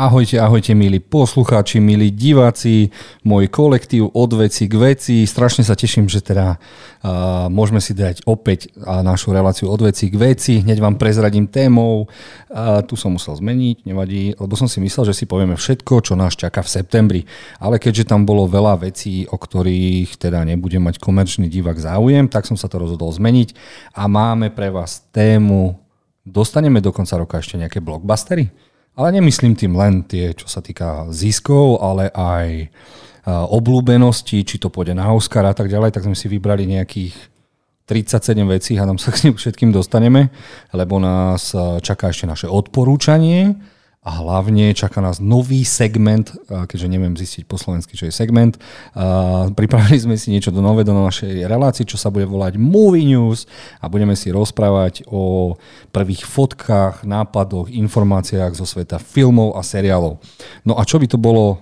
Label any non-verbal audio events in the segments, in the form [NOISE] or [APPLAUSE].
Ahojte, ahojte milí poslucháči, milí diváci, môj kolektív od veci k veci. Strašne sa teším, že teda uh, môžeme si dať opäť uh, našu reláciu od veci k veci. Hneď vám prezradím témou. Uh, tu som musel zmeniť, nevadí, lebo som si myslel, že si povieme všetko, čo nás čaká v septembri. Ale keďže tam bolo veľa vecí, o ktorých teda nebude mať komerčný divák záujem, tak som sa to rozhodol zmeniť a máme pre vás tému Dostaneme do konca roka ešte nejaké blockbustery? Ale nemyslím tým len tie, čo sa týka ziskov, ale aj obľúbenosti, či to pôjde na Oscar a tak ďalej, tak sme si vybrali nejakých 37 vecí, a nám sa k všetkým dostaneme, lebo nás čaká ešte naše odporúčanie a hlavne čaká nás nový segment, keďže neviem zistiť po slovensky, čo je segment. Pripravili sme si niečo do nové do našej relácii, čo sa bude volať Movie News a budeme si rozprávať o prvých fotkách, nápadoch, informáciách zo sveta filmov a seriálov. No a čo by to bolo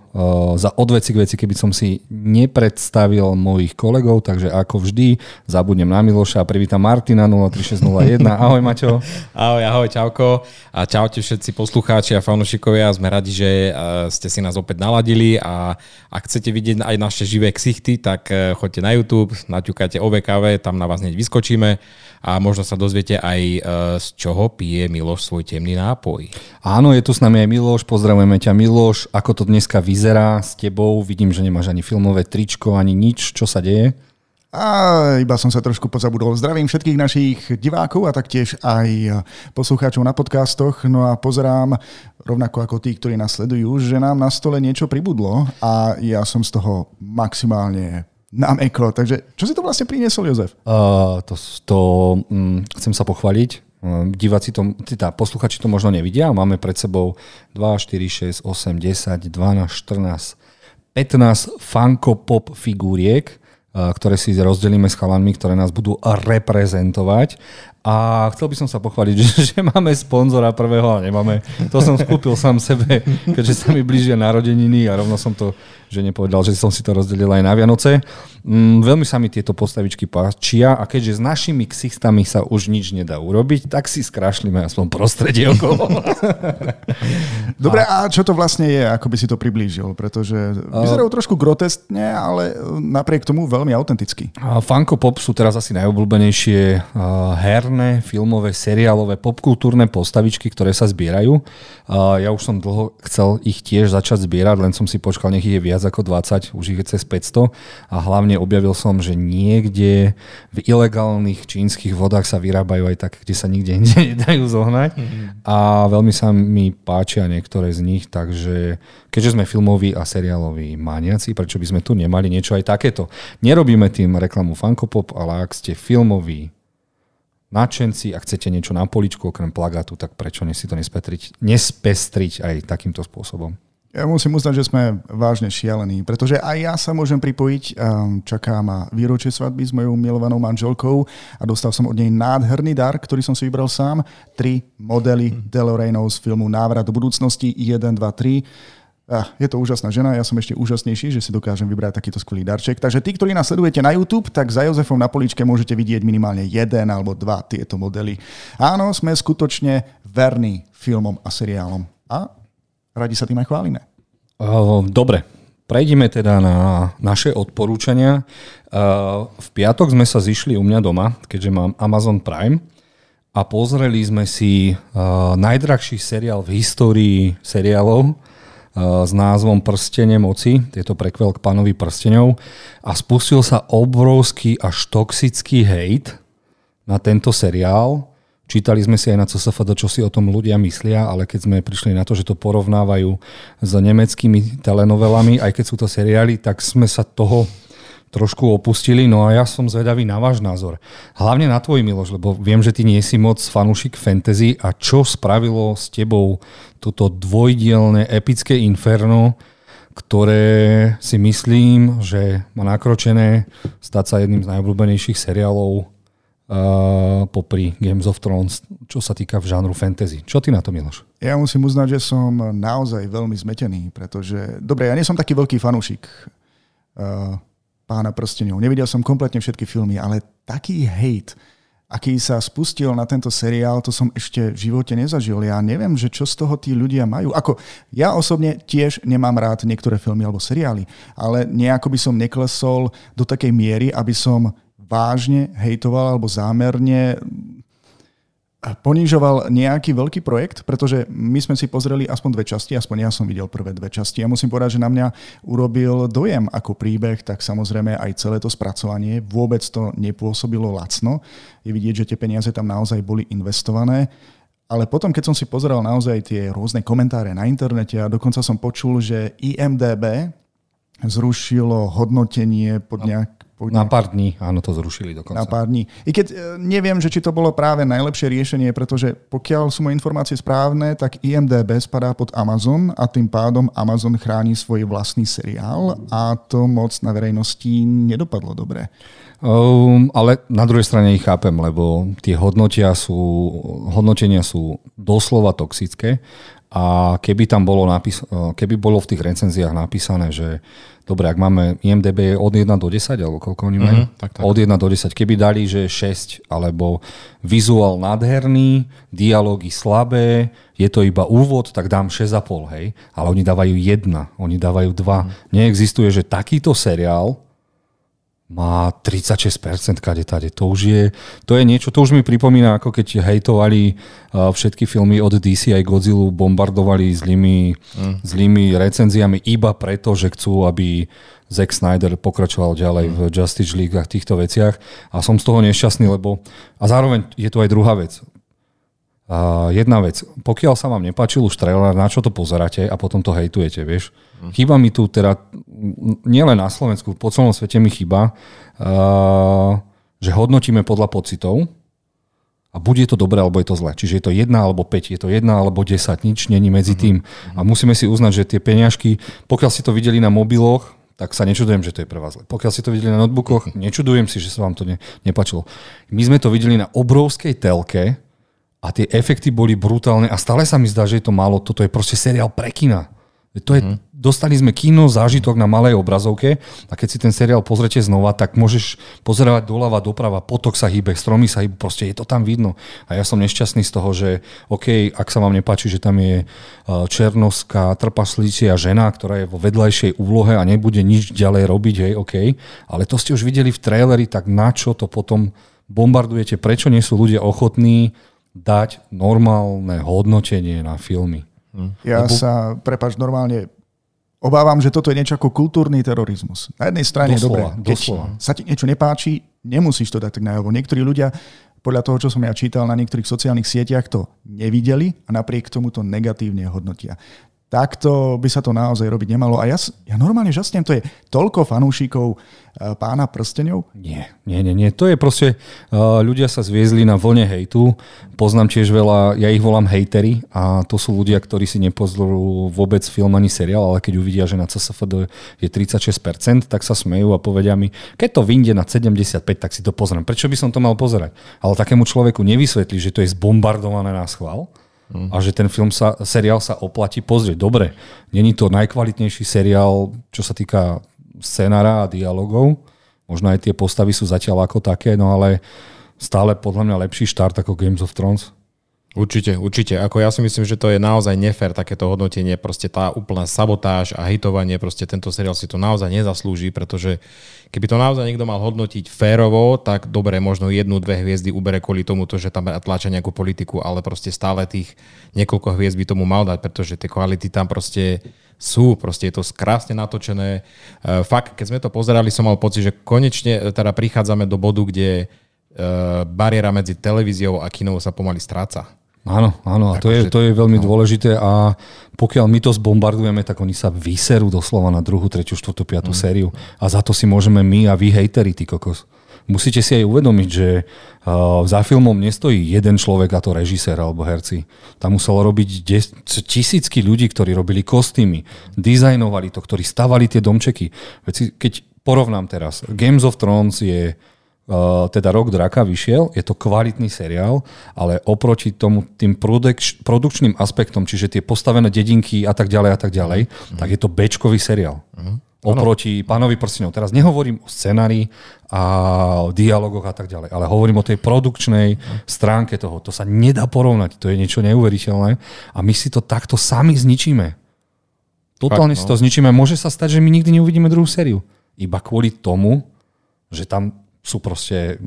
za odveci k veci, keby som si nepredstavil mojich kolegov, takže ako vždy zabudnem na Miloša a privítam Martina [LAUGHS] 03601. Ahoj Maťo. Ahoj, ahoj, čauko a čaute všetci poslucháči a fanúšikovia. Sme radi, že eh, ste si nás opäť naladili a ak chcete vidieť aj naše živé ksichty, tak eh, choďte na YouTube, naťukajte OVKV, tam na vás hneď vyskočíme a možno sa dozviete aj eh, z čoho pije Miloš svoj temný nápoj. Áno, je tu s nami aj Miloš, pozdravujeme ťa Miloš. Ako to dneska vyzerá s tebou? Vidím, že nemáš ani filmové tričko, ani nič. Čo sa deje? A iba som sa trošku pozabudol. Zdravím všetkých našich divákov a taktiež aj poslucháčov na podcastoch. No a pozerám, rovnako ako tí, ktorí nás sledujú, že nám na stole niečo pribudlo a ja som z toho maximálne na meko. Takže čo si to vlastne priniesol, Jozef? Uh, to, to um, chcem sa pochváliť. Uh, diváci to, teda posluchači to možno nevidia. Máme pred sebou 2, 4, 6, 8, 10, 12, 14, 15 Funko Pop figúriek ktoré si rozdelíme s chalanmi, ktoré nás budú reprezentovať. A chcel by som sa pochváliť, [LAUGHS] že, že máme sponzora prvého, ale nemáme. To som skúpil sám sebe, keďže sa mi blížia narodeniny a rovno som to že nepovedal, že som si to rozdelil aj na Vianoce. Mm, veľmi sa mi tieto postavičky páčia a keďže s našimi ksistami sa už nič nedá urobiť, tak si skrášlime aspoň prostredie okolo. [LAUGHS] Dobre, a čo to vlastne je, ako by si to priblížil? Pretože vyzerajú trošku groteskne, ale napriek tomu veľmi autenticky. Funko Pop sú teraz asi najobľúbenejšie herné, filmové, seriálové, popkultúrne postavičky, ktoré sa zbierajú. Ja už som dlho chcel ich tiež začať zbierať, len som si počkal, nech ich je viac viac ako 20, už ich je cez 500 a hlavne objavil som, že niekde v ilegálnych čínskych vodách sa vyrábajú aj tak, kde sa nikde inde [LAUGHS] nedajú zohnať mm-hmm. a veľmi sa mi páčia niektoré z nich, takže keďže sme filmoví a seriáloví maniaci, prečo by sme tu nemali niečo aj takéto. Nerobíme tým reklamu Funko Pop, ale ak ste filmoví nadšenci a chcete niečo na poličku okrem plagátu, tak prečo ne si to nespestriť, nespestriť aj takýmto spôsobom? Ja musím uznať, že sme vážne šialení, pretože aj ja sa môžem pripojiť. Čaká ma výročie svadby s mojou milovanou manželkou a dostal som od nej nádherný dar, ktorý som si vybral sám. Tri modely mhm. DeLoreanov z filmu Návrat do budúcnosti 1, 2, 3. Ah, je to úžasná žena, ja som ešte úžasnejší, že si dokážem vybrať takýto skvelý darček. Takže tí, ktorí nás sledujete na YouTube, tak za Jozefom na poličke môžete vidieť minimálne jeden alebo dva tieto modely. Áno, sme skutočne verní filmom a seriálom. A radi sa tým aj chválime. Dobre, prejdeme teda na naše odporúčania. V piatok sme sa zišli u mňa doma, keďže mám Amazon Prime a pozreli sme si najdrahší seriál v histórii seriálov s názvom Prstene moci, je to prekvel k pánovi prstenov a spustil sa obrovský až toxický hejt na tento seriál. Čítali sme si aj na CSFD, čo si o tom ľudia myslia, ale keď sme prišli na to, že to porovnávajú s nemeckými telenovelami, aj keď sú to seriály, tak sme sa toho trošku opustili, no a ja som zvedavý na váš názor. Hlavne na tvoj, Miloš, lebo viem, že ty nie si moc fanúšik fantasy a čo spravilo s tebou toto dvojdielne epické inferno, ktoré si myslím, že má nakročené stať sa jedným z najobľúbenejších seriálov uh, popri Games of Thrones, čo sa týka v žánru fantasy. Čo ty na to, Miloš? Ja musím uznať, že som naozaj veľmi zmetený, pretože, dobre, ja nie som taký veľký fanúšik uh, pána prstenov. Nevidel som kompletne všetky filmy, ale taký hate aký sa spustil na tento seriál, to som ešte v živote nezažil. Ja neviem, že čo z toho tí ľudia majú. Ako, ja osobne tiež nemám rád niektoré filmy alebo seriály, ale nejako by som neklesol do takej miery, aby som vážne hejtoval alebo zámerne ponižoval nejaký veľký projekt, pretože my sme si pozreli aspoň dve časti, aspoň ja som videl prvé dve časti. Ja musím povedať, že na mňa urobil dojem ako príbeh, tak samozrejme aj celé to spracovanie. Vôbec to nepôsobilo lacno. Je vidieť, že tie peniaze tam naozaj boli investované. Ale potom, keď som si pozeral naozaj tie rôzne komentáre na internete a dokonca som počul, že IMDB zrušilo hodnotenie pod nejak, na pár dní, áno, to zrušili dokonca. Na pár dní. I keď e, neviem, že či to bolo práve najlepšie riešenie, pretože pokiaľ sú moje informácie správne, tak IMDB spadá pod Amazon a tým pádom Amazon chráni svoj vlastný seriál a to moc na verejnosti nedopadlo dobre. Um, ale na druhej strane ich chápem, lebo tie hodnotia sú, hodnotenia sú doslova toxické a keby tam bolo napis- e, keby bolo v tých recenziách napísané, že dobre, ak máme IMDB od 1 do 10, alebo koľko oni majú? Uh-huh, tak, tak. Od 1 do 10. Keby dali, že 6, alebo vizuál nádherný, dialógy slabé, je to iba úvod, tak dám 6,5, hej. Ale oni dávajú 1, oni dávajú 2. Uh-huh. Neexistuje, že takýto seriál má 36% kade tade. To už je, to je niečo, to už mi pripomína, ako keď hejtovali uh, všetky filmy od DC aj Godzilla, bombardovali zlými, mm. zlými recenziami iba preto, že chcú, aby Zack Snyder pokračoval ďalej mm. v Justice League a týchto veciach. A som z toho nešťastný, lebo... A zároveň je to aj druhá vec. Uh, jedna vec, pokiaľ sa vám nepáčil už trailer, na čo to pozeráte a potom to hejtujete, vieš? Mm. Chýba mi tu teda, nielen na Slovensku, po celom svete mi chýba, uh, že hodnotíme podľa pocitov a bude to dobré, alebo je to zlé. Čiže je to jedna alebo 5, je to jedna alebo 10, nič není medzi mm. tým. A musíme si uznať, že tie peňažky, pokiaľ si to videli na mobiloch, tak sa nečudujem, že to je pre vás zle. Pokiaľ si to videli na notebookoch, [LAUGHS] nečudujem si, že sa vám to ne, nepačilo. My sme to videli na obrovskej telke, a tie efekty boli brutálne a stále sa mi zdá, že je to málo. Toto je proste seriál pre kina. To je, mm. Dostali sme kino, zážitok na malej obrazovke a keď si ten seriál pozrete znova, tak môžeš pozerať doľava, doprava, potok sa hýbe, stromy sa hýbe, proste je to tam vidno. A ja som nešťastný z toho, že OK, ak sa vám nepáči, že tam je černovská trpaslícia žena, ktorá je vo vedľajšej úlohe a nebude nič ďalej robiť, hej, OK, ale to ste už videli v traileri, tak na čo to potom bombardujete, prečo nie sú ľudia ochotní dať normálne hodnotenie na filmy. Hm. Ja Lebo... sa, prepač, normálne obávam, že toto je niečo ako kultúrny terorizmus. Na jednej strane doslova, dobre, keď doslova. sa ti niečo nepáči, nemusíš to dať tak najavo. Niektorí ľudia podľa toho, čo som ja čítal na niektorých sociálnych sieťach, to nevideli a napriek tomu to negatívne hodnotia takto by sa to naozaj robiť nemalo. A ja, ja normálne žasnem, to je toľko fanúšikov uh, pána prstenov? Nie, nie, nie, nie. To je proste, uh, ľudia sa zviezli na vlne hejtu. Poznám tiež veľa, ja ich volám hejtery a to sú ľudia, ktorí si nepozorú vôbec film ani seriál, ale keď uvidia, že na CSFD je 36%, tak sa smejú a povedia mi, keď to vyjde na 75, tak si to pozriem. Prečo by som to mal pozerať? Ale takému človeku nevysvetlí, že to je zbombardované na schvál a že ten film sa, seriál sa oplatí pozrieť. Dobre, není to najkvalitnejší seriál, čo sa týka scenára a dialogov. Možno aj tie postavy sú zatiaľ ako také, no ale stále podľa mňa lepší štart ako Games of Thrones. Určite, určite. Ako ja si myslím, že to je naozaj nefér takéto hodnotenie, proste tá úplná sabotáž a hitovanie, proste tento seriál si to naozaj nezaslúži, pretože keby to naozaj niekto mal hodnotiť férovo, tak dobre, možno jednu, dve hviezdy ubere kvôli tomu, že tam tlačia nejakú politiku, ale proste stále tých niekoľko hviezd by tomu mal dať, pretože tie kvality tam proste sú, proste je to krásne natočené. E, fakt, keď sme to pozerali, som mal pocit, že konečne e, teda prichádzame do bodu, kde e, bariéra medzi televíziou a kinou sa pomaly stráca. Áno, áno, a to je, to je veľmi no. dôležité a pokiaľ my to zbombardujeme, tak oni sa vyserú doslova na druhú, tretiu, štvrtú, piatú mm. sériu a za to si môžeme my a vy hejteri, ty kokos. Musíte si aj uvedomiť, že uh, za filmom nestojí jeden človek a to režisér alebo herci. Tam muselo robiť des- tisícky ľudí, ktorí robili kostýmy, dizajnovali to, ktorí stavali tie domčeky. Veď keď porovnám teraz, Games of Thrones je Uh, teda Rok draka vyšiel, je to kvalitný seriál, ale oproti tomu tým produkč, produkčným aspektom, čiže tie postavené dedinky a tak ďalej a tak ďalej, uh-huh. tak je to bečkový seriál. Uh-huh. Oproti pánovi prstenov. Teraz nehovorím o scenári a o dialogoch a tak ďalej, ale hovorím o tej produkčnej stránke toho. To sa nedá porovnať, to je niečo neuveriteľné a my si to takto sami zničíme. Totálne Fakt, si no. to zničíme. Môže sa stať, že my nikdy neuvidíme druhú sériu. Iba kvôli tomu, že tam sú proste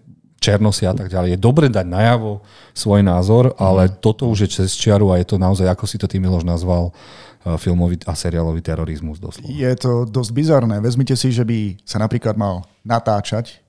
černosy a tak ďalej. Je dobre dať najavo svoj názor, ale toto už je cez čiaru a je to naozaj, ako si to ty Miloš nazval, eh, filmový a seriálový terorizmus doslova. Je to dosť bizarné. Vezmite si, že by sa napríklad mal natáčať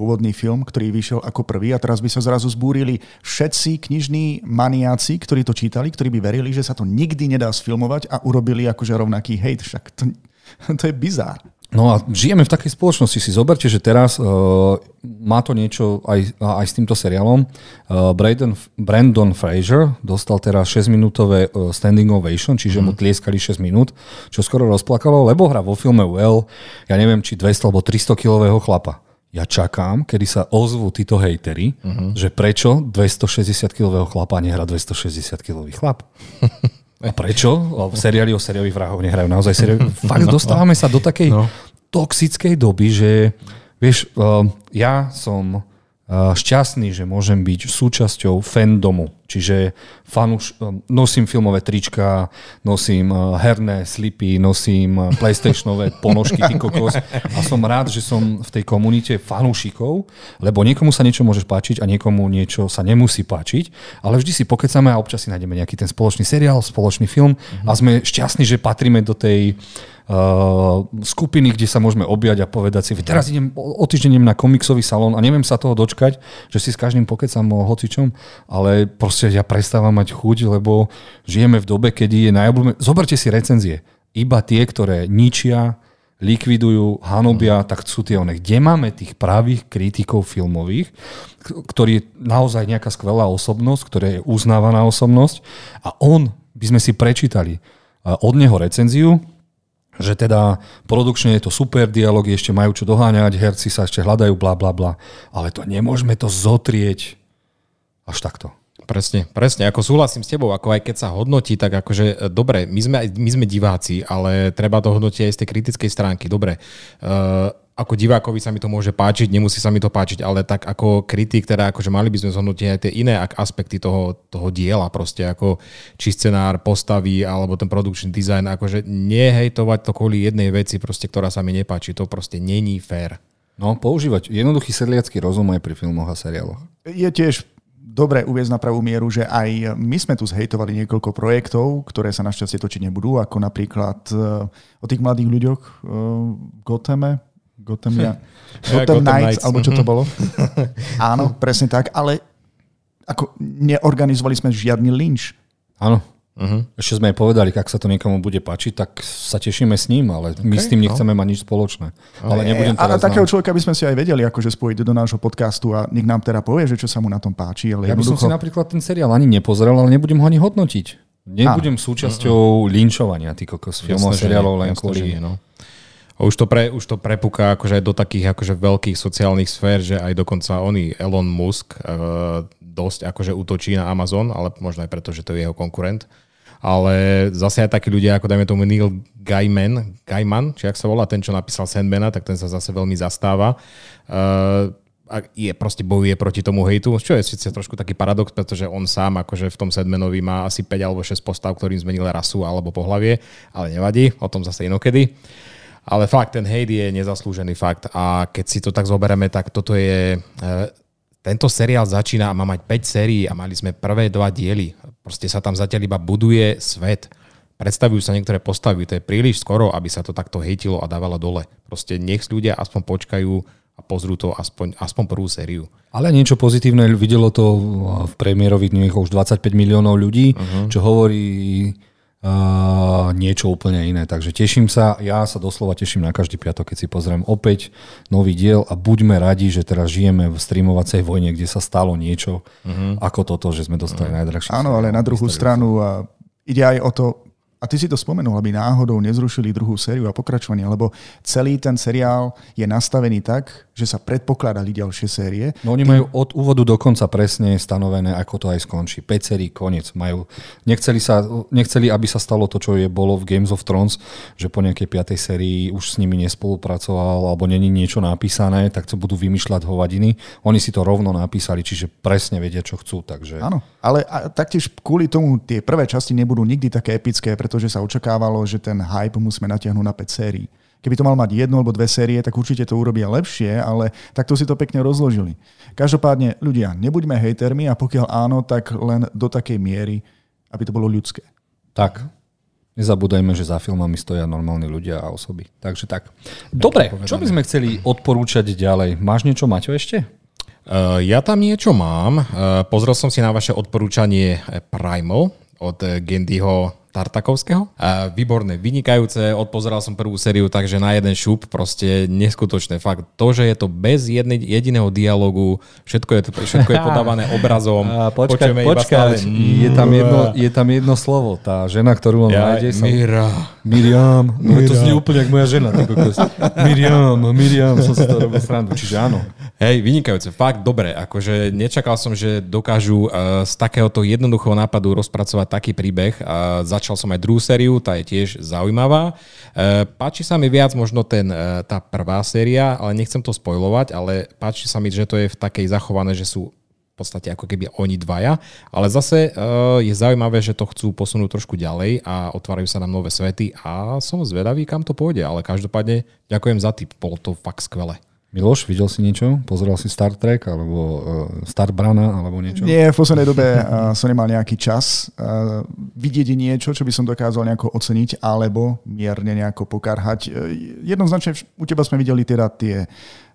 pôvodný film, ktorý vyšiel ako prvý a teraz by sa zrazu zbúrili všetci knižní maniaci, ktorí to čítali, ktorí by verili, že sa to nikdy nedá sfilmovať a urobili akože rovnaký hejt. Však to, [LAUGHS] to je bizár. No a žijeme v takej spoločnosti. Si zoberte, že teraz uh, má to niečo aj, aj s týmto seriálom. Uh, Brandon, Brandon Fraser dostal teraz 6-minútové uh, standing ovation, čiže mu tlieskali 6 minút, čo skoro rozplakalo, lebo hra vo filme Well, ja neviem, či 200 alebo 300 kilového chlapa. Ja čakám, kedy sa ozvú títo hejteri, uh-huh. že prečo 260 kilového chlapa nehrá 260 kilový chlap. [LAUGHS] A prečo? V seriáli o sériových vrahoch nehrajú naozaj sériových. [LAUGHS] Fakt dostávame sa do takej No. toxickej doby, že vieš, ja som šťastný, že môžem byť súčasťou fandomu. Čiže fanuš, um, nosím filmové trička, nosím uh, herné slipy, nosím uh, PlayStationové ponožky, ty kokos. A som rád, že som v tej komunite fanúšikov, lebo niekomu sa niečo môže páčiť a niekomu niečo sa nemusí páčiť, ale vždy si pokecame a občas si nájdeme nejaký ten spoločný seriál, spoločný film a sme šťastní, že patríme do tej skupiny, kde sa môžeme objať a povedať si, teraz idem o, týždeň na komiksový salón a neviem sa toho dočkať, že si s každým pokecam o hocičom, ale proste ja prestávam mať chuť, lebo žijeme v dobe, kedy je najobľúbené... Zoberte si recenzie. Iba tie, ktoré ničia, likvidujú, hanobia, tak sú tie one. Kde máme tých pravých kritikov filmových, ktorý je naozaj nejaká skvelá osobnosť, ktorá je uznávaná osobnosť a on by sme si prečítali a od neho recenziu, že teda produkčne je to super, dialógy ešte majú čo doháňať, herci sa ešte hľadajú, bla bla bla, ale to nemôžeme to zotrieť až takto. Presne, presne, ako súhlasím s tebou, ako aj keď sa hodnotí, tak akože e, dobre, my sme, my sme diváci, ale treba to hodnotiť aj z tej kritickej stránky. Dobre, uh, ako divákovi sa mi to môže páčiť, nemusí sa mi to páčiť, ale tak ako kritik, teda akože mali by sme zhodnotiť aj tie iné aspekty toho, toho diela, proste ako či scenár, postavy, alebo ten produkčný dizajn, akože nehejtovať to kvôli jednej veci, proste, ktorá sa mi nepáči, to proste není fér. No, používať jednoduchý sedliacký rozum aj pri filmoch a seriáloch. Je tiež dobre uviezť na pravú mieru, že aj my sme tu zhejtovali niekoľko projektov, ktoré sa našťastie točiť nebudú, ako napríklad eh, o tých mladých ľuďoch eh, v Gothame, Gotham, [LAUGHS] ja. Gotham Gotham Knights, Knights, alebo čo to bolo. [LAUGHS] Áno, presne tak, ale ako neorganizovali sme žiadny lynč. Áno. Uh-huh. Ešte sme aj povedali, ak sa to niekomu bude páčiť, tak sa tešíme s ním, ale my s tým nechceme mať nič spoločné. Ale nebudem teraz... takého nám- človeka by sme si aj vedeli akože spojiť do nášho podcastu a nech nám teda povie, že čo sa mu na tom páči. Ale Ja by som si jednoducho, napríklad ten seriál ani nepozrel, ale nebudem ho ani hodnotiť. Nebudem súčasťou linčovania tých kokos filmov seriálov len kvôli... no. Už to, pre, už to prepúka akože aj do takých akože veľkých sociálnych sfér, že aj dokonca oni, Elon Musk, uh, dosť akože útočí na Amazon, ale možno aj preto, že to je jeho konkurent. Ale zase aj takí ľudia, ako dajme tomu Neil Gaiman, Gaiman, či ak sa volá, ten, čo napísal Sandmana, tak ten sa zase veľmi zastáva. Uh, a je proste bojuje proti tomu hejtu, čo je síce trošku taký paradox, pretože on sám akože v tom Sedmenovi má asi 5 alebo 6 postav, ktorým zmenil rasu alebo pohlavie, ale nevadí, o tom zase inokedy. Ale fakt, ten hejt je nezaslúžený fakt a keď si to tak zoberieme, tak toto je... E, tento seriál začína a má mať 5 sérií a mali sme prvé dva diely. Proste sa tam zatiaľ iba buduje svet. Predstavujú sa niektoré postavy, to je príliš skoro, aby sa to takto hejtilo a dávalo dole. Proste nech ľudia aspoň počkajú a pozrú to aspoň, aspoň prvú sériu. Ale niečo pozitívne, videlo to v premiérových dňoch už 25 miliónov ľudí, uh-huh. čo hovorí uh, niečo úplne iné. Takže teším sa, ja sa doslova teším na každý piatok, keď si pozriem opäť nový diel a buďme radi, že teraz žijeme v streamovacej vojne, kde sa stalo niečo uh-huh. ako toto, že sme dostali uh-huh. najdrahšie. Áno, ale na druhú stranu a ide aj o to, a ty si to spomenul, aby náhodou nezrušili druhú sériu a pokračovanie, lebo celý ten seriál je nastavený tak, že sa predpokladali ďalšie série. No oni majú od úvodu do konca presne stanovené, ako to aj skončí. 5 sérií, koniec. Majú, nechceli, sa, nechceli, aby sa stalo to, čo je bolo v Games of Thrones, že po nejakej 5. sérii už s nimi nespolupracoval alebo není niečo napísané, tak to budú vymýšľať hovadiny. Oni si to rovno napísali, čiže presne vedia, čo chcú. Takže... Áno, ale a, taktiež kvôli tomu tie prvé časti nebudú nikdy také epické, pretože sa očakávalo, že ten hype musíme natiahnuť na 5 sérií. Keby to mal mať jednu alebo dve série, tak určite to urobia lepšie, ale takto si to pekne rozložili. Každopádne, ľudia, nebuďme hejtermi a pokiaľ áno, tak len do takej miery, aby to bolo ľudské. Tak. Nezabúdajme, že za filmami stoja normálni ľudia a osoby. Takže tak. Dobre, čo by sme chceli odporúčať ďalej? Máš niečo, Maťo, ešte? Uh, ja tam niečo mám. Uh, pozrel som si na vaše odporúčanie Primal od Gendyho Tartakovského. A výborné, vynikajúce, odpozeral som prvú sériu, takže na jeden šup, proste neskutočné. Fakt, to, že je to bez jedne, jediného dialogu, všetko je, všetko je [LAUGHS] podávané obrazom. A počkať, počkať, je, tam jedno, je tam jedno slovo, tá žena, ktorú on ja, nájde. Mira. Miriam. No Miriam. to znie úplne ako moja žena. Miriam, Miriam, som si to robil srandu, čiže áno. Hej, vynikajúce, fakt dobre. Akože nečakal som, že dokážu uh, z takéhoto jednoduchého nápadu rozpracovať taký príbeh. Uh, začal som aj druhú sériu, tá je tiež zaujímavá. Uh, páči sa mi viac možno ten, uh, tá prvá séria, ale nechcem to spojovať, ale páči sa mi, že to je v takej zachované, že sú v podstate ako keby oni dvaja, ale zase uh, je zaujímavé, že to chcú posunúť trošku ďalej a otvárajú sa nám nové svety a som zvedavý, kam to pôjde, ale každopádne ďakujem za tip, bolo to fakt skvelé. Miloš, videl si niečo? Pozeral si Star Trek alebo uh, Star Brana alebo niečo? Nie, v poslednej dobe uh, som nemal nejaký čas uh, vidieť niečo, čo by som dokázal nejako oceniť alebo mierne nejako pokarhať. Uh, jednoznačne u teba sme videli teda tie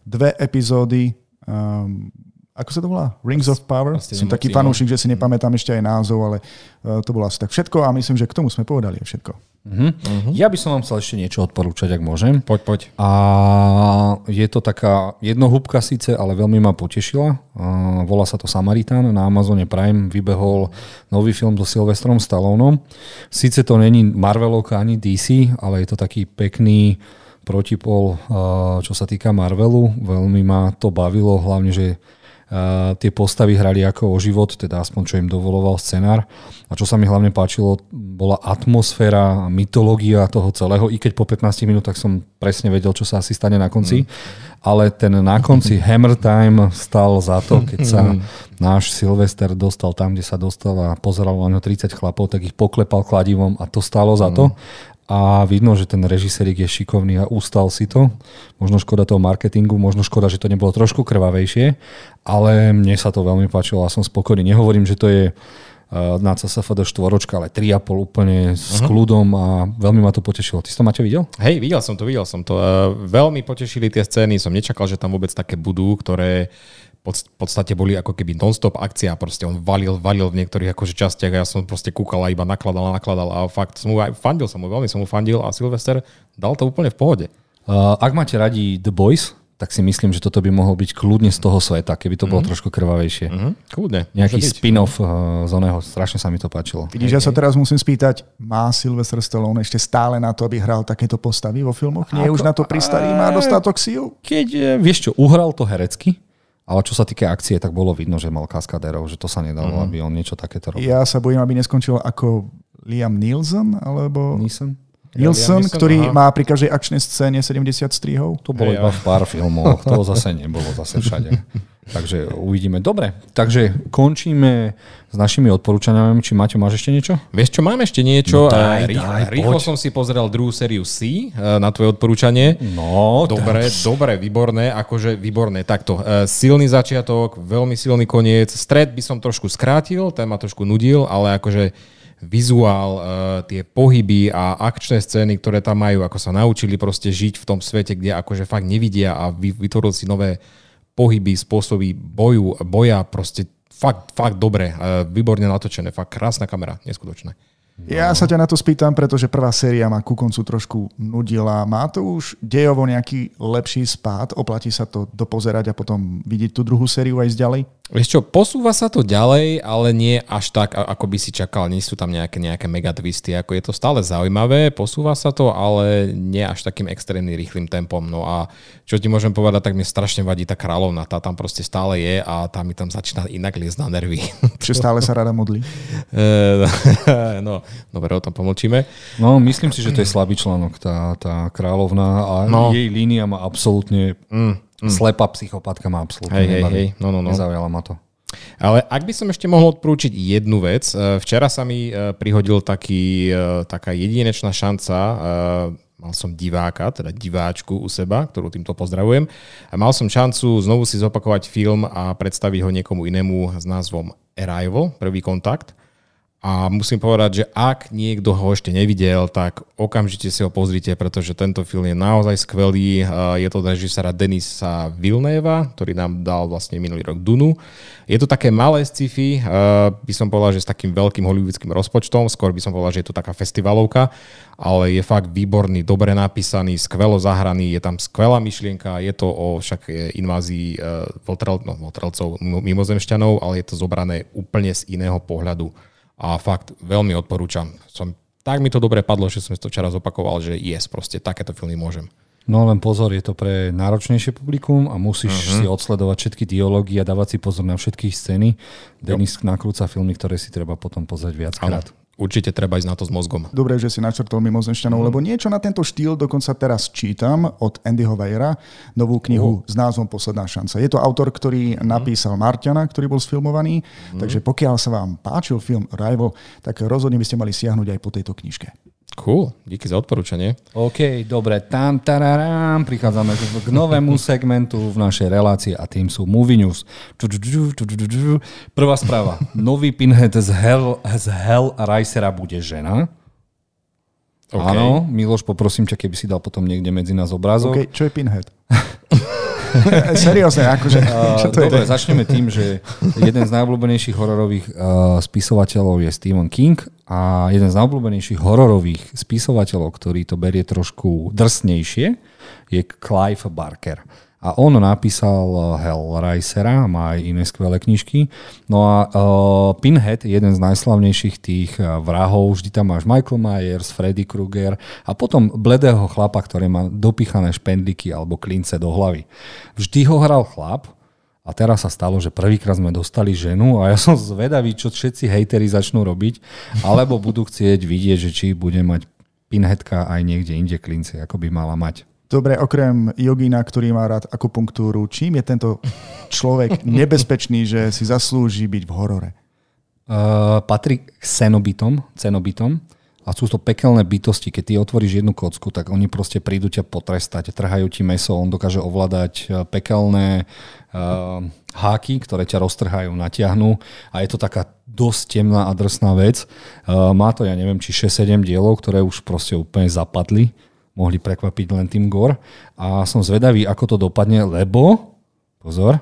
dve epizódy um, ako sa to volá? Rings of Power. Som taký fanúšik, že si nepamätám ešte aj názov, ale uh, to bolo asi tak všetko a myslím, že k tomu sme povedali všetko. Uh-huh. Uh-huh. Ja by som vám chcel ešte niečo odporúčať, ak môžem. Poď, poď. A je to taká jednohúbka síce, ale veľmi ma potešila. Uh, volá sa to Samaritán. Na Amazone Prime vybehol nový film so Sylvestrom Stallonom. Síce to není Marvelovka ani DC, ale je to taký pekný protipol, uh, čo sa týka Marvelu. Veľmi ma to bavilo, hlavne, že tie postavy hrali ako o život, teda aspoň čo im dovoloval scenár. A čo sa mi hlavne páčilo, bola atmosféra, mytológia toho celého, i keď po 15 minútach som presne vedel, čo sa asi stane na konci. Mm. Ale ten na konci [LAUGHS] Hammer Time stal za to, keď sa mm. náš Sylvester dostal tam, kde sa dostal a pozeral na ňo 30 chlapov, tak ich poklepal kladivom a to stalo za to. A vidno, že ten režisérik je šikovný a ustal si to. Možno škoda toho marketingu, možno škoda, že to nebolo trošku krvavejšie, ale mne sa to veľmi páčilo a som spokojný. Nehovorím, že to je uh, na CSFD štvoročka, ale 3,5 úplne s uh-huh. kľudom a veľmi ma to potešilo. Ty si to Maťo videl? Hej, videl som to, videl som to. Uh, veľmi potešili tie scény, som nečakal, že tam vôbec také budú, ktoré v podstate boli ako keby non-stop akcia, proste on valil, valil v niektorých akože častiach a ja som proste kúkal a iba nakladal a nakladal a fakt som mu aj fandil som mu, veľmi som mu fandil a Sylvester dal to úplne v pohode. Uh, ak máte radi The Boys, tak si myslím, že toto by mohol byť kľudne z toho sveta, keby to bolo mm-hmm. trošku krvavejšie. Mm-hmm. Kľudne. Nejaký spin-off uh, z oného, strašne sa mi to páčilo. Vidíš, ja sa teraz musím spýtať, má Sylvester Stallone ešte stále na to, aby hral takéto postavy vo filmoch? Nie Ako, už na to pristarý, má dostatok síl? Keď, vieš čo, uhral to herecky, ale čo sa týka akcie, tak bolo vidno, že mal kaskadérov, že to sa nedalo, uh-huh. aby on niečo takéto robil. Ja sa bojím, aby neskončil ako Liam Nielsen, alebo... Nielsen? Nielsen, ja, ktorý aha. má pri každej akčnej scéne 70 strihov. To bolo iba v pár filmoch, to zase nebolo zase všade. [LAUGHS] Takže uvidíme. Dobre, takže končíme s našimi odporúčaniami. Či Maťo, máš ešte niečo? Vieš čo, mám ešte niečo. No daj, Rý, daj, rýchlo poď. som si pozrel druhú sériu C e, na tvoje odporúčanie. No, Dobre, tak. dobre, výborné, akože výborné. Takto, e, silný začiatok, veľmi silný koniec. Stred by som trošku skrátil, ten ma trošku nudil, ale akože vizuál, uh, tie pohyby a akčné scény, ktoré tam majú, ako sa naučili proste žiť v tom svete, kde akože fakt nevidia a vytvorili si nové pohyby, spôsoby boju, boja, proste fakt, fakt dobre, uh, výborne natočené, fakt krásna kamera, neskutočné. Ja sa ťa na to spýtam, pretože prvá séria ma ku koncu trošku nudila. Má to už dejovo nejaký lepší spád? Oplatí sa to dopozerať a potom vidieť tú druhú sériu aj ďalej? Vieš čo, posúva sa to ďalej, ale nie až tak, ako by si čakal. Nie sú tam nejaké, nejaké megatwisty. Ako je to stále zaujímavé, posúva sa to, ale nie až takým extrémne rýchlým tempom. No a čo ti môžem povedať, tak mi strašne vadí tá kráľovna. Tá tam proste stále je a tá mi tam začína inak liesť na nervy. Čiže stále sa rada modlí? [LAUGHS] no, dobre, o tom pomlčíme. No, myslím si, že to je slabý článok, tá, tá kráľovna a no. jej línia má absolútne mm Mm. Slepá psychopatka má absolútne hej, hej, hej. No, no, no. Nezaujala ma to. Ale ak by som ešte mohol odporúčiť jednu vec, e, včera sa mi e, prihodil taký, e, taká jedinečná šanca, mal som diváka, teda diváčku u seba, ktorú týmto pozdravujem, a mal som šancu znovu si zopakovať film a predstaviť ho niekomu inému s názvom Arrival, prvý kontakt. A musím povedať, že ak niekto ho ešte nevidel, tak okamžite si ho pozrite, pretože tento film je naozaj skvelý. Je to od režisera Denisa Vilneva, ktorý nám dal vlastne minulý rok Dunu. Je to také malé sci-fi, by som povedal, že s takým veľkým hollywoodským rozpočtom, skôr by som povedal, že je to taká festivalovka, ale je fakt výborný, dobre napísaný, skvelo zahraný, je tam skvelá myšlienka, je to o však invázii votrel, no, votrelcov mimozemšťanov, ale je to zobrané úplne z iného pohľadu a fakt veľmi odporúčam. Som, tak mi to dobre padlo, že som to včera zopakoval, že yes, proste takéto filmy môžem. No len pozor, je to pre náročnejšie publikum a musíš uh-huh. si odsledovať všetky dialógy a dávať si pozor na všetky scény. Denis nakrúca filmy, ktoré si treba potom pozrieť viackrát. Ano určite treba ísť na to s mozgom. Dobre, že si načrtol mimozemšťanov, mm. lebo niečo na tento štýl dokonca teraz čítam od Andyho Weira, novú knihu uh. s názvom Posledná šanca. Je to autor, ktorý mm. napísal Martiana, ktorý bol sfilmovaný, mm. takže pokiaľ sa vám páčil film Rival, tak rozhodne by ste mali siahnuť aj po tejto knižke. Cool, díky za odporúčanie. OK, dobre, tam, tararám, prichádzame k novému segmentu v našej relácii a tým sú Movie News. Prvá správa. Nový Pinhead z Hell, z Hell Racera bude žena. Okay. Áno, Miloš, poprosím ťa, keby si dal potom niekde medzi nás obrázok. Okay, čo je Pinhead? [LAUGHS] [LAUGHS] Seriózne, akože. [LAUGHS] Čo to Dobre, je? začneme tým, že jeden z najobľúbenejších hororových uh, spisovateľov je Stephen King a jeden z najobľúbenejších hororových spisovateľov, ktorý to berie trošku drsnejšie, je Clive Barker. A on napísal eh, Hellraisera, má aj iné skvelé knižky. No a uh, Pinhead, jeden z najslavnejších tých eh, vrahov, vždy tam máš Michael Myers, Freddy Krueger a potom bledého chlapa, ktorý má dopichané špendliky alebo klince do hlavy. Vždy ho hral chlap, a teraz sa stalo, že prvýkrát sme dostali ženu a ja [LAUGHS] som zvedavý, čo všetci hejteri začnú robiť, alebo budú chcieť vidieť, že či bude mať pinhetka aj niekde inde klince, ako by mala mať. Dobre, okrem jogína, ktorý má rád akupunktúru, čím je tento človek [LAUGHS] nebezpečný, že si zaslúži byť v horore? Uh, patrí cenobitom, cenobitom a sú to pekelné bytosti. Keď ty otvoríš jednu kocku, tak oni proste prídu ťa potrestať, trhajú ti meso, on dokáže ovládať pekelné uh, háky, ktoré ťa roztrhajú, natiahnu a je to taká dosť temná a drsná vec. Uh, má to, ja neviem, či 6-7 dielov, ktoré už proste úplne zapadli mohli prekvapiť len tým Gor. A som zvedavý, ako to dopadne, lebo, pozor,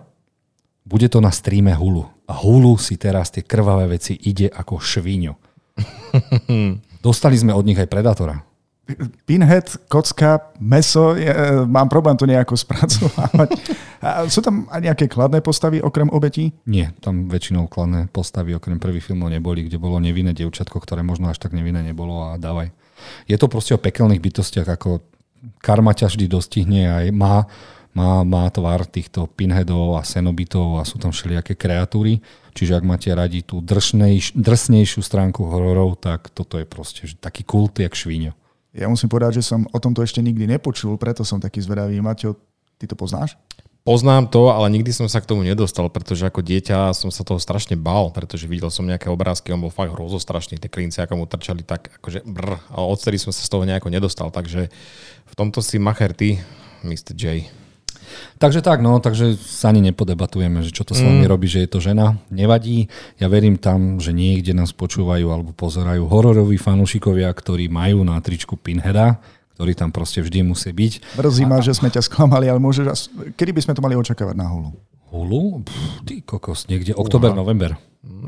bude to na streame Hulu. A Hulu si teraz tie krvavé veci ide ako švíňo. [LAUGHS] Dostali sme od nich aj Predatora. Pinhead, kocka, meso, je, mám problém to nejako [LAUGHS] spracovať. A sú tam aj nejaké kladné postavy okrem obetí? Nie, tam väčšinou kladné postavy okrem prvých filmov neboli, kde bolo nevinné dievčatko, ktoré možno až tak nevinné nebolo a dávaj. Je to proste o pekelných bytostiach, ako karma ťa vždy dostihne aj má, má, má tvár týchto pinheadov a senobitov a sú tam všelijaké kreatúry. Čiže ak máte radi tú drsnej, drsnejšiu stránku hororov, tak toto je proste taký kult, jak švíňo. Ja musím povedať, že som o tomto ešte nikdy nepočul, preto som taký zvedavý. Maťo, ty to poznáš? Poznám to, ale nikdy som sa k tomu nedostal, pretože ako dieťa som sa toho strašne bál, pretože videl som nejaké obrázky, on bol fakt hrozostrašný, tie klince, ako mu trčali tak akože brr, ale odtedy som sa z toho nejako nedostal, takže v tomto si macher ty, Mr. J. Takže tak, no, takže sa ani nepodebatujeme, že čo to s vami mm. robí, že je to žena. Nevadí. Ja verím tam, že niekde nás počúvajú alebo pozerajú hororoví fanúšikovia, ktorí majú na tričku Pinheada, ktorý tam proste vždy musí byť. Mrzí ma, že sme ťa sklamali, ale môže, kedy by sme to mali očakávať na Hulu? Hulu? Pff, ty kokos, niekde oktober, november.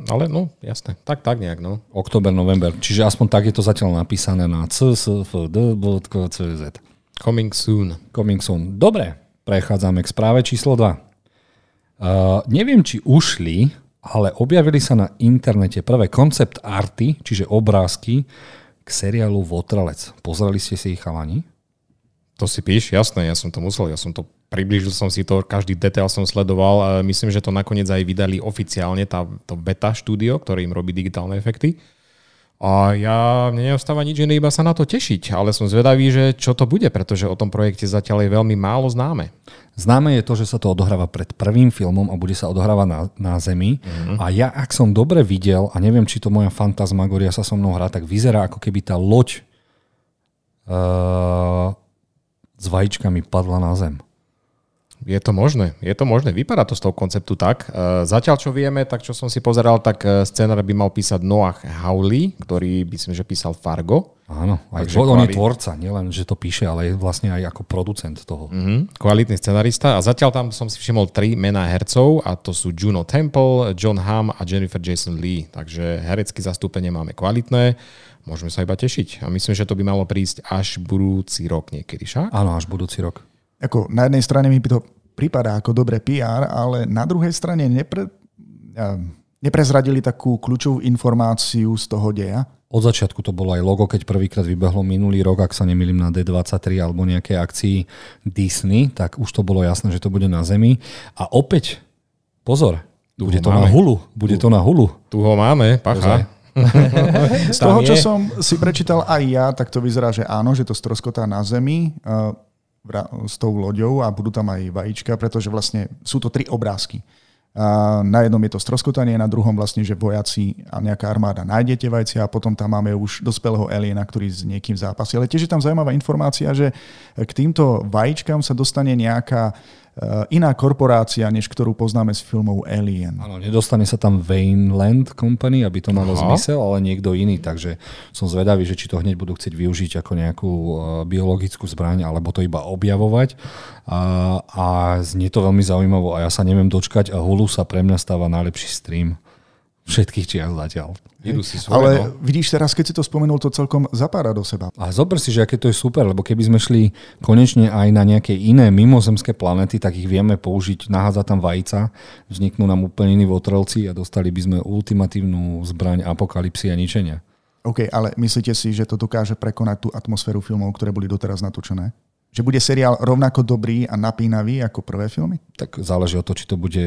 ale no, jasné. Tak, tak nejak, no. Oktober, november. Čiže aspoň tak je to zatiaľ napísané na csfd.cz. Coming soon. Coming soon. Dobre, prechádzame k správe číslo 2. Uh, neviem, či ušli, ale objavili sa na internete prvé koncept arty, čiže obrázky, k seriálu Votralec. Pozreli ste si ich chalani? To si píš, jasné, ja som to musel, ja som to priblížil som si to, každý detail som sledoval myslím, že to nakoniec aj vydali oficiálne, tá, to beta štúdio, ktoré im robí digitálne efekty. A ja mne neostáva nič iné, iba sa na to tešiť, ale som zvedavý, že čo to bude, pretože o tom projekte zatiaľ je veľmi málo známe. Známe je to, že sa to odohráva pred prvým filmom a bude sa odohrávať na, na Zemi. Mm-hmm. A ja, ak som dobre videl, a neviem, či to moja fantasmagoria sa so mnou hrá, tak vyzerá, ako keby tá loď uh, s vajíčkami padla na Zem. Je to možné, je to možné. Vypadá to z toho konceptu tak. E, zatiaľ, čo vieme, tak čo som si pozeral, tak e, scenár by mal písať Noah Hawley, ktorý by som, že písal Fargo. Áno, aj Takže on je tvorca, nielen, že to píše, ale je vlastne aj ako producent toho. Mm-hmm, kvalitný scenarista. A zatiaľ tam som si všimol tri mená hercov a to sú Juno Temple, John Hamm a Jennifer Jason Lee. Takže herecké zastúpenie máme kvalitné. Môžeme sa iba tešiť. A myslím, že to by malo prísť až budúci rok niekedy, však? Áno, až budúci rok. Ako na jednej strane mi to pripadá ako dobré PR, ale na druhej strane nepre, neprezradili takú kľúčovú informáciu z toho deja. Od začiatku to bolo aj logo, keď prvýkrát vybehlo minulý rok, ak sa nemýlim na D23 alebo nejaké akcii Disney, tak už to bolo jasné, že to bude na Zemi. A opäť, pozor, tu bude to máme. na hulu. Bude tu, to na hulu. Tu ho máme, pacha. Z toho, čo som si prečítal aj ja, tak to vyzerá, že áno, že to stroskotá na Zemi s tou loďou a budú tam aj vajíčka, pretože vlastne sú to tri obrázky. Na jednom je to stroskotanie, na druhom vlastne, že vojaci a nejaká armáda nájdete vajcia a potom tam máme už dospelého aliena, ktorý s niekým zápasí. Ale tiež je tam zaujímavá informácia, že k týmto vajíčkam sa dostane nejaká iná korporácia, než ktorú poznáme z filmov Alien. Áno, nedostane sa tam Vainland Company, aby to malo Aha. zmysel, ale niekto iný, takže som zvedavý, že či to hneď budú chcieť využiť ako nejakú eh, biologickú zbraň, alebo to iba objavovať. A, a znie to veľmi zaujímavo a ja sa neviem dočkať a Hulu sa pre mňa stáva najlepší stream všetkých čias zatiaľ. Idú si svoje, Ale no. vidíš teraz, keď si to spomenul, to celkom zapára do seba. A zober si, že aké to je super, lebo keby sme šli konečne aj na nejaké iné mimozemské planety, tak ich vieme použiť, nahádzať tam vajca, vzniknú nám úplne iní votrelci a dostali by sme ultimatívnu zbraň apokalipsy a ničenia. OK, ale myslíte si, že to dokáže prekonať tú atmosféru filmov, ktoré boli doteraz natočené? Že bude seriál rovnako dobrý a napínavý ako prvé filmy? Tak záleží o to, či to bude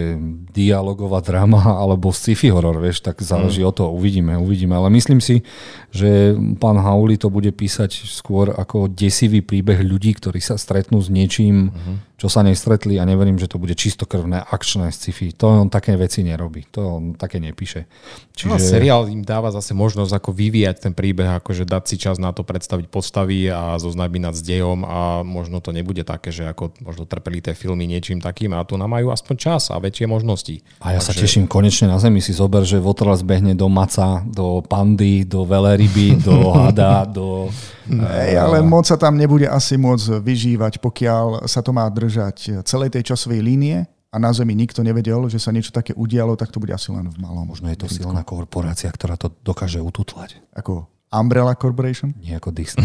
dialogová drama [LAUGHS] alebo sci-fi horor, vieš, tak záleží mm. o to, uvidíme, uvidíme. Ale myslím si, že pán Hauli to bude písať skôr ako desivý príbeh ľudí, ktorí sa stretnú s niečím, mm čo sa nestretli a neverím, že to bude čistokrvné akčné sci-fi. To on také veci nerobí, to on také nepíše. Čiže... No, seriál im dáva zase možnosť ako vyvíjať ten príbeh, akože dať si čas na to predstaviť postavy a zoznamiť nad s dejom a možno to nebude také, že ako možno trpeli tie filmy niečím takým a tu nám majú aspoň čas a väčšie možnosti. A ja Takže... sa teším konečne na zemi si zober, že Votrel zbehne do maca, do pandy, do veleryby, do [LAUGHS] hada, do... Ej, ale moc sa tam nebude asi môcť vyžívať, pokiaľ sa to má držať celej tej časovej línie a na Zemi nikto nevedel, že sa niečo také udialo, tak to bude asi len v malom. Možno je to silná korporácia, ktorá to dokáže ututlať. Ako Umbrella Corporation? Nie ako Disney. [LAUGHS]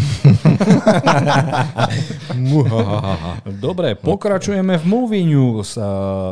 Dobre, pokračujeme v Movie News.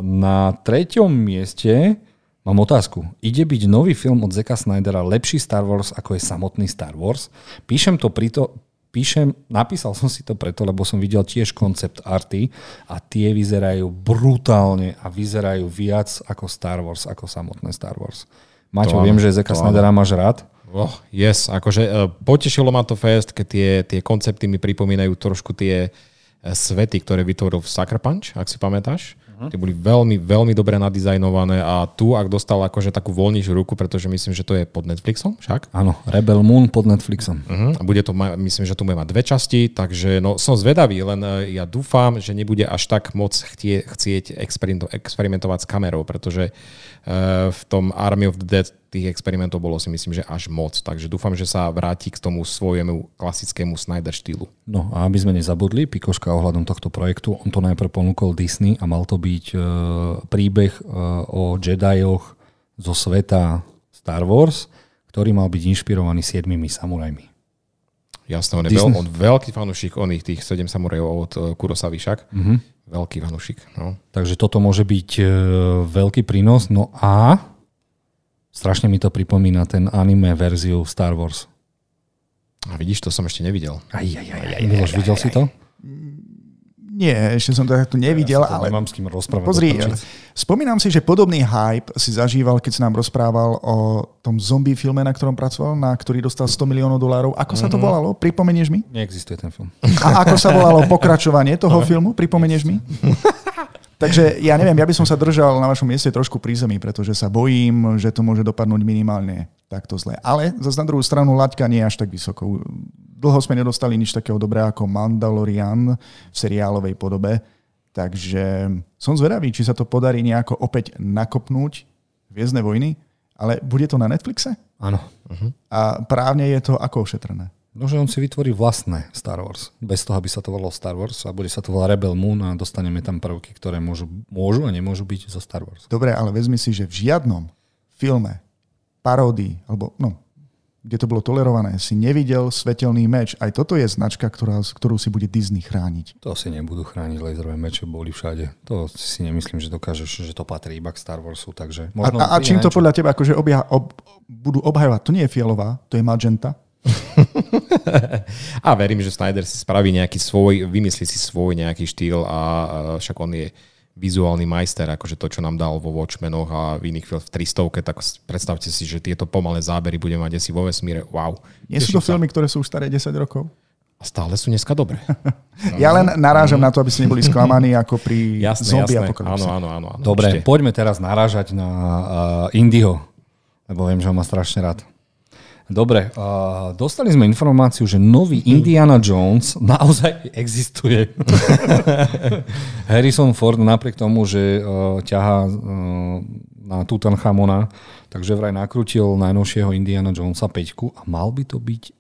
Na treťom mieste mám otázku. Ide byť nový film od Zeka Snydera lepší Star Wars, ako je samotný Star Wars? Píšem to prito, píšem, napísal som si to preto, lebo som videl tiež koncept arty a tie vyzerajú brutálne a vyzerajú viac ako Star Wars, ako samotné Star Wars. Maťo, viem, že Zeka Snydera máš rád. Oh, yes, akože uh, potešilo ma to fest, keď tie, tie koncepty mi pripomínajú trošku tie uh, svety, ktoré vytvoril v Sucker Punch, ak si pamätáš. Uh-huh. Tie boli veľmi, veľmi dobre nadizajnované a tu, ak dostal akože takú voľnejšiu ruku, pretože myslím, že to je pod Netflixom, však? Áno, Rebel Moon pod Netflixom. Uh-huh. A bude to, myslím, že tu bude mať dve časti, takže no, som zvedavý, len uh, ja dúfam, že nebude až tak moc chtie, chcieť experimentovať s kamerou, pretože uh, v tom Army of the Dead tých experimentov bolo si myslím, že až moc. Takže dúfam, že sa vráti k tomu svojemu klasickému Snyder štýlu. No a aby sme nezabudli, Pikoška ohľadom tohto projektu, on to najprv ponúkol Disney a mal to byť e, príbeh e, o Jedioch zo sveta Star Wars, ktorý mal byť inšpirovaný siedmimi samurajmi. Jasné, on je veľ, on veľký fanúšik oných tých 7 samurajov od uh, Kurosavy však. Mhm. Veľký fanúšik. No. Takže toto môže byť e, veľký prínos. No a strašne mi to pripomína ten anime verziu Star Wars. A vidíš, to som ešte nevidel. Aj, aj, aj, aj, Miloš, videl si to? Nie, ešte som to takto nevidel, Ja ale Nemám s kým rozprávať. pozri, spomínam si, že podobný hype si zažíval, keď si nám rozprával o tom zombie filme, na ktorom pracoval, na ktorý dostal 100 miliónov dolárov. Ako sa to volalo? Pripomenieš mi? Neexistuje ten film. A ako sa volalo pokračovanie toho filmu? Pripomenieš mi? [LAUGHS] Takže ja neviem, ja by som sa držal na vašom mieste trošku pri zemi, pretože sa bojím, že to môže dopadnúť minimálne takto zle. Ale zase na druhú stranu laťka nie je až tak vysoko. Dlho sme nedostali nič takého dobré ako Mandalorian v seriálovej podobe, takže som zvedavý, či sa to podarí nejako opäť nakopnúť Viezne vojny, ale bude to na Netflixe? Áno. A právne je to ako ošetrené? No, že on si vytvorí vlastné Star Wars. Bez toho, aby sa to volalo Star Wars a bude sa to volať Rebel Moon a dostaneme tam prvky, ktoré môžu, môžu a nemôžu byť zo Star Wars. Dobre, ale vezmi si, že v žiadnom filme, paródii, alebo no, kde to bolo tolerované, si nevidel svetelný meč. Aj toto je značka, ktorá, ktorú si bude Disney chrániť. To si nebudú chrániť, laserové meče boli všade. To si nemyslím, že dokážeš, že to patrí iba k Star Warsu, takže A, možno... a, a čím to podľa teba akože obja, ob, budú obhajovať? To nie je fialová, to je magenta. [LAUGHS] [LAUGHS] A verím, že Snyder si spraví nejaký svoj, vymyslí si svoj nejaký štýl a, však on je vizuálny majster, akože to, čo nám dal vo Watchmenoch a v iných v 300, tak predstavte si, že tieto pomalé zábery budeme mať asi vo vesmíre. Wow. Nie sú to sa. filmy, ktoré sú už staré 10 rokov? A stále sú dneska dobré. [LAUGHS] Ja len narážam na to, aby ste neboli sklamaní ako pri Jasné, zombie jasné. apokalypse. Áno, áno, áno. áno Dobre, určite. poďme teraz narážať na uh, Indyho, lebo viem, že ho má strašne rád. Dobre, uh, dostali sme informáciu, že nový Indiana Jones [LAUGHS] naozaj existuje. [LAUGHS] Harrison Ford napriek tomu, že uh, ťahá uh, na Tutanchamona, takže vraj nakrútil najnovšieho Indiana Jonesa 5 a mal by to byť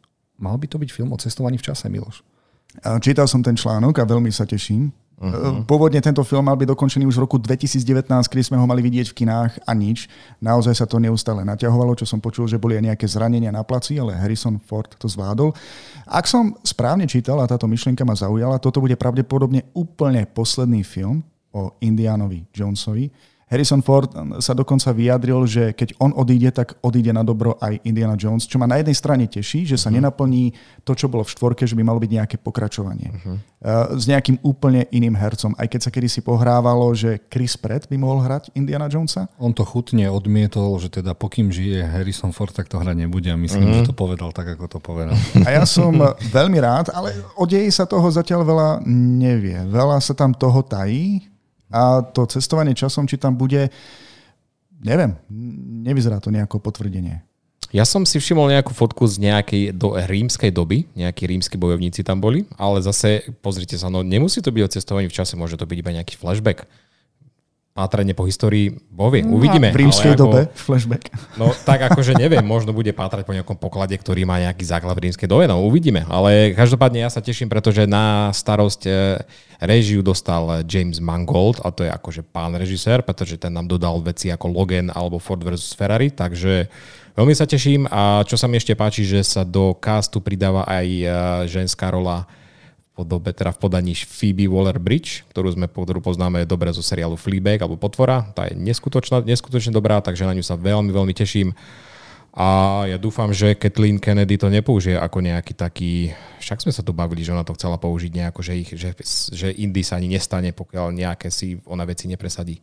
mal by to byť film o cestovaní v čase, Miloš. Čítal som ten článok a veľmi sa teším. Uh-huh. Pôvodne tento film mal byť dokončený už v roku 2019, kedy sme ho mali vidieť v kinách a nič. Naozaj sa to neustále naťahovalo, čo som počul, že boli aj nejaké zranenia na placi, ale Harrison Ford to zvládol. Ak som správne čítal a táto myšlienka ma zaujala, toto bude pravdepodobne úplne posledný film o Indianovi Jonesovi. Harrison Ford sa dokonca vyjadril, že keď on odíde, tak odíde na dobro aj Indiana Jones, čo ma na jednej strane teší, že sa uh-huh. nenaplní to, čo bolo v štvorke, že by malo byť nejaké pokračovanie. Uh-huh. S nejakým úplne iným hercom. Aj keď sa kedysi pohrávalo, že Chris Pratt by mohol hrať Indiana Jonesa. On to chutne odmietol, že teda pokým žije Harrison Ford, tak to hrať nebude a myslím, mm. že to povedal tak, ako to povedal. A ja som veľmi rád, ale o deji sa toho zatiaľ veľa nevie. Veľa sa tam toho tají a to cestovanie časom, či tam bude, neviem, nevyzerá to nejako potvrdenie. Ja som si všimol nejakú fotku z nejakej do, rímskej doby, nejakí rímsky bojovníci tam boli, ale zase pozrite sa, no nemusí to byť o cestovaní v čase, môže to byť iba nejaký flashback. Pátranie po histórii, bovie, uvidíme. V rímskej ale dobe, flashback. No tak akože neviem, možno bude pátrať po nejakom poklade, ktorý má nejaký základ v rímskej dobe, no uvidíme. Ale každopádne ja sa teším, pretože na starosť e, režiu dostal James Mangold a to je akože pán režisér, pretože ten nám dodal veci ako Logan alebo Ford vs. Ferrari, takže veľmi sa teším a čo sa mi ešte páči, že sa do castu pridáva aj e, ženská rola podobe, teda v podaní Phoebe Waller-Bridge, ktorú sme ktorú poznáme dobre zo seriálu Fleabag alebo Potvora. Tá je neskutočne dobrá, takže na ňu sa veľmi, veľmi teším. A ja dúfam, že Kathleen Kennedy to nepoužije ako nejaký taký... Však sme sa tu bavili, že ona to chcela použiť nejako, že, ich, že, že Indy sa ani nestane, pokiaľ nejaké si ona veci nepresadí.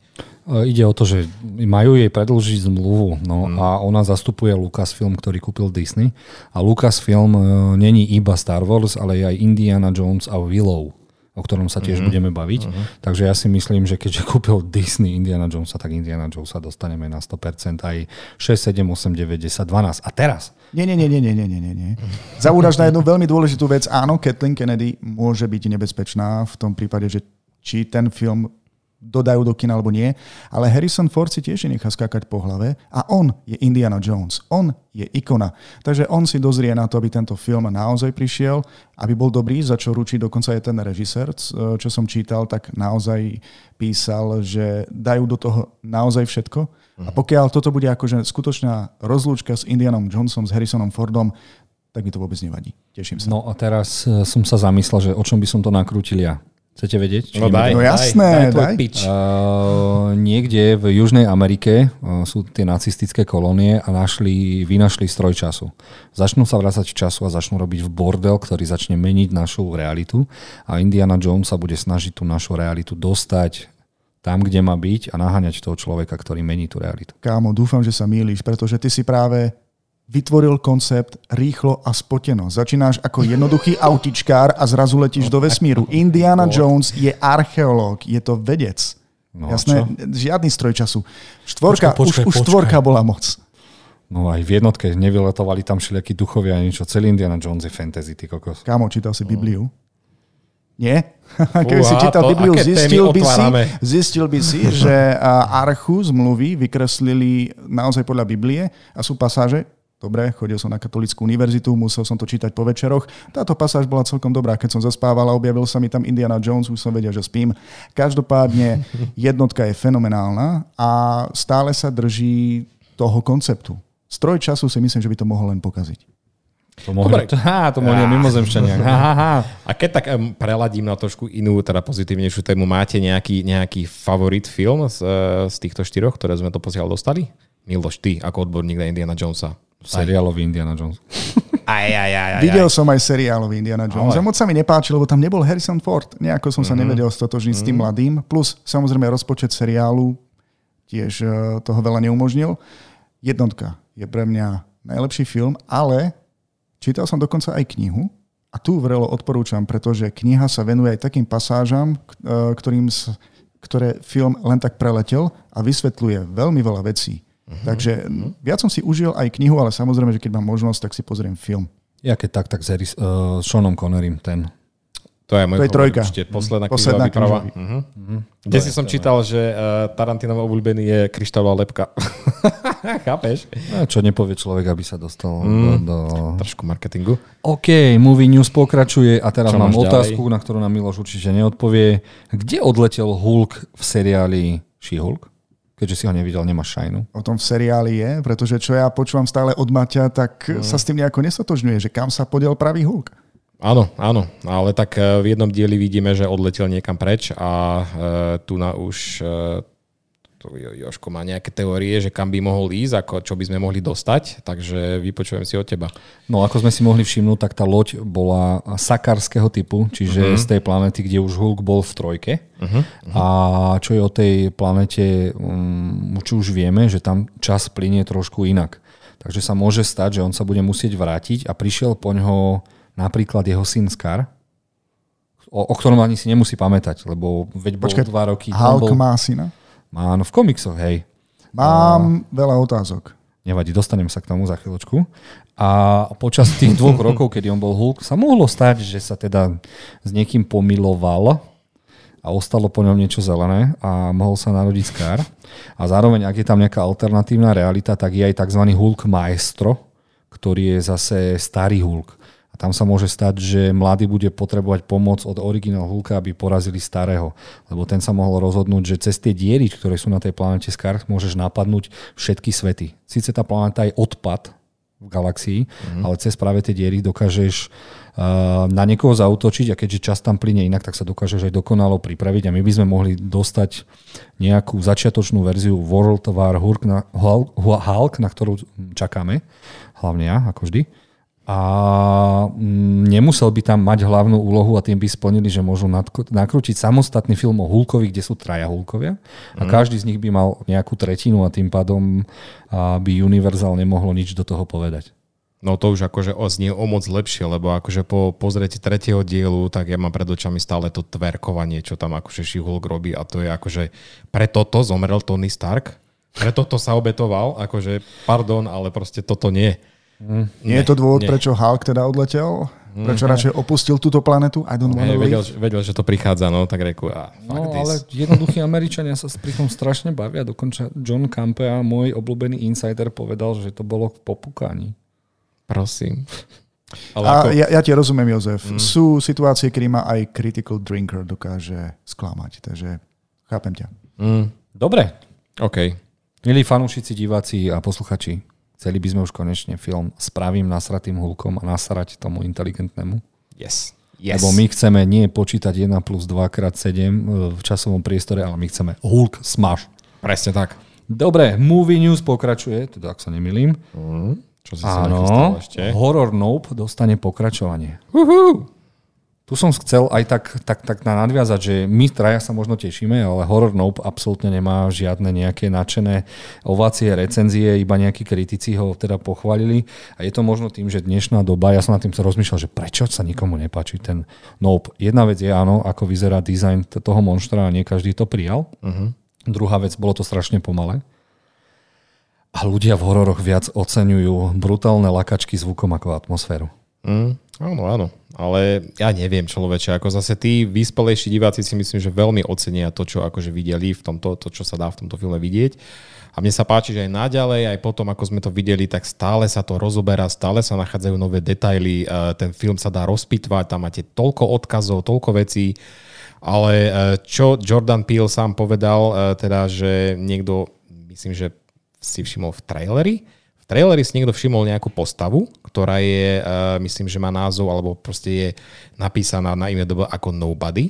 E, Ide o to, že majú jej predlžiť zmluvu no, mm. a ona zastupuje Lucasfilm, ktorý kúpil Disney. A Lucasfilm e, není iba Star Wars, ale je aj Indiana Jones a Willow o ktorom sa tiež mm-hmm. budeme baviť. Mm-hmm. Takže ja si myslím, že keďže kúpil Disney Indiana Jonesa, tak Indiana Jonesa dostaneme na 100%, aj 6, 7, 8, 9, 10, 12. A teraz? Nie, nie, nie, nie, nie, nie, nie, nie. Zaúraš na jednu veľmi dôležitú vec. Áno, Kathleen Kennedy môže byť nebezpečná v tom prípade, že či ten film dodajú do kina alebo nie, ale Harrison Ford si tiež nechá skákať po hlave a on je Indiana Jones, on je ikona. Takže on si dozrie na to, aby tento film naozaj prišiel, aby bol dobrý, za čo ručí dokonca aj ten režisér, čo som čítal, tak naozaj písal, že dajú do toho naozaj všetko. A pokiaľ toto bude akože skutočná rozlúčka s Indianom Jonesom, s Harrisonom Fordom, tak mi to vôbec nevadí. Teším sa. No a teraz e, som sa zamyslel, že o čom by som to nakrútil ja. Chcete vedieť? Či no daj, no jasné, daj. daj. Pitch. Uh, niekde v Južnej Amerike uh, sú tie nacistické kolónie a našli, vynašli stroj času. Začnú sa vrácať v času a začnú robiť v bordel, ktorý začne meniť našu realitu a Indiana Jones sa bude snažiť tú našu realitu dostať tam, kde má byť a naháňať toho človeka, ktorý mení tú realitu. Kámo, dúfam, že sa mýliš, pretože ty si práve vytvoril koncept rýchlo a spoteno. Začínáš ako jednoduchý autičkár a zrazu letíš do vesmíru. [LAUGHS] Indiana Jones je archeológ, je to vedec. No, Jasné, žiadny stroj času. Štvorka, počkaj, počkaj, už, už štvorka bola moc. No aj v jednotke nevyletovali tam všelijakí duchovia a niečo. Celý Indiana Jones je fantasy, ty kokos. Kámo, čítal si Bibliu? Nie? [LAUGHS] Keby si čítal Bibliu, zistil by, si, zistil by si, [LAUGHS] že archu zmluvy vykreslili naozaj podľa Biblie a sú pasáže, Dobre, chodil som na katolickú univerzitu, musel som to čítať po večeroch. Táto pasáž bola celkom dobrá. Keď som zaspával a objavil sa mi tam Indiana Jones, už som vedel, že spím. Každopádne [LAUGHS] jednotka je fenomenálna a stále sa drží toho konceptu. Stroj času si myslím, že by to mohol len pokaziť. To mohli, Dobre. Ha, to mohli mimozemšťania. A keď tak um, preladím na trošku inú, teda pozitívnejšiu tému, máte nejaký, nejaký favorit film z, z týchto štyroch, ktoré sme to posiaľ dostali? Miloš, ty ako odborník na Indiana Jonesa. Seriálový Indiana Jones. [LAUGHS] Aj, aj, aj, aj, Videl som aj seriálový Indiana Jones. Ale... A moc sa mi nepáčil, lebo tam nebol Harrison Ford. Nejako som sa mm-hmm. nevedel stotožniť mm-hmm. s tým mhm. mladým. Plus samozrejme rozpočet seriálu tiež uh, toho veľa neumožnil. Jednotka je pre mňa najlepší film, ale čítal som dokonca aj knihu a tu vrelo odporúčam, pretože kniha sa venuje aj takým pasážam, uh, ktorým, ktoré film len tak preletel a vysvetľuje veľmi veľa vecí. Uh-huh. Takže uh-huh. viac som si užil aj knihu, ale samozrejme, že keď mám možnosť, tak si pozriem film. Ja keď tak, tak s uh, Seanom Connerym, ten. To je, môj to je trojka. Určite, posledná, posledná výprava. Uh-huh. Uh-huh. Kde si som čítal, že uh, Tarantinov obľúbený je kryštálová lepka. [LAUGHS] Chápeš? No, čo nepovie človek, aby sa dostal mm, do, do... Trošku marketingu. OK, Movie News pokračuje a teraz čo mám otázku, ďalej? na ktorú nám Miloš určite neodpovie. Kde odletel Hulk v seriáli She-Hulk? Keďže si ho nevidel, nemáš šajnu. O tom v seriáli je, pretože čo ja počúvam stále od Maťa, tak mm. sa s tým nejako nesotožňuje, že kam sa podiel pravý Hulk. Áno, áno, ale tak eh, v jednom dieli vidíme, že odletel niekam preč a e, tu na už e, tu Joško má nejaké teórie, že kam by mohol ísť, ako, čo by sme mohli dostať, takže vypočujem si od teba. No ako sme si mohli všimnúť, tak tá loď bola sakarského typu, čiže uh-huh. z tej planety, kde už Hulk bol v trojke. Uh-huh. A čo je o tej planete, um, čo už vieme, že tam čas plinie trošku inak. Takže sa môže stať, že on sa bude musieť vrátiť a prišiel po ňoho napríklad jeho syn Scar, o, o ktorom ani si nemusí pamätať, lebo veď bol Počkej, dva roky. Hulk bol... má syna? Má, no v komiksoch, hej. Mám a... veľa otázok. Nevadí, dostanem sa k tomu za chvíľočku. A počas tých dvoch [LAUGHS] rokov, kedy on bol Hulk, sa mohlo stať, že sa teda s niekým pomiloval a ostalo po ňom niečo zelené a mohol sa narodiť Scar. A zároveň, ak je tam nejaká alternatívna realita, tak je aj tzv. Hulk Maestro, ktorý je zase starý Hulk tam sa môže stať, že mladý bude potrebovať pomoc od originál Hulka, aby porazili starého. Lebo ten sa mohol rozhodnúť, že cez tie diery, ktoré sú na tej planete Skar, môžeš napadnúť všetky svety. Sice tá planéta je odpad v galaxii, mm. ale cez práve tie diery dokážeš uh, na niekoho zautočiť a keďže čas tam plyne inak, tak sa dokážeš aj dokonalo pripraviť a my by sme mohli dostať nejakú začiatočnú verziu World War Hulk, na, Hulk, na ktorú čakáme, hlavne ja, ako vždy a mm, nemusel by tam mať hlavnú úlohu a tým by splnili, že môžu nakrútiť samostatný film o Hulkovi, kde sú traja Hulkovia a mm. každý z nich by mal nejakú tretinu a tým pádom by Universal nemohlo nič do toho povedať. No to už akože znie o moc lepšie, lebo akože po pozretí tretieho dielu, tak ja mám pred očami stále to tverkovanie, čo tam akože She-Hulk robí a to je akože pre toto zomrel Tony Stark, pre toto sa obetoval, akože pardon, ale proste toto nie. Mm, nie je to dôvod, nie. prečo Hulk teda odletel? Prečo radšej opustil túto planetu? I don't wanna vedel, vedel, že to prichádza, no tak reku, a fuck No, this. ale jednoduchí Američania sa pri tom strašne bavia. Dokonca John Campea, môj obľúbený insider, povedal, že to bolo v popúkaní. Prosím. [LAUGHS] Ale A ako, ja, ja ti rozumiem, Jozef. Mm. Sú situácie, kedy ma aj critical drinker dokáže sklamať, takže chápem ťa. mm, Dobre, OK. milí fanúšici, diváci a posluchači, chceli by sme už konečne film s pravým nasratým hulkom a nasrať tomu inteligentnému. Yes. yes. Lebo my chceme nie počítať 1 plus 2 krát 7 v časovom priestore, ale my chceme Hulk smash. Presne tak. Dobre, Movie News pokračuje, teda ak sa nemilím. Mm, čo si sa Áno, ešte? Horror Nope dostane pokračovanie. Uhu. Tu som chcel aj tak, tak, tak na nadviazať, že my traja sa možno tešíme, ale Horror Nope absolútne nemá žiadne nejaké nadšené ovácie, recenzie, iba nejakí kritici ho teda pochválili. A je to možno tým, že dnešná doba, ja som nad tým sa rozmýšľal, že prečo sa nikomu nepáči ten Nope. Jedna vec je áno, ako vyzerá dizajn toho monštra a nie každý to prijal. Uh-huh. Druhá vec, bolo to strašne pomalé. A ľudia v hororoch viac oceňujú brutálne lakačky zvukom ako atmosféru. Mm, áno, áno. Ale ja neviem, človeče, ako zase tí vyspelejší diváci si myslím, že veľmi ocenia to, čo akože videli v tomto, to, čo sa dá v tomto filme vidieť. A mne sa páči, že aj naďalej, aj potom, ako sme to videli, tak stále sa to rozoberá, stále sa nachádzajú nové detaily, e, ten film sa dá rozpitvať, tam máte toľko odkazov, toľko vecí, ale e, čo Jordan Peele sám povedal, e, teda, že niekto, myslím, že si všimol v traileri, traileri si niekto všimol nejakú postavu, ktorá je, uh, myslím, že má názov, alebo proste je napísaná na IMDb ako Nobody.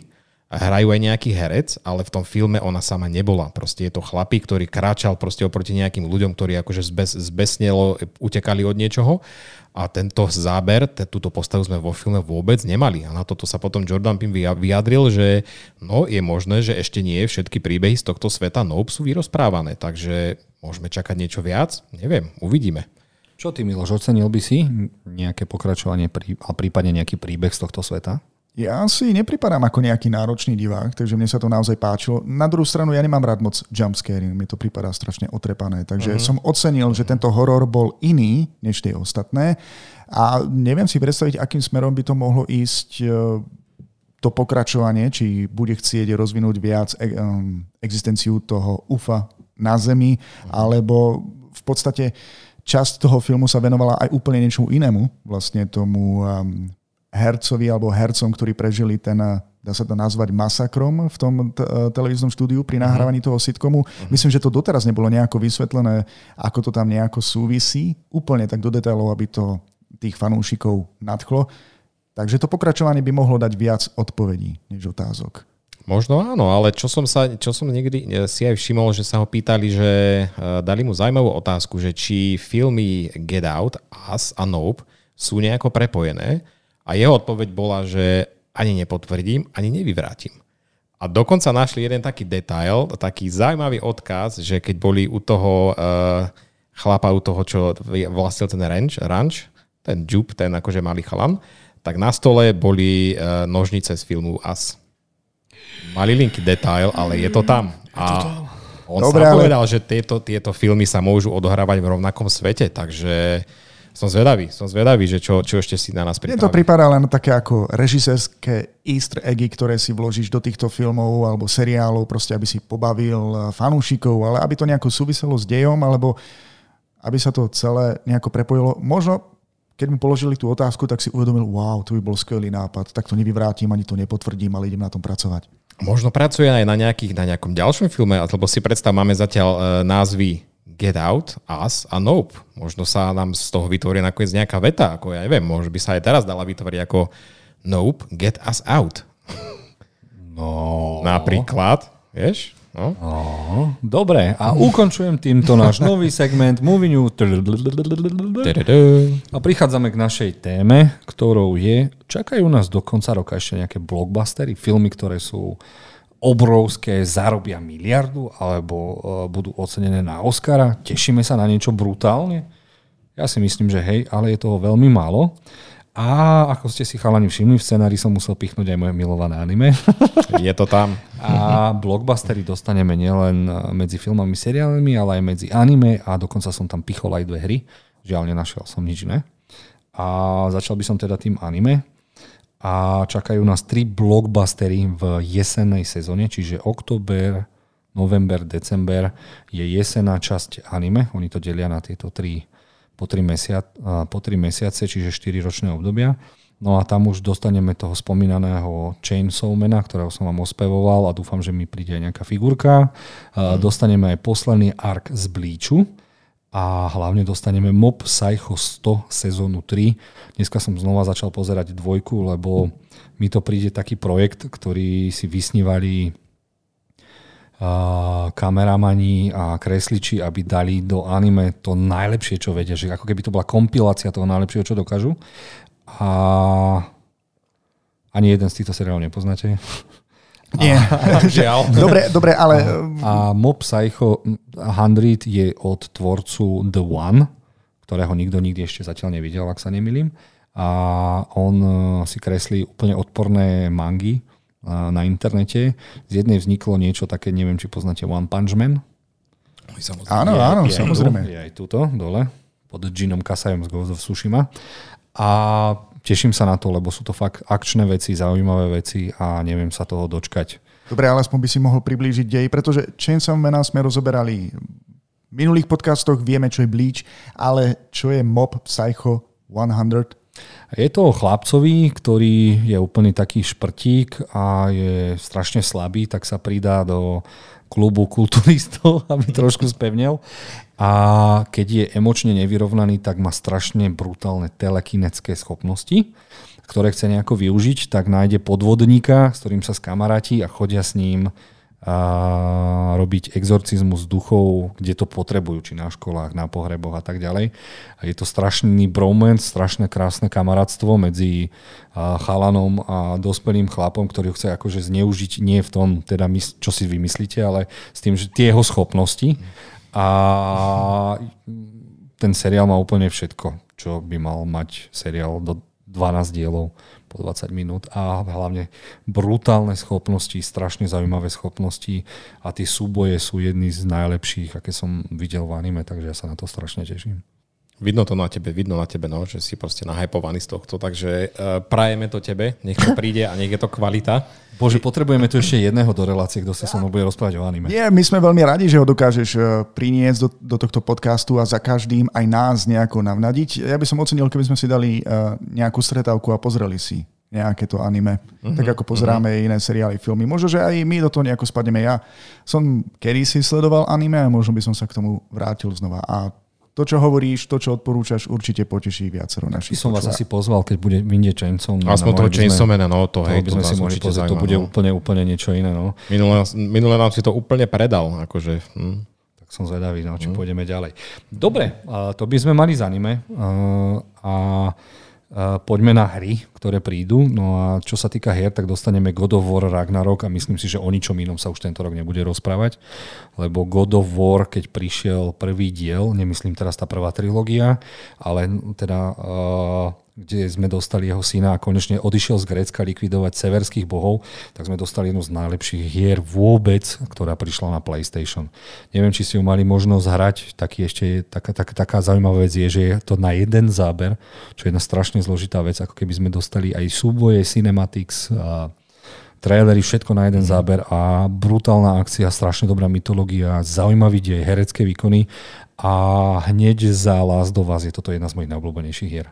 Hrajú aj nejaký herec, ale v tom filme ona sama nebola. Proste je to chlapík, ktorý kráčal proste oproti nejakým ľuďom, ktorí akože zbes, zbesnelo utekali od niečoho. A tento záber, túto postavu sme vo filme vôbec nemali. A na toto sa potom Jordan vyja- vyjadril, že no, je možné, že ešte nie všetky príbehy z tohto sveta Nope sú vyrozprávané. Takže môžeme čakať niečo viac? Neviem, uvidíme. Čo ty, Miloš, ocenil by si nejaké pokračovanie a prípadne nejaký príbeh z tohto sveta? Ja si nepripadám ako nejaký náročný divák, takže mne sa to naozaj páčilo. Na druhú stranu ja nemám rád moc jumpscary, mi to pripadá strašne otrepané, takže uh-huh. som ocenil, že tento horor bol iný než tie ostatné a neviem si predstaviť, akým smerom by to mohlo ísť e, to pokračovanie, či bude chcieť rozvinúť viac e- existenciu toho UFA na Zemi, alebo v podstate časť toho filmu sa venovala aj úplne niečomu inému, vlastne tomu hercovi alebo hercom, ktorí prežili ten, uh, dá sa to nazvať masakrom v tom t- uh, televíznom štúdiu pri nahrávaní toho sitcomu. Myslím, že to doteraz nebolo nejako vysvetlené, ako to tam nejako súvisí, úplne tak do detailov, aby to tých fanúšikov nadchlo. Takže to pokračovanie by mohlo dať viac odpovedí než otázok. Možno áno, ale čo som, sa, čo som niekdy eh, si aj všimol, že sa ho pýtali, že eh, dali mu zaujímavú otázku, že či filmy Get Out, Us a Nope sú nejako prepojené a jeho odpoveď bola, že ani nepotvrdím, ani nevyvrátim. A dokonca našli jeden taký detail, taký zaujímavý odkaz, že keď boli u toho uh, chlapa, u toho, čo vlastnil ten ranch, ranch ten Jup, ten akože malý chalan, tak na stole boli uh, nožnice z filmu Us. Malilinky detail, ale je to tam. A on Dobre, sa ale- povedal, že tieto, tieto filmy sa môžu odohrávať v rovnakom svete, takže som zvedavý, som zvedavý, že čo, čo ešte si na nás Mne to pripraví. pripadá len také ako režisérske easter eggy, ktoré si vložíš do týchto filmov alebo seriálov, proste aby si pobavil eh, fanúšikov, ale aby to nejako súviselo s dejom, alebo aby sa to celé nejako prepojilo. Možno, keď mi položili tú otázku, tak si uvedomil, wow, to by bol skvelý nápad, tak to nevyvrátim, ani to nepotvrdím, ale idem na tom pracovať. Možno pracuje aj na, nejakých, na nejakom ďalšom filme, lebo si predstav, máme zatiaľ e, názvy Get Out, Us a Nope. Možno sa nám z toho vytvorí nakoniec nejaká veta, ako ja neviem, možno by sa aj teraz dala vytvoriť ako Nope, Get Us Out. No. Napríklad, vieš? No. no. Dobre, a ukončujem týmto náš nový segment Movie News. A prichádzame k našej téme, ktorou je, čakajú nás do konca roka ešte nejaké blockbustery, filmy, ktoré sú obrovské, zarobia miliardu, alebo uh, budú ocenené na Oscara. Tešíme sa na niečo brutálne? Ja si myslím, že hej, ale je toho veľmi málo. A ako ste si chalani všimli, v scenári som musel pichnúť aj moje milované anime. [LAUGHS] Je to tam. A blockbustery dostaneme nielen medzi filmami, seriálmi, ale aj medzi anime a dokonca som tam pichol aj dve hry. Žiaľ, nenašiel som nič iné. A začal by som teda tým anime. A čakajú nás tri blockbustery v jesennej sezóne, čiže október, november, december je jesená časť anime. Oni to delia na tieto tri po tri, mesiac, po tri mesiace, čiže 4 ročné obdobia. No a tam už dostaneme toho spomínaného Chainsawmana, ktorého som vám ospevoval a dúfam, že mi príde aj nejaká figurka. Mm. Dostaneme aj posledný ark z Blíču a hlavne dostaneme Mob Psycho 100 sezónu 3. Dneska som znova začal pozerať dvojku, lebo mi to príde taký projekt, ktorý si vysnívali kameramani a kresliči, aby dali do anime to najlepšie, čo vedia. Že ako keby to bola kompilácia toho najlepšieho, čo dokážu. A ani jeden z týchto seriálov nepoznáte. [LAUGHS] Nie. [LAUGHS] [LAUGHS] Žiaľ. dobre, dobre, ale... A, a Mob Psycho 100 je od tvorcu The One, ktorého nikto nikdy ešte zatiaľ nevidel, ak sa nemýlim. A on e, si kreslí úplne odporné mangy e, na internete. Z jednej vzniklo niečo také, neviem, či poznáte One Punch Man. Áno, áno, je samozrejme. Je aj tuto, dole, pod Ginom Kasajom z Ghost of Tsushima. A teším sa na to, lebo sú to fakt akčné veci, zaujímavé veci a neviem sa toho dočkať. Dobre, ale aspoň by si mohol priblížiť dej, pretože Chainsaw Mana sme rozoberali v minulých podcastoch, vieme, čo je Bleach, ale čo je Mob Psycho 100? Je to chlapcovi, ktorý je úplný taký šprtík a je strašne slabý, tak sa pridá do klubu kulturistov, [LAUGHS] aby trošku spevnil a keď je emočne nevyrovnaný, tak má strašne brutálne telekinecké schopnosti, ktoré chce nejako využiť, tak nájde podvodníka, s ktorým sa skamaráti a chodia s ním a robiť exorcizmus duchov, kde to potrebujú, či na školách, na pohreboch a tak ďalej. A je to strašný bromance, strašné krásne kamarátstvo medzi chalanom a dospelým chlapom, ktorý chce akože zneužiť nie v tom, teda čo si vymyslíte, ale s tým, že tie jeho schopnosti a ten seriál má úplne všetko, čo by mal mať seriál do 12 dielov po 20 minút a hlavne brutálne schopnosti, strašne zaujímavé schopnosti a tie súboje sú jedny z najlepších, aké som videl v anime, takže ja sa na to strašne teším. Vidno to na tebe, vidno na tebe, no, že si proste nahypovaný z tohto, takže uh, prajeme to tebe, nech to príde a nech je to kvalita. Bože, potrebujeme tu ešte jedného do relácie, kto sa so mnou bude rozprávať o anime. Nie, my sme veľmi radi, že ho dokážeš e, priniesť do, do tohto podcastu a za každým aj nás nejako navnadiť. Ja by som ocenil, keby sme si dali uh, nejakú stretávku a pozreli si nejaké to anime. Uh-huh, tak ako pozeráme uh-huh. iné seriály, filmy. Možno, že aj my do toho nejako spadneme. Ja som kedy si sledoval anime a možno by som sa k tomu vrátil znova. A to, čo hovoríš, to, čo odporúčaš, určite poteší viacero našich. By som vás asi pozval, keď bude vyjde Chainsaw Man. Aspoň toho Chainsaw Man, no to, hej, by sme si mohli pozrieť, to bude no. úplne, úplne niečo iné. No. Minule, minule nám si to úplne predal. Akože, hm. Tak som zvedavý, no, či hm. pôjdeme ďalej. Dobre, to by sme mali za anime. A poďme na hry, ktoré prídu. No a čo sa týka hier, tak dostaneme God of War Ragnarok a myslím si, že o ničom inom sa už tento rok nebude rozprávať, lebo God of War, keď prišiel prvý diel, nemyslím teraz tá prvá trilógia, ale teda kde sme dostali jeho syna a konečne odišiel z Grécka likvidovať severských bohov, tak sme dostali jednu z najlepších hier vôbec, ktorá prišla na PlayStation. Neviem, či ste ju mali možnosť hrať, taký ešte taká, taká, taká zaujímavá vec je, že je to na jeden záber, čo je jedna strašne zložitá vec, ako keby sme dostali aj súboje, cinematics, a trailery, všetko na jeden mm. záber a brutálna akcia, strašne dobrá mytológia, zaujímavý dej, herecké výkony a hneď za Last of Us je toto jedna z mojich najobľúbenejších hier.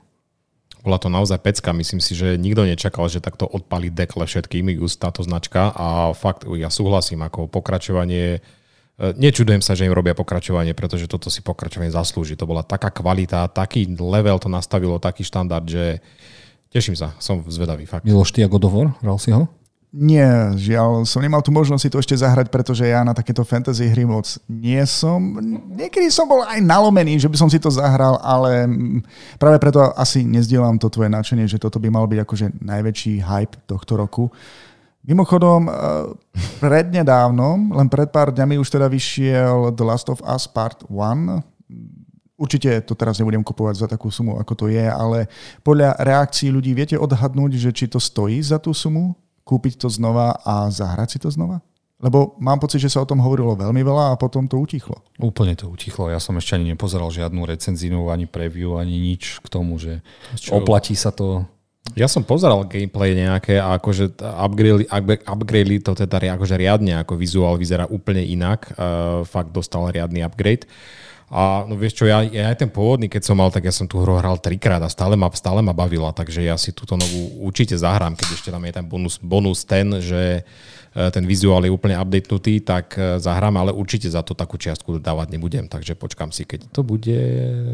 Bola to naozaj pecka, myslím si, že nikto nečakal, že takto odpali dekle všetkým táto značka a fakt ja súhlasím, ako pokračovanie e, Nečudujem sa, že im robia pokračovanie, pretože toto si pokračovanie zaslúži. To bola taká kvalita, taký level to nastavilo, taký štandard, že teším sa, som zvedavý. Fakt. Miloš, ty ako dovor, hral si ho? Nie, žiaľ, som nemal tu možnosť si to ešte zahrať, pretože ja na takéto fantasy hry moc nie som. Niekedy som bol aj nalomený, že by som si to zahral, ale práve preto asi nezdielam to tvoje nadšenie, že toto by mal byť akože najväčší hype tohto roku. Mimochodom, eh, prednedávnom, len pred pár dňami už teda vyšiel The Last of Us Part 1. Určite to teraz nebudem kupovať za takú sumu, ako to je, ale podľa reakcií ľudí viete odhadnúť, že či to stojí za tú sumu? Kúpiť to znova a zahrať si to znova? Lebo mám pocit, že sa o tom hovorilo veľmi veľa a potom to utichlo. Úplne to utichlo. Ja som ešte ani nepozeral žiadnu recenzínu, ani preview, ani nič k tomu, že Čo? oplatí sa to. Ja som pozeral gameplay nejaké a akože upgrade, to teda akože riadne, ako vizuál vyzerá úplne inak. Uh, fakt dostal riadny upgrade. A no vieš čo, ja, ja aj ten pôvodný, keď som mal, tak ja som tú hru hral trikrát a stále ma, stále ma bavila, takže ja si túto novú určite zahrám, keď ešte tam je ten bonus, bonus ten, že E, ten vizuál je úplne updatenutý, tak e, zahrám, ale určite za to takú čiastku dávať nebudem, takže počkám si, keď to bude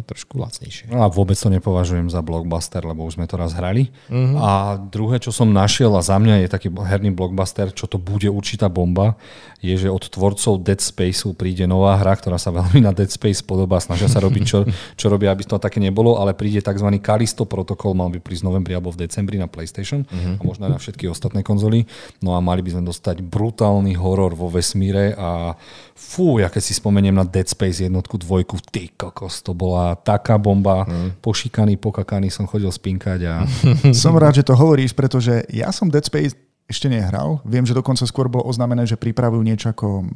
trošku lacnejšie. No a vôbec to nepovažujem za blockbuster, lebo už sme to raz hrali. Uh-huh. A druhé, čo som našiel a za mňa je taký herný blockbuster, čo to bude určitá bomba, je, že od tvorcov Dead Spaceu príde nová hra, ktorá sa [LAUGHS] veľmi na Dead Space podobá, snažia sa robiť, čo, [LAUGHS] čo robia, aby to také nebolo, ale príde tzv. Kalisto protokol, mal by prísť v novembri alebo v decembri na PlayStation uh-huh. a možno aj na všetky ostatné konzoly. No a mali by sme dostať dostať brutálny horor vo vesmíre a fú, ja keď si spomeniem na Dead Space jednotku, dvojku, ty kokos, to bola taká bomba, mm. pošikaný, pokakaný som chodil spinkať a... [LAUGHS] som rád, že to hovoríš, pretože ja som Dead Space ešte nehral. Viem, že dokonca skôr bolo oznámené, že pripravujú niečo ako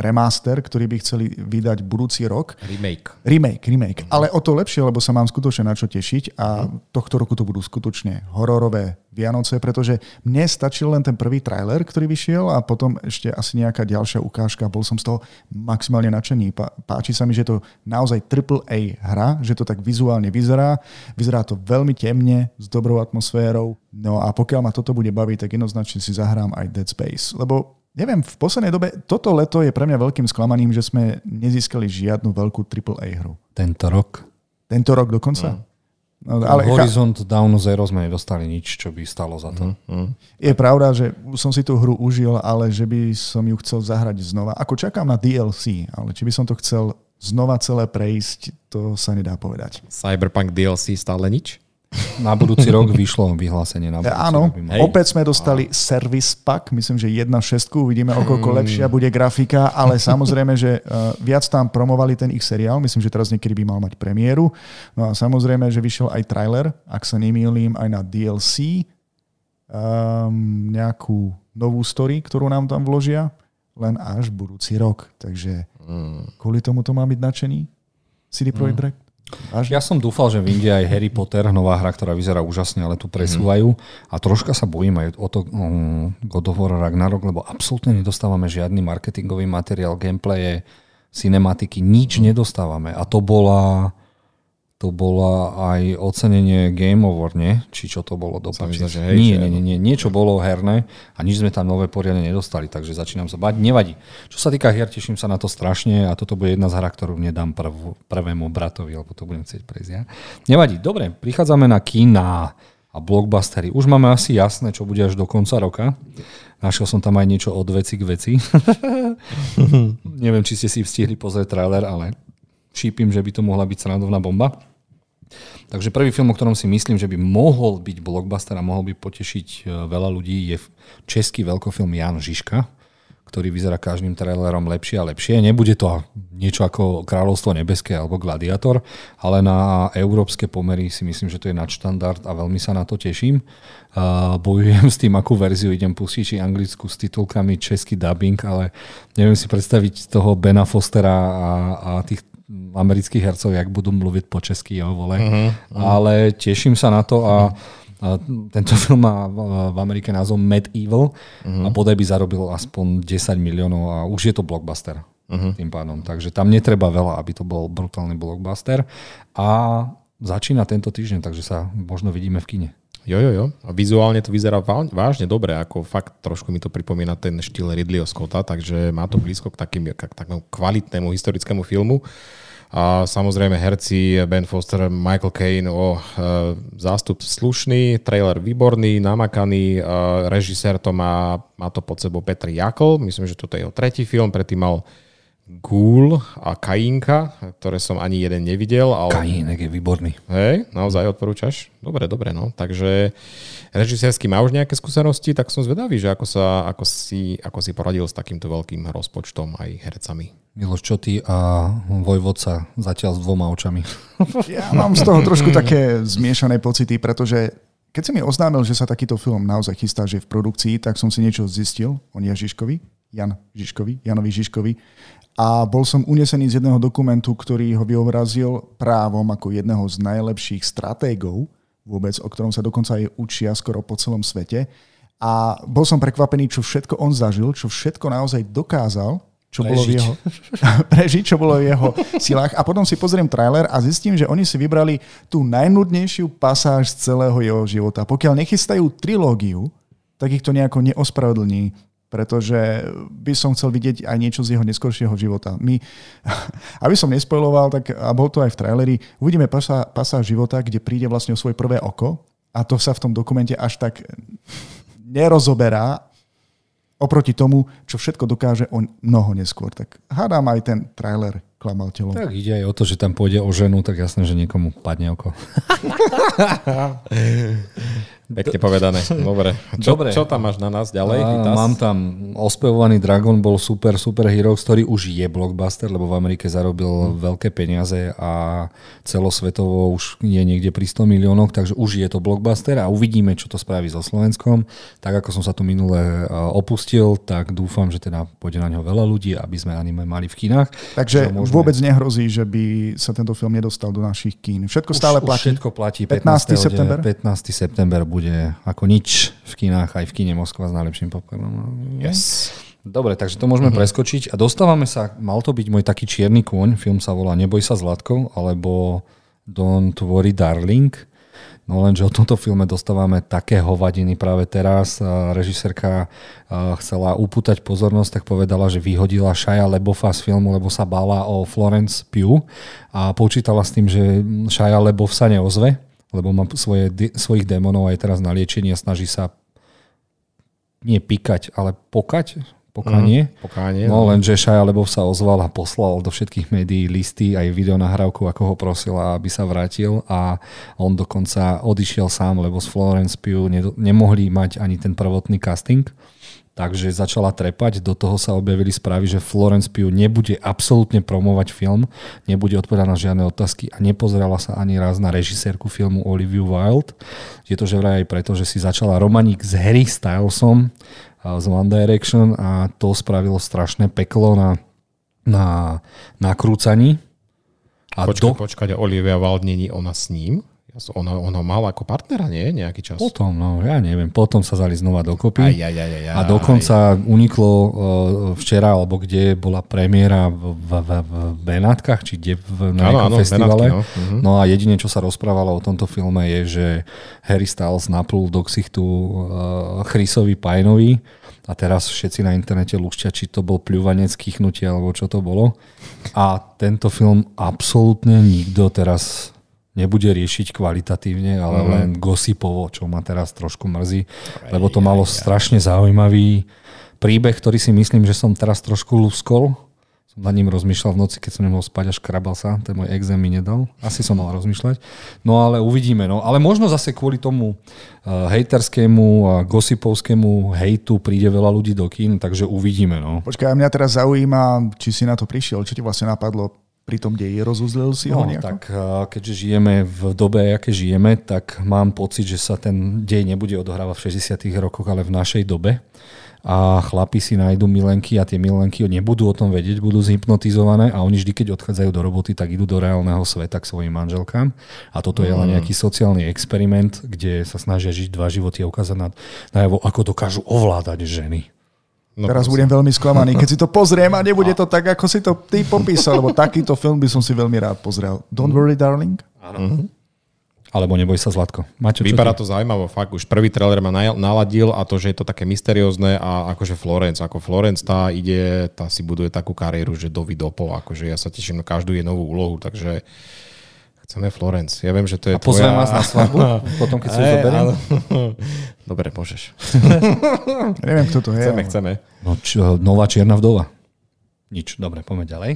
remaster, ktorý by chceli vydať budúci rok. Remake. Remake, remake. Mm-hmm. Ale o to lepšie, lebo sa mám skutočne na čo tešiť a mm-hmm. tohto roku to budú skutočne hororové Vianoce, pretože mne stačil len ten prvý trailer, ktorý vyšiel a potom ešte asi nejaká ďalšia ukážka. Bol som z toho maximálne nadšený. Páči sa mi, že to naozaj AAA hra, že to tak vizuálne vyzerá. Vyzerá to veľmi temne, s dobrou atmosférou. No a pokiaľ ma toto bude baviť, tak jednoznačne si zahrám aj Dead Space. Lebo neviem, v poslednej dobe toto leto je pre mňa veľkým sklamaním, že sme nezískali žiadnu veľkú AAA hru. Tento rok? Tento rok dokonca? Mm. No, ale Horizont cha- Down Zero sme nedostali nič, čo by stalo za to. Mm, mm. Je pravda, že som si tú hru užil, ale že by som ju chcel zahrať znova. Ako čakám na DLC, ale či by som to chcel znova celé prejsť, to sa nedá povedať. Cyberpunk DLC stále nič? Na budúci rok vyšlo vyhlásenie. Na budúci Áno, rok opäť sme dostali a... service pack, myslím, že jedna šestku, uvidíme, o koľko hmm. lepšia bude grafika, ale samozrejme, že uh, viac tam promovali ten ich seriál, myslím, že teraz niekedy by mal mať premiéru. No a samozrejme, že vyšiel aj trailer, ak sa nemýlim, aj na DLC, um, nejakú novú story, ktorú nám tam vložia, len až budúci rok. Takže hmm. kvôli tomu to má byť nadšený CD Projekt hmm. Až? Ja som dúfal, že vyjde aj Harry Potter, nová hra, ktorá vyzerá úžasne, ale tu presúvajú. Mm-hmm. A troška sa bojím aj o to um, God of War Ragnarok, lebo absolútne nedostávame žiadny marketingový materiál, gameplaye, cinematiky, nič mm-hmm. nedostávame. A to bola to bola aj ocenenie Game Award, nie? Či čo to bolo do že hej, nie, nie, nie, nie, niečo bolo herné a nič sme tam nové poriadne nedostali, takže začínam sa bať. Nevadí. Čo sa týka hier, teším sa na to strašne a toto bude jedna z hra, ktorú nedám prv, prvému bratovi, alebo to budem chcieť prejsť ja. Nevadí. Dobre, prichádzame na kina a blockbustery. Už máme asi jasné, čo bude až do konca roka. Našiel som tam aj niečo od veci k veci. [LAUGHS] Neviem, či ste si stihli pozrieť trailer, ale šípim, že by to mohla byť srandovná bomba. Takže prvý film, o ktorom si myslím, že by mohol byť blockbuster a mohol by potešiť e, veľa ľudí, je český veľkofilm Jan Žižka, ktorý vyzerá každým trailerom lepšie a lepšie. Nebude to niečo ako Kráľovstvo nebeské alebo Gladiator, ale na európske pomery si myslím, že to je nadštandard a veľmi sa na to teším. Uh, bojujem s tým, akú verziu idem pustiť, či anglickú s titulkami, český dubbing, ale neviem si predstaviť toho Bena Fostera a, a tých amerických hercov, jak budú mluviť po česky, jo, vole. Uh-huh, uh-huh. Ale teším sa na to a, a tento [LAUGHS] film má v Amerike názov Mad Evil uh-huh. a bodaj by zarobil aspoň 10 miliónov a už je to blockbuster. Uh-huh. Tým pádom. Takže tam netreba veľa, aby to bol brutálny blockbuster. A začína tento týždeň, takže sa možno vidíme v kine. Jo, jo, jo. A vizuálne to vyzerá vážne dobre, ako fakt trošku mi to pripomína ten štýl Ridleyho Scotta, takže má to blízko k, takým, k takému kvalitnému historickému filmu. A samozrejme herci Ben Foster, Michael Caine, o, e, zástup slušný, trailer výborný, namakaný, e, režisér to má, má to pod sebou Petr Jakl, myslím, že toto je jeho tretí film, predtým mal Ghoul a Kainka, ktoré som ani jeden nevidel. Ale... Kajínek je výborný. Hej, naozaj odporúčaš? Dobre, dobre, no. Takže režisérsky má už nejaké skúsenosti, tak som zvedavý, že ako, sa, ako, si, ako si poradil s takýmto veľkým rozpočtom aj hercami. Miloš, čo ty a Vojvodca zatiaľ s dvoma očami? [LAUGHS] Ja mám z toho trošku také zmiešané pocity, pretože keď si mi oznámil, že sa takýto film naozaj chystá, že je v produkcii, tak som si niečo zistil o Ježiškovi Jan Žižkovi, Janovi Žižkovi. A bol som unesený z jedného dokumentu, ktorý ho vyobrazil právom ako jedného z najlepších stratégov vôbec, o ktorom sa dokonca aj učia skoro po celom svete. A bol som prekvapený, čo všetko on zažil, čo všetko naozaj dokázal, čo prežiť. bolo v jeho, [LAUGHS] prežiť, čo bolo v jeho silách. A potom si pozriem trailer a zistím, že oni si vybrali tú najnudnejšiu pasáž z celého jeho života. Pokiaľ nechystajú trilógiu, tak ich to nejako neospravedlní pretože by som chcel vidieť aj niečo z jeho neskoršieho života. My, [LAUGHS] aby som nespojoval, tak a bol to aj v traileri, uvidíme pasa, pasa života, kde príde vlastne o svoje prvé oko a to sa v tom dokumente až tak [LAUGHS] nerozoberá oproti tomu, čo všetko dokáže on mnoho neskôr. Tak hádam aj ten trailer klamal telo. Tak ide aj o to, že tam pôjde o ženu, tak jasné, že niekomu padne oko. [LAUGHS] Pekne povedané. Dobre. Čo, Dobre. čo tam máš na nás ďalej? A, mám tam ospevovaný Dragon Ball Super Super Heroes, ktorý už je blockbuster, lebo v Amerike zarobil hmm. veľké peniaze a celosvetovo už je niekde pri 100 miliónoch, takže už je to blockbuster a uvidíme, čo to spraví so Slovenskom. Tak ako som sa tu minule opustil, tak dúfam, že teda pôjde na ňo veľa ľudí, aby sme anime mali v kinách. Takže môžeme... vôbec nehrozí, že by sa tento film nedostal do našich kín. Všetko už, stále už platí. Všetko platí. 15. 15. september? 15. september bude ako nič v kinách, aj v kine Moskva s najlepším popcornom. Yes. Dobre, takže to môžeme mm-hmm. preskočiť a dostávame sa, mal to byť môj taký čierny kôň, film sa volá Neboj sa Zlatko, alebo Don't Worry Darling. No lenže o tomto filme dostávame také hovadiny práve teraz. Režisérka chcela upútať pozornosť, tak povedala, že vyhodila Shia Lebofa z filmu, lebo sa bála o Florence Pugh a počítala s tým, že Shia Lebof sa neozve lebo má svoje, svojich démonov aj teraz na liečenie a snaží sa nie pikať, ale pokať, pokanie. Mm, pokánie. No, no len, že Shia Lebov sa ozval a poslal do všetkých médií listy, aj videonahrávku, ako ho prosila, aby sa vrátil a on dokonca odišiel sám, lebo z Florence Pugh nemohli mať ani ten prvotný casting Takže začala trepať, do toho sa objavili správy, že Florence Pugh nebude absolútne promovať film, nebude odpovedať na žiadne otázky a nepozerala sa ani raz na režisérku filmu Olivia Wilde. Je to že vraj aj preto, že si začala romaník s Harry Stylesom z One Direction a to spravilo strašné peklo na, na nakrúcaní. A počkaj, do... počkať, Olivia Wilde není ona s ním? Ona, ona mal ako partnera, nie? Nejaký čas. Potom, no ja neviem. Potom sa zali znova dokopy. Aj, aj, aj, aj, a dokonca uniklo uh, včera, alebo kde bola premiéra v, v, v, v Benátkach, či kde v, na ano, ano, festivale. Benátky, no. Uh-huh. no a jedine, čo sa rozprávalo o tomto filme je, že Harry Styles naplul do ksichtu uh, Chrisovi Pajnovi a teraz všetci na internete lúšťa, či to bol pľúvanec, kýchnutie alebo čo to bolo. A tento film absolútne nikto teraz nebude riešiť kvalitatívne, ale mm. len gosipovo, čo ma teraz trošku mrzí, lebo to malo strašne zaujímavý príbeh, ktorý si myslím, že som teraz trošku luskol. Som na ním rozmýšľal v noci, keď som nemohol spať, až krabal sa, ten môj exém mi nedal. Asi som mal rozmýšľať. No ale uvidíme. No. Ale možno zase kvôli tomu uh, hejterskému a gosipovskému hejtu príde veľa ľudí do kín, takže uvidíme. No. Počkaj, mňa teraz zaujíma, či si na to prišiel, čo ti vlastne napadlo pri tom deji? Rozuzlil si ho no, nejako? tak keďže žijeme v dobe, aké žijeme, tak mám pocit, že sa ten dej nebude odohrávať v 60 rokoch, ale v našej dobe. A chlapi si nájdu milenky a tie milenky nebudú o tom vedieť, budú zhypnotizované a oni vždy, keď odchádzajú do roboty, tak idú do reálneho sveta k svojim manželkám. A toto mm. je len mm. nejaký sociálny experiment, kde sa snažia žiť dva životy a ukázať na, najavo, ako dokážu ovládať ženy. No, Teraz prosím. budem veľmi sklamaný, keď si to pozriem a nebude to tak, ako si to ty popísal, lebo takýto film by som si veľmi rád pozrel. Don't worry, darling. Áno. Mm-hmm. Alebo neboj sa, Zlatko. Máte, Vypadá to zaujímavo, fakt. Už prvý trailer ma naladil a to, že je to také mysteriózne a akože Florence, ako Florence tá ide, tá si buduje takú kariéru, že do vidopo, akože ja sa teším na každú jej novú úlohu, takže Chceme Florence. Ja viem, že to je A pozvem tvoja... vás na svadbu, [LAUGHS] potom keď si ju zoberiem? [LAUGHS] Dobre, môžeš. [LAUGHS] neviem, kto to je. Chceme, ale... chceme. No, čo, nová čierna vdova. Nič, dobre, poďme ďalej.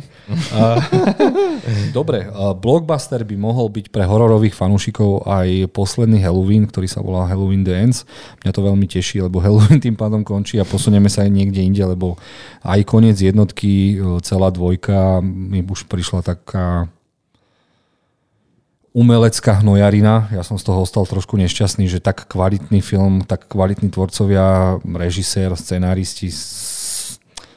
dobre, blockbuster by mohol byť pre hororových fanúšikov aj posledný Halloween, ktorý sa volá Halloween Dance. Mňa to veľmi teší, lebo Halloween tým pádom končí a posunieme sa aj niekde inde, lebo aj koniec jednotky, celá dvojka mi už prišla taká umelecká hnojarina. Ja som z toho ostal trošku nešťastný, že tak kvalitný film, tak kvalitní tvorcovia, režisér, scenáristi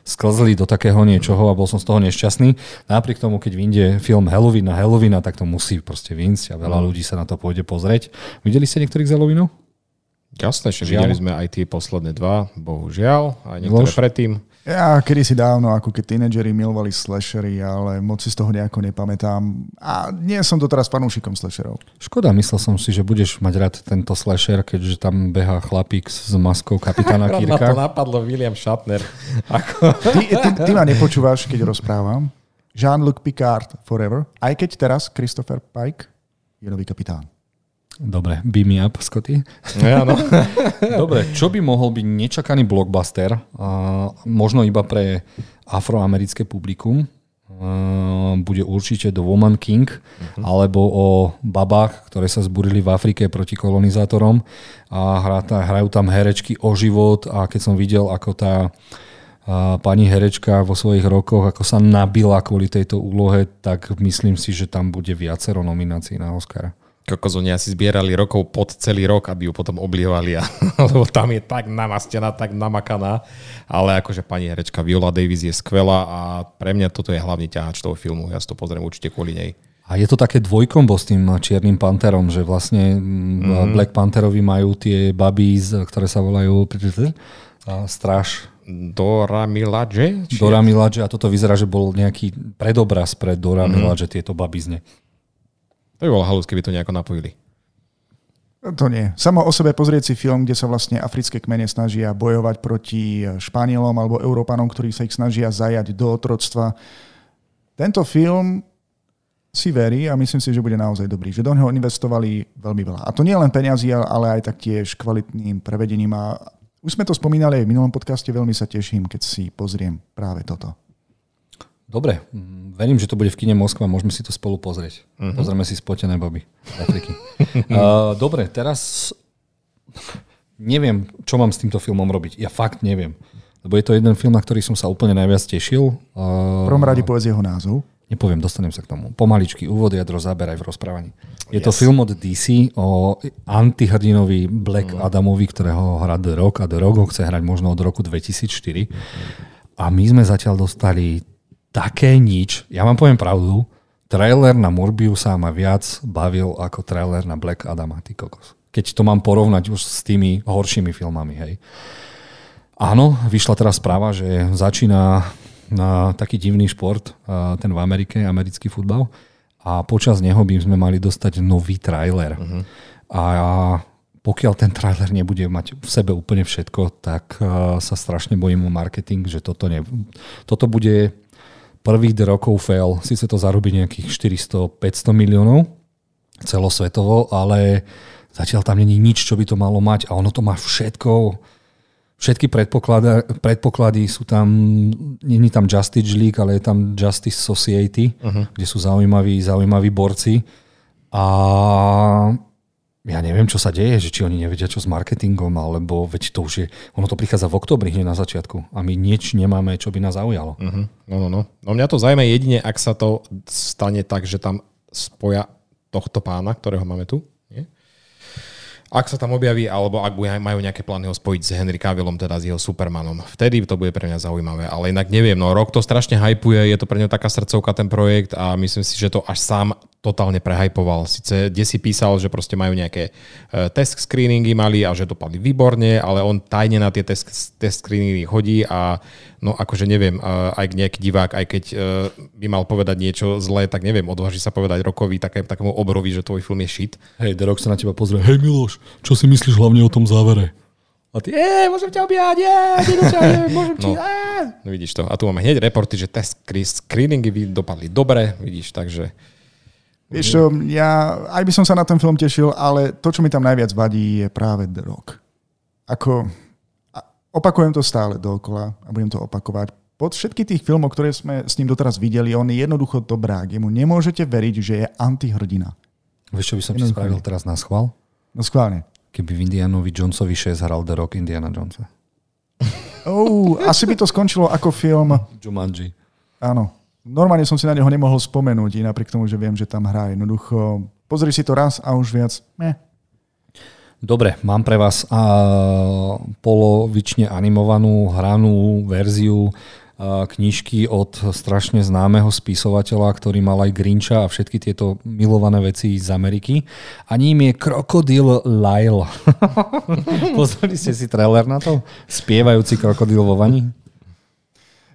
sklzli do takého niečoho a bol som z toho nešťastný. Napriek tomu, keď vyjde film Halloween na Halloween, tak to musí proste vyjsť a veľa Mm. ľudí sa na to pôjde pozrieť. Videli ste niektorých z Halloweenov? Jasné, že videli sme aj tie posledné dva, bohužiaľ, aj niektoré predtým. Ja kedysi dávno, ako keď tínedžeri milovali slashery, ale moc si z toho nejako nepamätám. A nie som to teraz fanúšikom slasherov. Škoda, myslel som si, že budeš mať rád tento slasher, keďže tam beha chlapík s maskou kapitána [LAUGHS] Ma to Kirka. napadlo William Shatner. [LAUGHS] Ako... Ty, ty, ty ma nepočúvaš, keď rozprávam. Jean-Luc Picard Forever, aj keď teraz Christopher Pike je nový kapitán. Dobre, beam me up, Scotty. Ja, no. [LAUGHS] Dobre, čo by mohol byť nečakaný blockbuster, uh, možno iba pre afroamerické publikum, uh, bude určite The Woman King, alebo o babách, ktoré sa zburili v Afrike proti kolonizátorom a hrá, tá- hrajú tam herečky o život a keď som videl, ako tá a pani herečka vo svojich rokoch, ako sa nabila kvôli tejto úlohe, tak myslím si, že tam bude viacero nominácií na Oscara. Kokos, oni asi zbierali rokov pod celý rok, aby ju potom oblihovali, a, [LAUGHS] lebo tam je tak namastená, tak namakaná. Ale akože pani herečka Viola Davis je skvelá a pre mňa toto je hlavný ťahač toho filmu. Ja si to pozriem určite kvôli nej. A je to také dvojkombo s tým Čiernym panterom, že vlastne mm. Black Pantherovi majú tie baby, z- ktoré sa volajú Straž Dora Milaje? Či... Dora Milaje a toto vyzerá, že bol nejaký predobraz pre Dora mm. Milaje, tieto babizne. To by bolo halus, keby to nejako napojili. To nie. Samo o sebe pozrieť si film, kde sa vlastne africké kmene snažia bojovať proti Španielom alebo Európanom, ktorí sa ich snažia zajať do otroctva. Tento film si verí a myslím si, že bude naozaj dobrý. Že do neho investovali veľmi veľa. A to nie len peniazy, ale aj taktiež kvalitným prevedením. A už sme to spomínali aj v minulom podcaste, veľmi sa teším, keď si pozriem práve toto. Dobre, mm, verím, že to bude v kine Moskva, môžeme si to spolu pozrieť. Uh-huh. Pozrieme si spotené baby z Afriky. [LAUGHS] uh, dobre, teraz neviem, čo mám s týmto filmom robiť. Ja fakt neviem. Lebo je to jeden film, na ktorý som sa úplne najviac tešil. V Uh, prvom rade povedz jeho názov. Nepoviem, dostanem sa k tomu. Pomaličky, úvod, jadro, záber aj v rozprávaní. Je to Yes. film od DC o antihrdinovi Black Adamovi, ktorého hrá The Rock a The Rock ho chce hrať možno od roku 2004. A my sme zatiaľ dostali také nič. Ja vám poviem pravdu, trailer na Morbiusa ma viac bavil ako trailer na Black Adama, ty kokos. Keď to mám porovnať už s tými horšími filmami, hej. Áno, vyšla teraz správa, že začína na taký divný šport, ten v Amerike, americký futbal. A počas neho by sme mali dostať nový trailer. Uh-huh. A pokiaľ ten trailer nebude mať v sebe úplne všetko, tak sa strašne bojím o marketing, že toto, ne, toto bude prvých rokov fail. Sice to zarobí nejakých 400-500 miliónov celosvetovo, ale zatiaľ tam není nič, čo by to malo mať a ono to má všetko. Všetky predpoklady, sú tam, není tam Justice League, ale je tam Justice Society, uh-huh. kde sú zaujímaví, zaujímaví borci. A ja neviem, čo sa deje, že či oni nevedia, čo s marketingom, alebo veď to už je, ono to prichádza v oktobri hneď na začiatku a my nič nemáme, čo by nás zaujalo. Uh-huh. No, no, no. No mňa to zaujíma jedine, ak sa to stane tak, že tam spoja tohto pána, ktorého máme tu. Ak sa tam objaví, alebo ak majú nejaké plány ho spojiť s Henry Cavillom, teda s jeho Supermanom. Vtedy to bude pre mňa zaujímavé. Ale inak neviem, no rok to strašne hypuje, je to pre ňo taká srdcovka ten projekt a myslím si, že to až sám totálne prehypoval. Sice kde si písal, že proste majú nejaké uh, test screeningy mali a že dopadli výborne, ale on tajne na tie test, test screeningy chodí a no akože neviem, uh, aj nejaký divák, aj keď uh, by mal povedať niečo zlé, tak neviem, odváži sa povedať rokovi také, takému obrovi, že tvoj film je shit. Hej, The Rock sa na teba pozrie, hej Miloš, čo si myslíš hlavne o tom závere? A ty, Je, môžem ťa objať, je, môžem ti, no. no vidíš to. A tu máme hneď reporty, že test screen- screeningy by dopadli dobre, vidíš, takže Vieš čo, ja aj by som sa na ten film tešil, ale to, čo mi tam najviac vadí, je práve The Rock. Ako, opakujem to stále dookola a budem to opakovať. Pod všetky tých filmov, ktoré sme s ním doteraz videli, on je jednoducho dobrák. Jemu nemôžete veriť, že je antihrdina. Vieš, čo by som ti spravil teraz na schvál? No schválne. Keby v Indianovi Jonesovi 6 hral The Rock Indiana Jonesa. Oh, asi by to skončilo ako film. Jumanji. Áno. Normálne som si na neho nemohol spomenúť, i napriek tomu, že viem, že tam hrá jednoducho. Pozri si to raz a už viac. Ne. Dobre, mám pre vás a, polovične animovanú hranú verziu knižky od strašne známeho spisovateľa, ktorý mal aj Grincha a všetky tieto milované veci z Ameriky. A ním je krokodil Lyle. [LAUGHS] Pozreli ste si trailer na to? Spievajúci krokodil vo vani?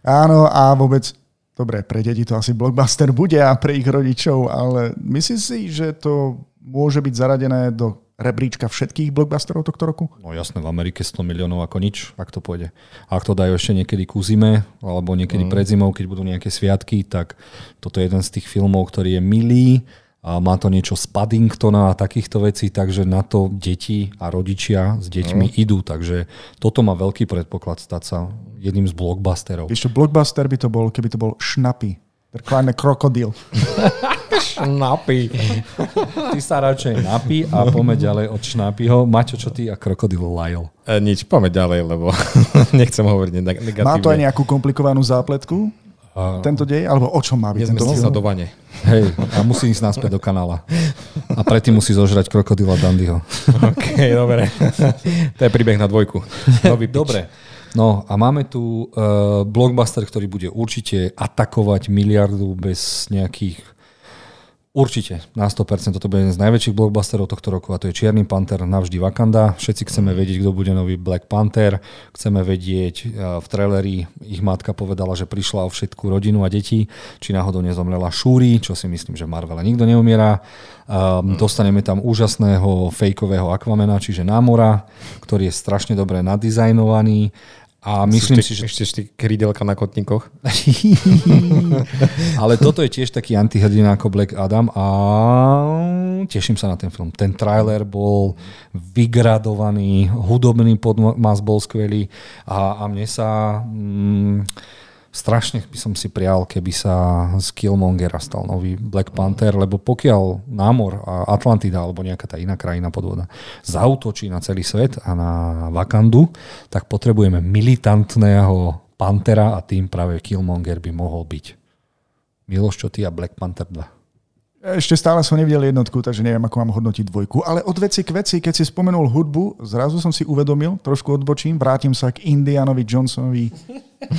Áno, a vôbec Dobre, pre deti to asi blockbuster bude a pre ich rodičov, ale myslím si, že to môže byť zaradené do rebríčka všetkých blockbusterov tohto roku? No jasné, v Amerike 100 miliónov ako nič, ak to pôjde. Ak to dajú ešte niekedy ku zime, alebo niekedy mm. pred zimou, keď budú nejaké sviatky, tak toto je jeden z tých filmov, ktorý je milý a má to niečo z Paddingtona a takýchto vecí, takže na to deti a rodičia s deťmi mm. idú, takže toto má veľký predpoklad stať sa jedným z blockbusterov. Ešte blockbuster by to bol, keby to bol šnapy. Kleine krokodil. [LAUGHS] Šnapy. Ty sa radšej napí a poďme ďalej od Šnapyho. Maťo, čo ty a krokodil Lyle? E, nič, poďme ďalej, lebo [LAUGHS] nechcem hovoriť negatívne. Má to aj nejakú komplikovanú zápletku? A... Tento dej? Alebo o čom má byť tento film? do vane. Hej, a musí ísť naspäť do kanála. A predtým musí zožrať krokodila Dandyho. OK, dobre. to je príbeh na dvojku. Dobre. No a máme tu uh, blockbuster, ktorý bude určite atakovať miliardu bez nejakých Určite, na 100%. Toto bude jeden z najväčších blockbusterov tohto roku a to je Čierny panter navždy Wakanda. Všetci chceme vedieť, kto bude nový Black Panther. Chceme vedieť, eh, v traileri ich matka povedala, že prišla o všetku rodinu a deti, či náhodou nezomrela Shuri, čo si myslím, že v Marvele nikto neumiera. Um, dostaneme tam úžasného fejkového Aquamena, čiže Námora, ktorý je strašne dobre nadizajnovaný a myslím si, že... Ešte ešte krídelka na kotníkoch. [LAUGHS] Ale toto je tiež taký antihrdina ako Black Adam a teším sa na ten film. Ten trailer bol vygradovaný, hudobný podmas bol skvelý a, a mne sa... Mm, strašne by som si prial, keby sa z Killmongera stal nový Black Panther, lebo pokiaľ námor a Atlantida alebo nejaká tá iná krajina podvoda zautočí na celý svet a na Wakandu, tak potrebujeme militantného Pantera a tým práve Killmonger by mohol byť. Miloš, čo ty a Black Panther 2? Ešte stále som nevidel jednotku, takže neviem, ako mám hodnotiť dvojku. Ale od veci k veci, keď si spomenul hudbu, zrazu som si uvedomil, trošku odbočím, vrátim sa k Indianovi Johnsonovi 5,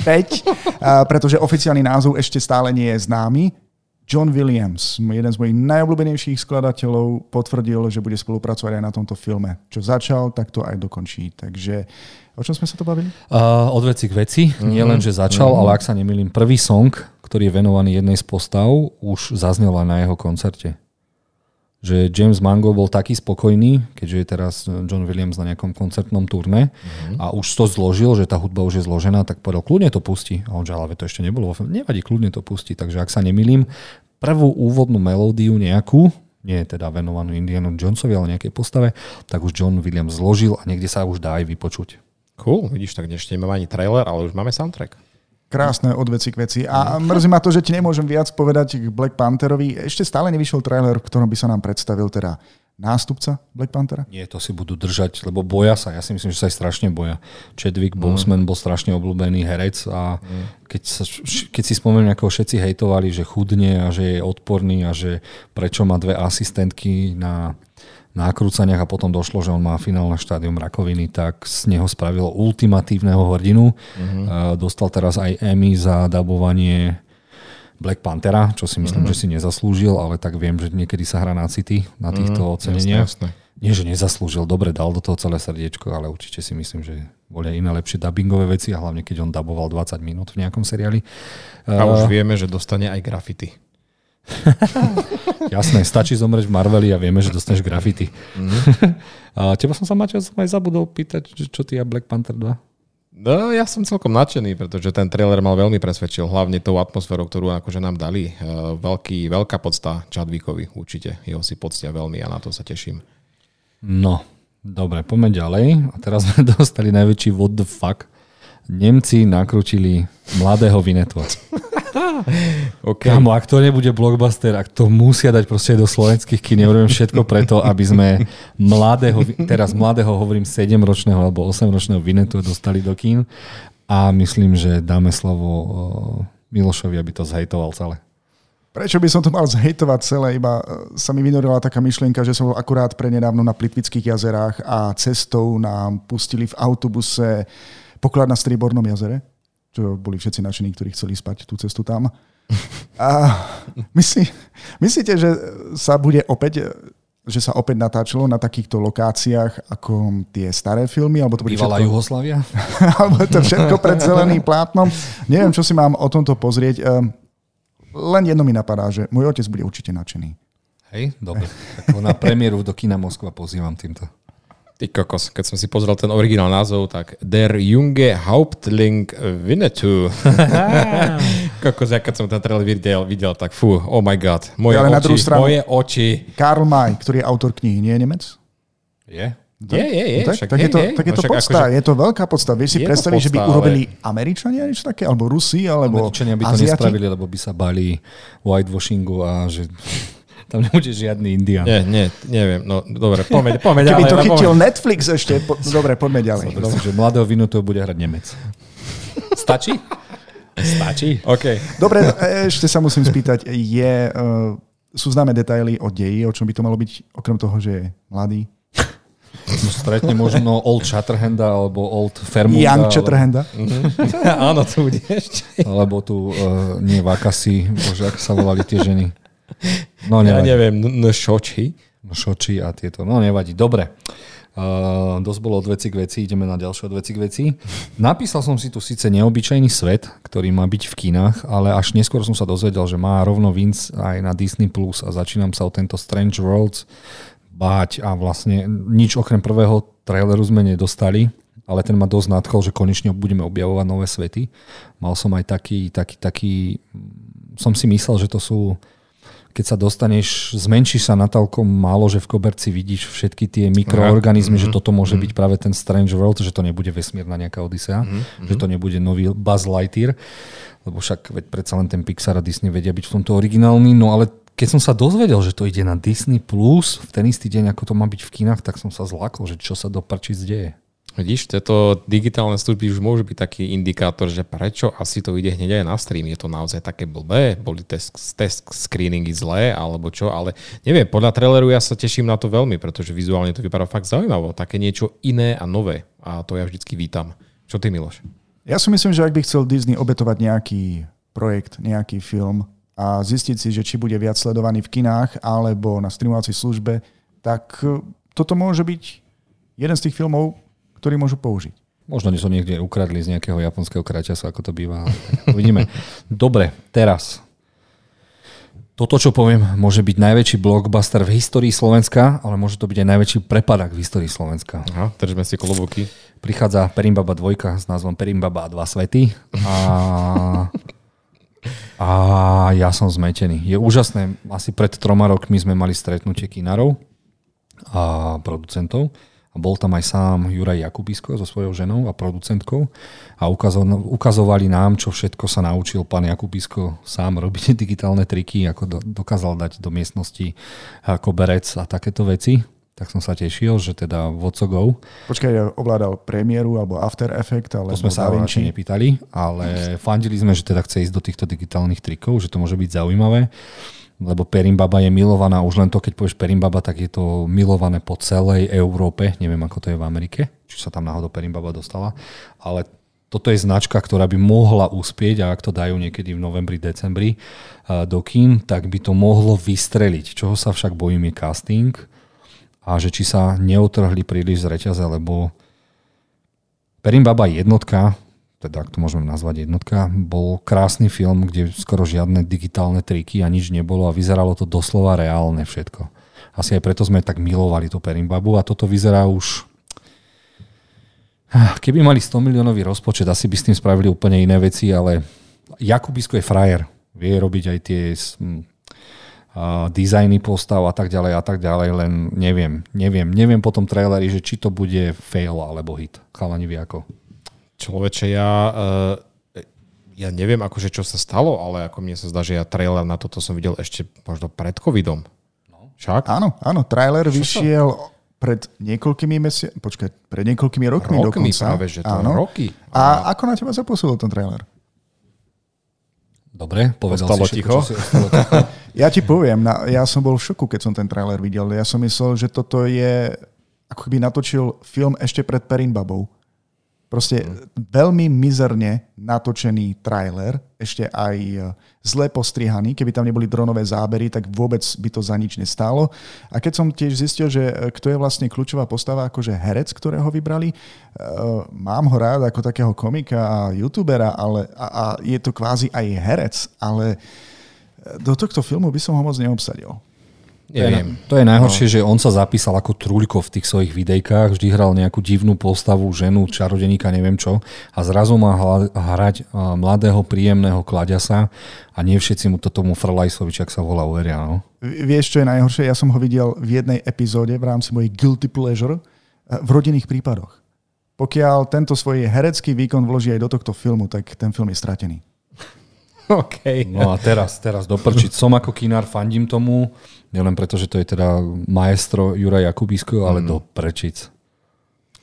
[LAUGHS] pretože oficiálny názov ešte stále nie je známy. John Williams, jeden z mojich najobľúbenejších skladateľov, potvrdil, že bude spolupracovať aj na tomto filme. Čo začal, tak to aj dokončí. Takže o čom sme sa to bavili? Uh, od veci k veci. Mm-hmm. Nie len, že začal, mm-hmm. ale ak sa nemýlim, prvý song, ktorý je venovaný jednej z postav, už zaznel aj na jeho koncerte. Že James Mango bol taký spokojný, keďže je teraz John Williams na nejakom koncertnom turné mm-hmm. a už to zložil, že tá hudba už je zložená, tak povedal, kľudne to pustí. A on že, ale to ešte nebolo. Nevadí, kľudne to pustí. Takže ak sa nemýlim, prvú úvodnú melódiu nejakú, nie je teda venovanú Indianu Jonesovi, ale nejakej postave, tak už John Williams zložil a niekde sa už dá aj vypočuť. Cool, vidíš, tak ešte nemáme ani trailer, ale už máme soundtrack. Krásne od veci k veci. A mrzí ma to, že ti nemôžem viac povedať k Black Pantherovi. Ešte stále nevyšiel trailer, v ktorom by sa nám predstavil teda nástupca Black Panthera? Nie, to si budú držať, lebo boja sa. Ja si myslím, že sa aj strašne boja. Chadwick mm. Boseman bol strašne obľúbený herec a mm. keď, sa, keď si spomeniem, ako všetci hejtovali, že chudne a že je odporný a že prečo má dve asistentky na nákrúcaniach a potom došlo, že on má finálne štádium rakoviny, tak z neho spravil ultimatívneho hrdinu. Mm-hmm. Dostal teraz aj Emmy za dabovanie Black Panthera, čo si myslím, mm-hmm. že si nezaslúžil, ale tak viem, že niekedy sa hrá na city na týchto mm, oceneniach. Jasné, jasné. Nie, že nezaslúžil, dobre, dal do toho celé srdiečko, ale určite si myslím, že boli iné lepšie dubbingové veci a hlavne keď on daboval 20 minút v nejakom seriáli. A už vieme, že dostane aj grafity. [LAUGHS] Jasné, stačí zomrieť v Marveli a vieme, že dostaneš grafity. Mm. [LAUGHS] a teba som sa, Maťo, som aj zabudol pýtať, čo ty a Black Panther 2? No, ja som celkom nadšený, pretože ten trailer mal veľmi presvedčil, hlavne tou atmosférou, ktorú akože nám dali. Veľký, veľká podsta Chadwickovi, určite. Jeho si poctia veľmi a na to sa teším. No, dobre, poďme ďalej. A teraz sme [LAUGHS] dostali najväčší what the fuck. Nemci nakrútili mladého Vinetu. Okay. Kámo, ak to nebude blockbuster, ak to musia dať proste do slovenských kín, urobím všetko preto, aby sme mladého, teraz mladého hovorím 7-ročného alebo 8-ročného Vinetu dostali do kín a myslím, že dáme slovo Milošovi, aby to zhejtoval celé. Prečo by som to mal zhejtovať celé? Iba e, sa mi vynorila taká myšlienka, že som bol akurát prednedávno na Plitvických jazerách a cestou nám pustili v autobuse poklad na Stribornom jazere čo boli všetci nadšení, ktorí chceli spať tú cestu tam. A [LAUGHS] myslí, myslíte, že sa bude opäť že sa opäť natáčalo na takýchto lokáciách ako tie staré filmy? Alebo to bude Bývalá všetko, Juhoslavia? [LAUGHS] alebo to všetko pred zeleným plátnom? Neviem, čo si mám o tomto pozrieť. Ehm, Len jedno mi napadá, že môj otec bude určite nadšený. Hej, dobre. Tak na premiéru do kina Moskva pozývam týmto. Ty kokos, keď som si pozrel ten originál názov, tak Der junge Hauptling Winnetou. [LAUGHS] kokos, ja keď som ten trailer videl, videl, tak fú, oh my god, moje Ale oči, na druhú stranu- moje oči. Karl May, ktorý je autor knihy, nie je Nemec? Je? Je, je, je. tak, však tak, hej, je to, hej. tak je No to podsta, akože- je to veľká podsta. Vieš si Je predstaviť, že by podsta, ale- urobili Američania niečo také, alebo Rusi, alebo Američania by to Aziati? nespravili, lebo by sa bali whitewashingu a že tam nebude žiadny Indian. Nie, nie, neviem. No dobre, poďme, poďme Keby ďalej. to no, chytil poďme. Netflix ešte, po, dobre, poďme ďalej. Zober si, že mladého Vinutu bude hrať Nemec. Stačí? Stačí? OK. Dobre, ešte sa musím spýtať, je, uh, sú známe detaily o deji, o čom by to malo byť, okrem toho, že je mladý? No, stretne možno Old Shatterhanda alebo Old Fairmonda. Young alebo- Chatterhanda? [LAUGHS] Áno, tu bude ešte. Alebo tu, uh, nie Vakasi, bože, ako sa volali tie ženy. No Ja nevadí. neviem, Nšoči. No, Šoči a tieto. No nevadí. Dobre. Uh, dosť bolo od veci k veci, ideme na ďalšie od veci k veci. Napísal som si tu síce neobyčajný svet, ktorý má byť v kinách, ale až neskôr som sa dozvedel, že má rovno Vince aj na Disney Plus a začínam sa o tento Strange Worlds báť a vlastne nič okrem prvého traileru sme nedostali, ale ten ma dosť nadchol, že konečne budeme objavovať nové svety. Mal som aj taký, taký, taký, som si myslel, že to sú keď sa dostaneš, zmenšíš sa natoľko málo, že v koberci vidíš všetky tie mikroorganizmy, že toto môže byť práve ten Strange World, že to nebude vesmírna nejaká Odisea, že to nebude nový Buzz Lightyear, lebo však veď predsa len ten Pixar a Disney vedia byť v tomto originálny, no ale keď som sa dozvedel, že to ide na Disney Plus v ten istý deň, ako to má byť v kinách, tak som sa zlákol, že čo sa do prčíc deje. Vidíš, tieto digitálne služby už môžu byť taký indikátor, že prečo asi to ide hneď aj na stream. Je to naozaj také blbé? Boli test, test screeningy zlé alebo čo? Ale neviem, podľa traileru ja sa teším na to veľmi, pretože vizuálne to vypadá fakt zaujímavo. Také niečo iné a nové. A to ja vždycky vítam. Čo ty, Miloš? Ja si myslím, že ak by chcel Disney obetovať nejaký projekt, nejaký film a zistiť si, že či bude viac sledovaný v kinách alebo na streamovacej službe, tak eh, toto môže byť jeden z tých filmov, ktorý môžu použiť. Možno som niekde ukradli z nejakého japonského kraťasu, ako to býva. Uvidíme. Dobre, teraz. Toto, čo poviem, môže byť najväčší blockbuster v histórii Slovenska, ale môže to byť aj najväčší prepadak v histórii Slovenska. Aha, držme si klobúky. Prichádza Perimbaba 2 s názvom Perimbaba a dva svety a, a ja som zmetený. Je úžasné, asi pred troma rokmi sme mali stretnutie kinárov a producentov a bol tam aj sám Juraj Jakubisko so svojou ženou a producentkou a ukazo- ukazovali nám, čo všetko sa naučil pán Jakubisko sám robiť [LAUGHS] digitálne triky, ako do- dokázal dať do miestnosti koberec a takéto veci. Tak som sa tešil, že teda Vocogov Počkaj, ovládal premiéru alebo After Effect, alebo to sme sa radšej nepýtali, ale fandili sme, že teda chce ísť do týchto digitálnych trikov, že to môže byť zaujímavé, lebo Perimbaba je milovaná, už len to, keď povieš Perimbaba, tak je to milované po celej Európe, neviem ako to je v Amerike, či sa tam náhodou Perimbaba dostala, ale toto je značka, ktorá by mohla uspieť a ak to dajú niekedy v novembri, decembri eh, do kín, tak by to mohlo vystreliť. Čoho sa však bojím je casting. A že či sa neutrhli príliš z reťaze, lebo Perimbaba jednotka, teda ak to môžeme nazvať jednotka, bol krásny film, kde skoro žiadne digitálne triky a nič nebolo a vyzeralo to doslova reálne všetko. Asi aj preto sme tak milovali tú Perimbabu a toto vyzerá už... Keby mali 100 miliónový rozpočet, asi by s tým spravili úplne iné veci, ale Jakubisko je frajer. Vie robiť aj tie a dizajny postav a tak ďalej a tak ďalej, len neviem, neviem, neviem po tom traileri, že či to bude fail alebo hit. Chalani vie ako. Človeče, ja, uh, ja neviem akože čo sa stalo, ale ako mne sa zdá, že ja trailer na toto som videl ešte možno pred covidom. No. Však? Áno, áno, trailer vyšiel pred niekoľkými mesiacmi, počkaj, pred niekoľkými rokmi, Rokmi dokonca. práve, že to áno. roky. A ako na teba zapôsobil ten trailer? Dobre, povedal Ostalo si všetko, ticho? čo si ostalo ticho. [LAUGHS] [LAUGHS] Ja ti poviem, na, ja som bol v šoku, keď som ten trailer videl. Ja som myslel, že toto je, ako keby natočil film ešte pred Perinbabou. Proste veľmi mizerne natočený trailer, ešte aj e, zle postrihaný. Keby tam neboli dronové zábery, tak vôbec by to za nič nestálo. A keď som tiež zistil, že e, kto je vlastne kľúčová postava, akože herec, ktorého vybrali, uh, mám ho rád ako takého komika a youtubera, ale, a, a je to kvázi aj herec, ale do tohto filmu by som ho moc neobsadil. Neviem. To je najhoršie, no. že on sa zapísal ako trúľko v tých svojich videjkách, vždy hral nejakú divnú postavu, ženu, čarodeníka, neviem čo. A zrazu má hrať mladého, príjemného kladiasa a nie všetci mu to tomu Frlajsovi, ak sa volá, uveria. No? Vieš, čo je najhoršie? Ja som ho videl v jednej epizóde v rámci mojej Guilty Pleasure e, v rodinných prípadoch. Pokiaľ tento svoj herecký výkon vloží aj do tohto filmu, tak ten film je stratený. [LAUGHS] Okay. No a teraz, teraz doprčiť. Som ako kinár, fandím tomu, nielen preto, že to je teda maestro Juraj Jakubisko, ale mm. do prečic.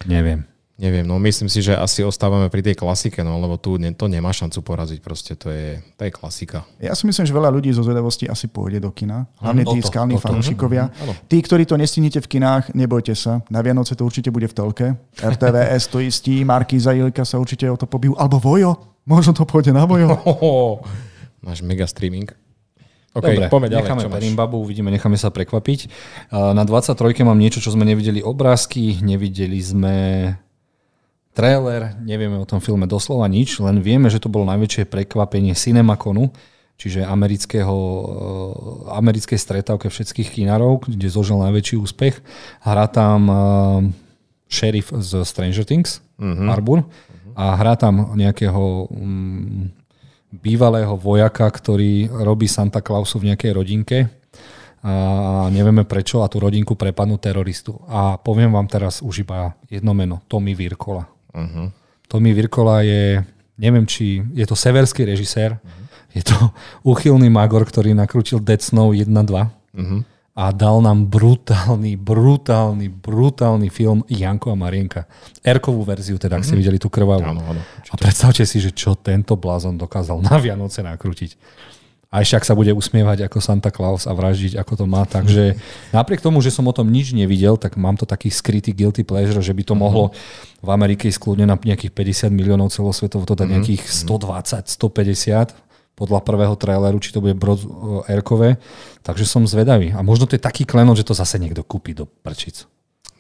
Neviem. Neviem, no myslím si, že asi ostávame pri tej klasike, no lebo tu ne, to nemá šancu poraziť, proste to je, to je klasika. Ja si myslím, že veľa ľudí zo zvedavosti asi pôjde do kina, hlavne tí skalní fanúšikovia. Tí, ktorí to nestihnete v kinách, nebojte sa, na Vianoce to určite bude v telke. RTVS to istí, Marky Zajilka sa určite o to pobijú, alebo Vojo, možno to pôjde na Vojo. [LAUGHS] máš mega streaming. Okay, Dobre, poďme ďalej, necháme Perimbabu, uvidíme, necháme sa prekvapiť. Na 23. mám niečo, čo sme nevideli obrázky, nevideli sme trailer, nevieme o tom filme doslova nič, len vieme, že to bolo najväčšie prekvapenie Cinemaconu, čiže amerického, eh, americkej stretávke všetkých kinárov, kde zožil najväčší úspech. Hrá tam uh, šerif z Stranger Things, uh-huh. Arbor, uh-huh. A hrá tam nejakého um, bývalého vojaka, ktorý robí Santa Clausu v nejakej rodinke a nevieme prečo a tú rodinku prepadnú teroristu. A poviem vám teraz už iba jedno meno, Tommy Virkola. Uh-huh. Tommy Virkola je, neviem či, je to severský režisér, uh-huh. je to [LAUGHS] uchylný magor, ktorý nakrútil Dead Snow 1-2 uh-huh. A dal nám brutálny, brutálny, brutálny film Janko a Marienka. Erkovú verziu, teda, ak ste videli tú krvavú. Áno, áno, a predstavte si, že čo tento blázon dokázal na Vianoce nakrútiť a ešte ak sa bude usmievať ako Santa Claus a vraždiť ako to má. Takže [LAUGHS] napriek tomu, že som o tom nič nevidel, tak mám to taký skrytý guilty pleasure, že by to mohlo v Amerike skľudne na nejakých 50 miliónov celosvetovo, to dať mhm. nejakých 120, 150 podľa prvého traileru, či to bude Brod Erkové. Takže som zvedavý. A možno to je taký klenot, že to zase niekto kúpi do prčic.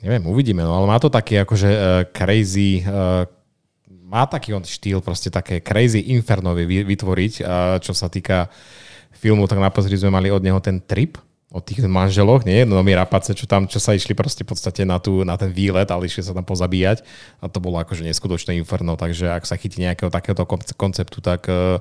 Neviem, uvidíme, no ale má to taký akože uh, crazy uh, má taký on štýl, proste také crazy inferno vytvoriť, čo sa týka filmu, tak naposledy sme mali od neho ten trip, o tých manželoch, nie? No mi rapace, čo tam, čo sa išli proste v podstate na, tú, na ten výlet, ale išli sa tam pozabíjať a to bolo akože neskutočné inferno, takže ak sa chytí nejakého takéhoto konceptu, tak uh,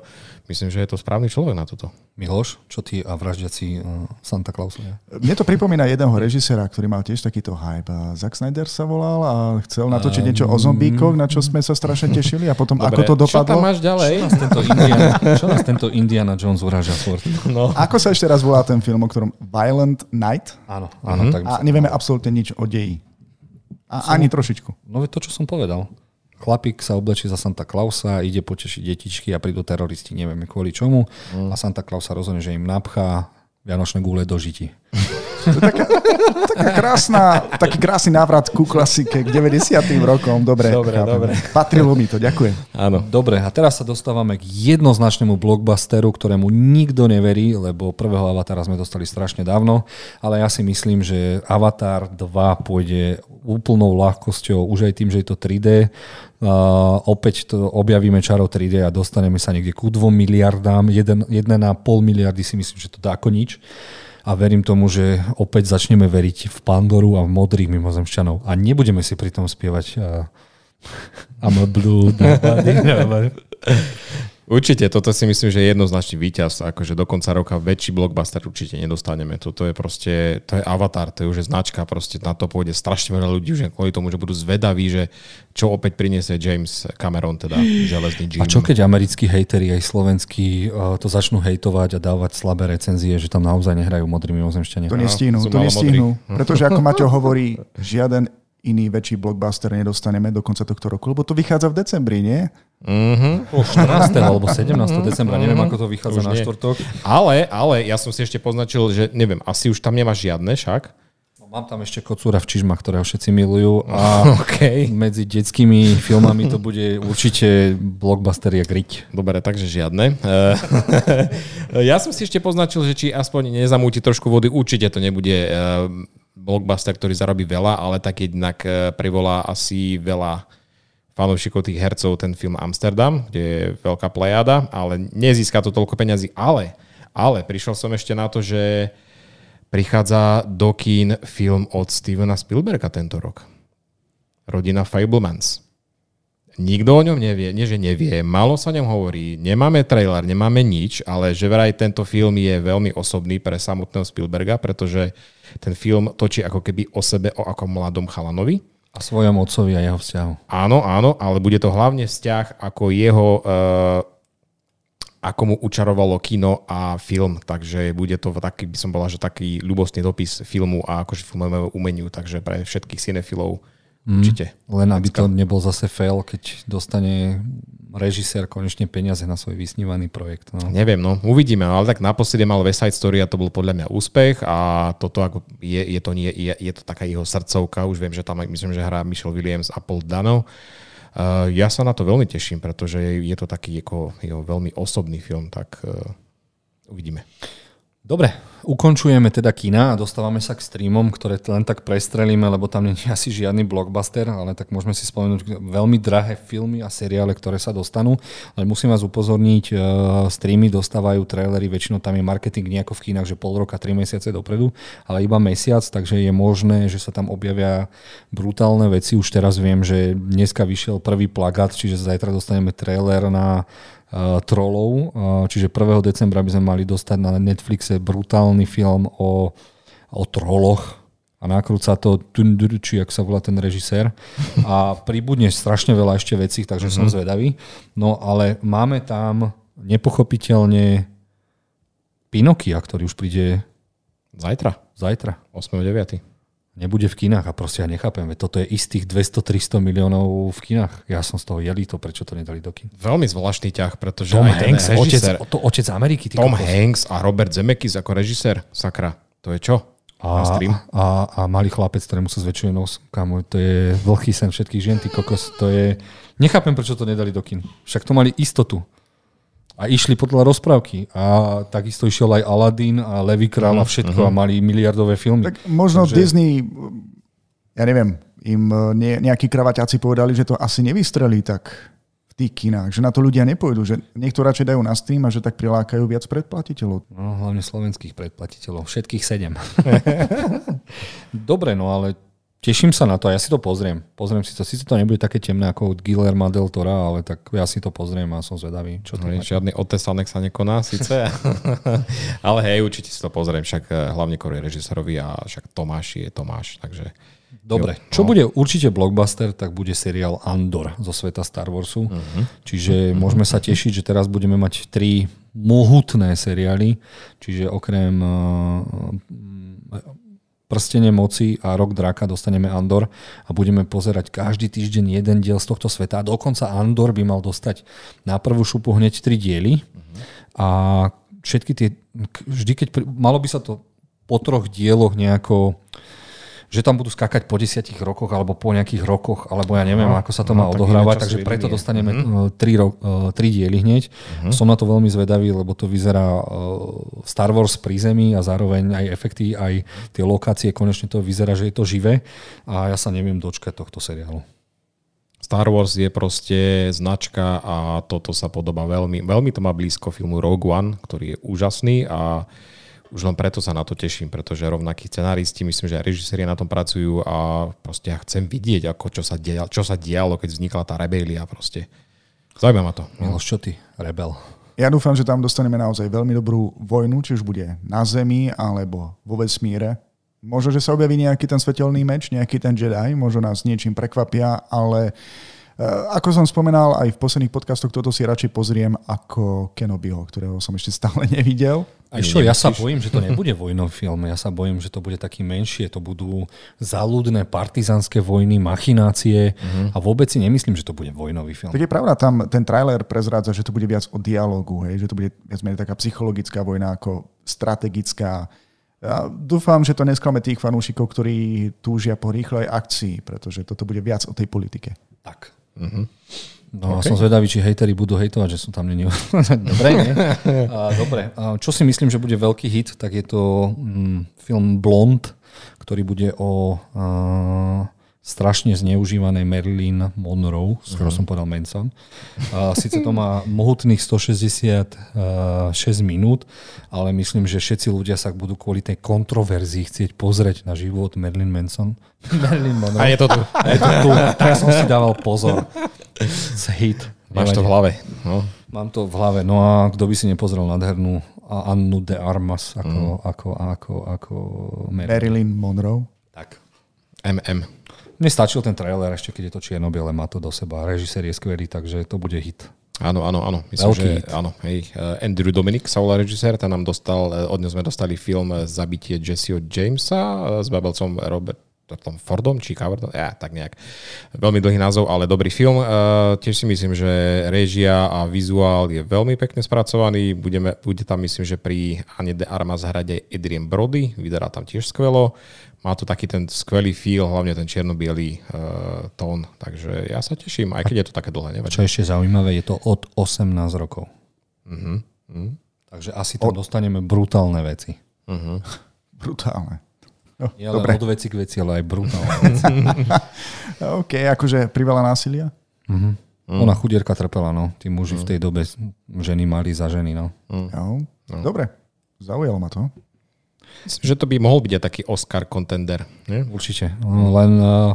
myslím, že je to správny človek na toto. Miloš, čo ty a vraždiaci uh, Santa Clausovia? Mne to pripomína jedného režisera, ktorý mal tiež takýto hype. Zack Snyder sa volal a chcel natočiť um, niečo o zombíkoch, na čo sme sa strašne tešili a potom Dobre, ako to dopadlo. Čo tam máš ďalej? Čo nás tento Indiana, [LAUGHS] čo nás tento Indiana Jones furt? No. Ako sa ešte raz volá ten film, o ktorom Violent Night? Áno, áno. Mm-hmm. Tak a nevieme absolútne nič o deji. A som, ani trošičku. No to, čo som povedal. Chlapík sa oblečí za Santa Clausa, ide potešiť detičky a prídu teroristi, nevieme kvôli čomu. Mm. A Santa Claus sa rozhodne, že im napchá Vianočné gule do žiti. [LAUGHS] To je taká, taká krásna, taký krásny návrat ku klasike, k 90. rokom. Dobre, dobre, dobre. Patrilo mi to, ďakujem. Áno. Dobre, a teraz sa dostávame k jednoznačnému blockbusteru, ktorému nikto neverí, lebo prvého Avatara sme dostali strašne dávno, ale ja si myslím, že Avatar 2 pôjde úplnou ľahkosťou, už aj tým, že je to 3D. Uh, opäť to objavíme čaro 3D a dostaneme sa niekde ku 2 miliardám. 1,5 miliardy si myslím, že to dá ako nič. A verím tomu, že opäť začneme veriť v Pandoru a v modrých mimozemšťanov. A nebudeme si pri tom spievať uh, [LAUGHS] I'm a blue [LAUGHS] Určite, toto si myslím, že je jednoznačný víťaz. Akože do konca roka väčší blockbuster určite nedostaneme. Toto je proste, to je avatar, to je už značka, proste na to pôjde strašne veľa ľudí, že kvôli tomu, že budú zvedaví, že čo opäť priniesie James Cameron, teda železný Jim. A čo keď americkí hejteri aj slovenskí uh, to začnú hejtovať a dávať slabé recenzie, že tam naozaj nehrajú modrý mimozemšťania? To nestihnú, to nestihnú. Pretože ako Maťo hovorí, žiaden iný väčší blockbuster nedostaneme do konca tohto roku, lebo to vychádza v decembri, nie? Mm-hmm. 14. alebo 17. decembra, neviem, ako to vychádza už na nie. štvrtok. Ale, ale ja som si ešte poznačil, že neviem, asi už tam nemáš žiadne však. No Mám tam ešte kocúra v čižmach, ktorého všetci milujú a [LAUGHS] okay. medzi detskými filmami to bude určite blockbuster jak riť. Dobre, takže žiadne. [LAUGHS] ja som si ešte poznačil, že či aspoň nezamúti trošku vody, určite to nebude eh, blockbuster, ktorý zarobí veľa, ale tak jednak eh, privolá asi veľa fanúšikov tých hercov ten film Amsterdam, kde je veľká plejada, ale nezíska to toľko peňazí. Ale, ale prišiel som ešte na to, že prichádza do kín film od Stevena Spielberga tento rok. Rodina Fablemans. Nikto o ňom nevie, nie že nevie, malo sa ňom hovorí, nemáme trailer, nemáme nič, ale že vraj tento film je veľmi osobný pre samotného Spielberga, pretože ten film točí ako keby o sebe, o ako mladom chalanovi. A svojom otcovi a jeho vzťahu. Áno, áno, ale bude to hlavne vzťah ako jeho uh, ako mu učarovalo kino a film, takže bude to taký, by som bola, že taký ľubostný dopis filmu a akože filmovému umeniu, takže pre všetkých cinefilov určite. Len aby to nebol zase fail, keď dostane režisér konečne peniaze na svoj vysnívaný projekt. No. Neviem, no uvidíme, ale tak naposledy mal West Side Story a to bol podľa mňa úspech a toto ako je, je, to, nie, je, je to taká jeho srdcovka, už viem, že tam myslím, že hrá Michelle Williams a Paul Dano Uh, ja sa na to veľmi teším, pretože je to taký ako jeho veľmi osobný film, tak uh, uvidíme. Dobre, ukončujeme teda kina a dostávame sa k streamom, ktoré len tak prestrelíme, lebo tam nie je [LAUGHS] asi žiadny blockbuster, ale tak môžeme si spomenúť veľmi drahé filmy a seriály, ktoré sa dostanú. Ale musím vás upozorniť, uh, streamy dostávajú trailery, väčšinou tam je marketing nejako v kinách, že pol roka, tri mesiace dopredu, ale iba mesiac, takže je možné, že sa tam objavia brutálne veci. Už teraz viem, že dneska vyšiel prvý plagát, čiže zajtra dostaneme trailer na trolov, uh, čiže 1. decembra by sme mali dostať na Netflixe brutálny film o, o troloch a nakrúca to či ak sa volá ten režisér a pribudne strašne veľa ešte vecí, takže mm-hmm. som mhm. zvedavý. No ale máme tam nepochopiteľne Pinokia, ktorý už príde Zajtra. Zajtra. 8.9 nebude v kinách a proste ja nechápem, toto je istých 200-300 miliónov v kinách. Ja som z toho jelý to, prečo to nedali do kin. Veľmi zvláštny ťah, pretože Tom aj Hanks, režisér, otec, to, otec Ameriky. Tom kokos. Hanks a Robert Zemeckis ako režisér, sakra, to je čo? A, a, a malý chlapec, ktorému sa zväčšuje nos, kamo, to je veľký sen všetkých žien, ty kokos, to je... Nechápem, prečo to nedali do kin. Však to mali istotu a išli podľa rozprávky. A takisto išiel aj Aladdin a Levy Král a mhm, všetko uh-huh. a mali miliardové filmy. Tak možno Takže... Disney, ja neviem, im e, nejakí kravaťáci povedali, že to asi nevystrelí tak v tých kinách, že na to ľudia nepôjdu, že niekto radšej dajú na stream a že tak prilákajú viac predplatiteľov. No, hlavne slovenských predplatiteľov, všetkých sedem. [LAUGHS] Dobre, no ale Teším sa na to a ja si to pozriem. Pozriem si to. Sice to nebude také temné ako od Guillermo del Tora, ale tak ja si to pozriem a som zvedavý. Čo to no, žiadny otesanek sa nekoná síce. [LAUGHS] ale hej, určite si to pozriem. Však eh, hlavne kvôli režisérovi a však Tomáš je Tomáš. Takže Dobre, jo, čo no. bude určite blockbuster, tak bude seriál Andor zo sveta Star Warsu. Uh-huh. Čiže uh-huh. môžeme sa tešiť, že teraz budeme mať tri mohutné seriály. Čiže okrem uh, prstenie moci a rok draka dostaneme Andor a budeme pozerať každý týždeň jeden diel z tohto sveta. A dokonca Andor by mal dostať na prvú šupu hneď tri diely uh-huh. a všetky tie, vždy keď, malo by sa to po troch dieloch nejako že tam budú skákať po desiatich rokoch alebo po nejakých rokoch, alebo ja neviem, no, ako sa to no, má odohrávať, takže preto dostaneme mm-hmm. tri, ro- e, tri diely hneď. Mm-hmm. Som na to veľmi zvedavý, lebo to vyzerá e, Star Wars pri zemi a zároveň aj efekty, aj tie lokácie, konečne to vyzerá, že je to živé a ja sa neviem dočkať tohto seriálu. Star Wars je proste značka a toto sa podobá veľmi, veľmi to má blízko filmu Rogue One, ktorý je úžasný a už len preto sa na to teším, pretože rovnakí scenáristi, myslím, že aj režiséri na tom pracujú a proste ja chcem vidieť, ako čo sa, dialo, čo sa dialo, keď vznikla tá rebélia proste. Zaujíma ma to. Miloš, čo ty, rebel? Ja dúfam, že tam dostaneme naozaj veľmi dobrú vojnu, či už bude na Zemi alebo vo vesmíre. Možno, že sa objaví nejaký ten svetelný meč, nejaký ten Jedi, možno nás niečím prekvapia, ale uh, ako som spomenal, aj v posledných podcastoch toto si radšej pozriem ako Kenobiho, ktorého som ešte stále [LAUGHS] nevidel. A čo, ja sa bojím, že to [LAUGHS] nebude vojnový film. Ja sa bojím, že to bude taký menšie. To budú záľudné partizanské vojny, machinácie uh-huh. a vôbec si nemyslím, že to bude vojnový film. Tak je pravda, tam ten trailer prezrádza, že to bude viac o dialogu, hej? že to bude viac menej taká psychologická vojna ako strategická Ja dúfam, že to nesklame tých fanúšikov, ktorí túžia po rýchlej akcii, pretože toto bude viac o tej politike. Tak. Mhm. No OK. okay. som zvedavý, či hejteri budú hejtovať, že sú tam není. [LAUGHS] dobre, nie? A, dobre. A čo si myslím, že bude veľký hit, tak je to mm, film Blond, ktorý bude o a, strašne zneužívanej Marilyn Monroe, skoro som povedal Manson. A, Sice to má mohutných 166 minút, ale myslím, že všetci ľudia sa budú kvôli tej kontroverzii chcieť pozrieť na život Marilyn Manson. [LAUGHS] Marilyn Monroe. A je to tu. Je to tu. Tak som si dával pozor. Z hit. Máš to v hlave. No. Mám to v hlave. No a kto by si nepozrel nádhernú a Annu de Armas ako, mm. ako, ako, ako Mary. Marilyn Monroe. Tak. MM. Mne stačil ten trailer, ešte keď je to čierno-biele, má to do seba. Režisér je skvelý, takže to bude hit. Áno, áno, áno. Myslím, Veľký že hit. áno. Hej. Eh, Andrew Dominic sa volá režisér, ten nám dostal, eh, od sme dostali film Zabitie Jesseho Jamesa eh, s babelcom Robert tom Fordom, či Coverdom, ja, tak nejak. Veľmi dlhý názov, ale dobrý film. Uh, tiež si myslím, že réžia a vizuál je veľmi pekne spracovaný. Budeme, bude tam, myslím, že pri Anne de Armas hrade Adrian Brody, vyzerá tam tiež skvelo. Má to taký ten skvelý feel, hlavne ten čierno-bielý uh, tón, takže ja sa teším, aj keď je to také dlhé, nevadí. Čo je ešte zaujímavé, je to od 18 rokov. Uh-huh. Uh-huh. Takže asi tam dostaneme brutálne veci. Uh-huh. [LAUGHS] Brutálne. No, Nie len dobre. od veci k veci, ale aj brutálne [LAUGHS] veci. OK, akože priveľa násilia? Mhm. Ona chudierka trpela, no. Tí muži v tej dobe ženy mali za ženy, no. Jo. Dobre, zaujalo ma to. Myslím, že to by mohol byť aj taký Oscar contender. Nie? Určite. Len uh,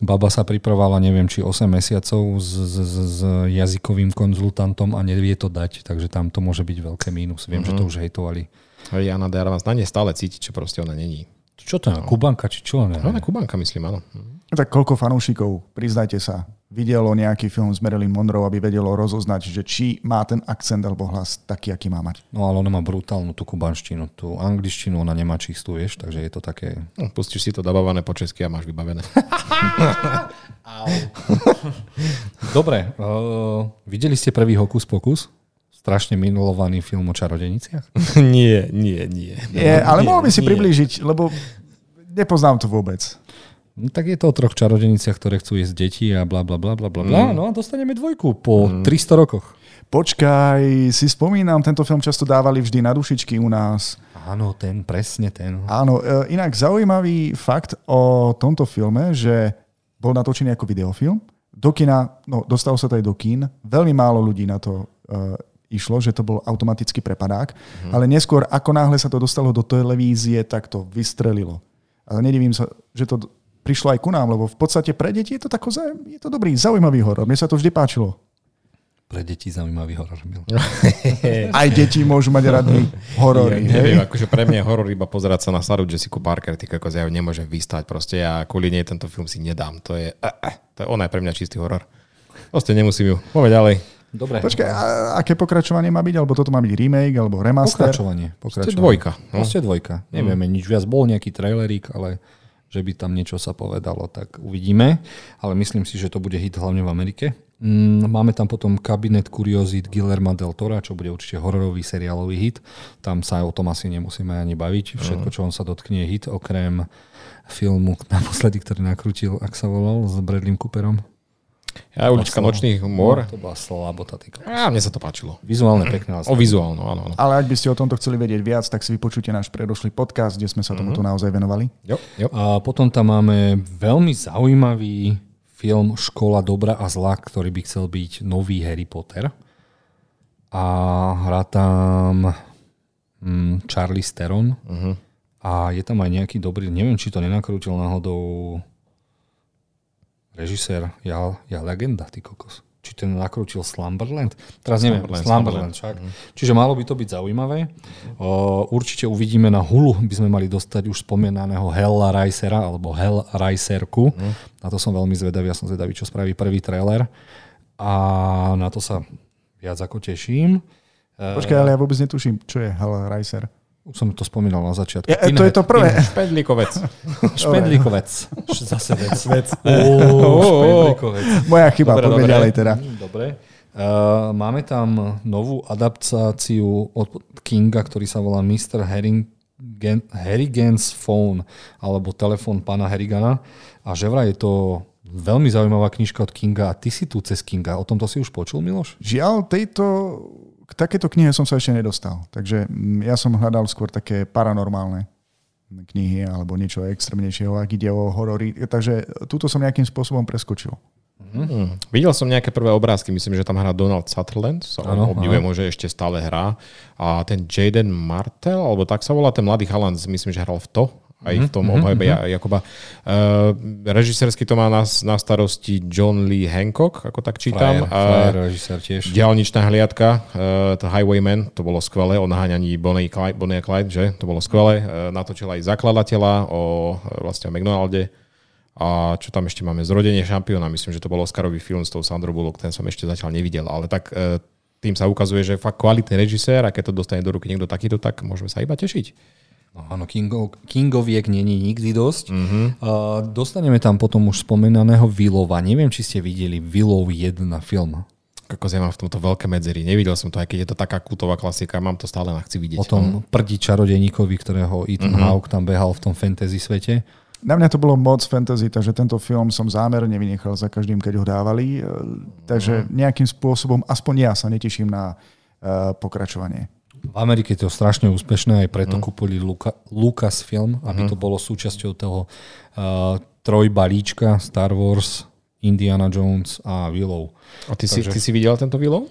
baba sa pripravovala, neviem, či 8 mesiacov s, s, s, jazykovým konzultantom a nevie to dať, takže tam to môže byť veľké mínus. Viem, že to už hejtovali. Hej, Jana de Armas na ne stále cítiť, že proste ona není. Čo to je? Kubanka, či čo? Ne? No, Kubanka, myslím, áno. Tak koľko fanúšikov, priznajte sa, videlo nejaký film s Marilyn Monroe, aby vedelo rozoznať, že či má ten akcent alebo hlas taký, aký má mať. No ale ona má brutálnu tú kubanštinu. Tú angličtinu ona nemá čistú, vieš, takže je to také... No, pustíš si to dabované po česky a máš vybavené. [LAUGHS] Dobre, uh, videli ste prvý Hokus Pokus? Strašne minulovaný film o čarodeniciach? [LAUGHS] nie, nie, nie. Je, ale nie, mohol by si nie. priblížiť, lebo nepoznám to vôbec. No, tak je to o troch čarodeniciach, ktoré chcú jesť deti a bla bla bla bla bla. Mm. No a dostaneme dvojku po mm. 300 rokoch. Počkaj, si spomínam, tento film často dávali vždy na dušičky u nás. Áno, ten, presne ten. Áno, e, inak zaujímavý fakt o tomto filme, že bol natočený ako videofilm. Do kina, no dostal sa to aj do kín, veľmi málo ľudí na to uh, išlo, že to bol automatický prepadák, mm. ale neskôr, ako náhle sa to dostalo do televízie, tak to vystrelilo. Ale nedivím sa, že to prišlo aj ku nám, lebo v podstate pre deti je to, tako, je to dobrý, zaujímavý horor. Mne sa to vždy páčilo. Pre deti zaujímavý horor. [LAUGHS] Aj deti môžu mať radi horory. Ja, hej? neviem, akože pre mňa je horor iba pozerať sa na starú Jessica Parker, ty kokos, ja ju nemôžem vystať, proste ja kvôli nej tento film si nedám, to je, uh, uh, to je ona je pre mňa čistý horor. Proste nemusím ju, poďme ďalej. Dobre. Počkaj, a aké pokračovanie má byť? Alebo toto má byť remake, alebo remaster? Pokračovanie. Pokračovanie. dvojka. No. Proste dvojka. Nevieme nič viac. Bol nejaký trailerík, ale že by tam niečo sa povedalo, tak uvidíme. Ale myslím si, že to bude hit hlavne v Amerike. Mm, Máme tam potom kabinet kuriozít Guillerma del Tora, čo bude určite hororový seriálový hit. Tam sa o tom asi nemusíme ani baviť. Všetko, čo on sa dotkne, je hit, okrem filmu [LAUGHS] naposledy, ktorý nakrútil, ak sa volal, s Bradley Cooperom. Ja ulička nočných mor. No, to bola slabota. A mne sa to páčilo. Vizuálne pekné. ale O vizuálno, áno, áno. Ale ak by ste o tomto chceli vedieť viac, tak si vypočujte náš predošlý podcast, kde sme sa tomuto naozaj venovali. Jo, jo. A potom tam máme veľmi zaujímavý film Škola dobra a zla, ktorý by chcel byť nový Harry Potter. A hrá tam mm, Charlie Steron. Uh-huh. A je tam aj nejaký dobrý, neviem, či to nenakrútil náhodou režisér Ja, ja legenda, ty kokos. Či ten nakrútil Slumberland? Teraz neviem, Slumberland, Slumberland, Slumberland však. Čiže malo by to byť zaujímavé. O, určite uvidíme na Hulu, by sme mali dostať už spomínaného Hella Ricera, alebo Hell Ricerku. Na to som veľmi zvedavý, ja som zvedavý, čo spraví prvý trailer. A na to sa viac ako teším. Počkaj, ale ja vôbec netuším, čo je Hal Ricer. Už som to spomínal na začiatku. Ja, to je to prvé. Špedlíkovec. Špendlíkovec. [LAUGHS] Zase vec. vec. Špendlíkovec. Moja chyba, Dobre, poďme dobre. ďalej teda. Mm, Dobre. Uh, máme tam novú adaptáciu od Kinga, ktorý sa volá Mr. Harrigan, Harrigan's Phone, alebo telefón pána Harrigana. A že vraj je to veľmi zaujímavá knižka od Kinga a ty si tu cez Kinga. O tomto si už počul, Miloš? Žiaľ, tejto, k takéto knihe som sa ešte nedostal. Takže mm, ja som hľadal skôr také paranormálne knihy alebo niečo extrémnejšieho, ak ide o horory. Takže túto som nejakým spôsobom preskočil. Hmm. Videl som nejaké prvé obrázky, myslím, že tam hrá Donald Sutherland, sa ano, obdivujem, že ešte stále hrá. A ten Jaden Martel, alebo tak sa volá, ten mladý chalan, myslím, že hral v to, aj v tom mm-hmm, obhajbe mm-hmm. Jakoba. Uh, režisérsky to má na, na starosti John Lee Hancock, ako tak čítam. Flyer, flyer režisér tiež. Dialničná hliadka, uh, to Highwayman, to bolo skvelé, o naháňaní Bonnie, Clyde, Bonnie a Clyde, že? To bolo skvelé. Uh, natočil aj zakladateľa o vlastne o McDonalde. A čo tam ešte máme? Zrodenie šampióna, myslím, že to bol Oscarový film s tou Sandro Bullock, ten som ešte zatiaľ nevidel, ale tak uh, tým sa ukazuje, že fakt kvalitný režisér a keď to dostane do ruky niekto takýto, tak môžeme sa iba tešiť. No, áno, Kingo, Kingoviek není nikdy dosť. Mm-hmm. Uh, dostaneme tam potom už spomenaného Willova. Neviem, či ste videli Willov 1 film. Ako ja mám v tomto veľké medzery. Nevidel som to, aj keď je to taká kultová klasika, mám to stále na chci vidieť. O tom mm. prdi čarodejníkovi, ktorého Ethan mm-hmm. Hawke tam behal v tom fantasy svete. Na mňa to bolo moc fantasy, takže tento film som zámerne vynechal za každým, keď ho dávali. E, takže mhm. nejakým spôsobom, aspoň ja sa neteším na uh, pokračovanie. V Amerike je to strašne úspešné, aj preto mm. kúpili Luka, Lucasfilm, aby mm. to bolo súčasťou toho uh, trojbalíčka Star Wars, Indiana Jones a Willow. A ty, takže, si, ty si videl tento Willow?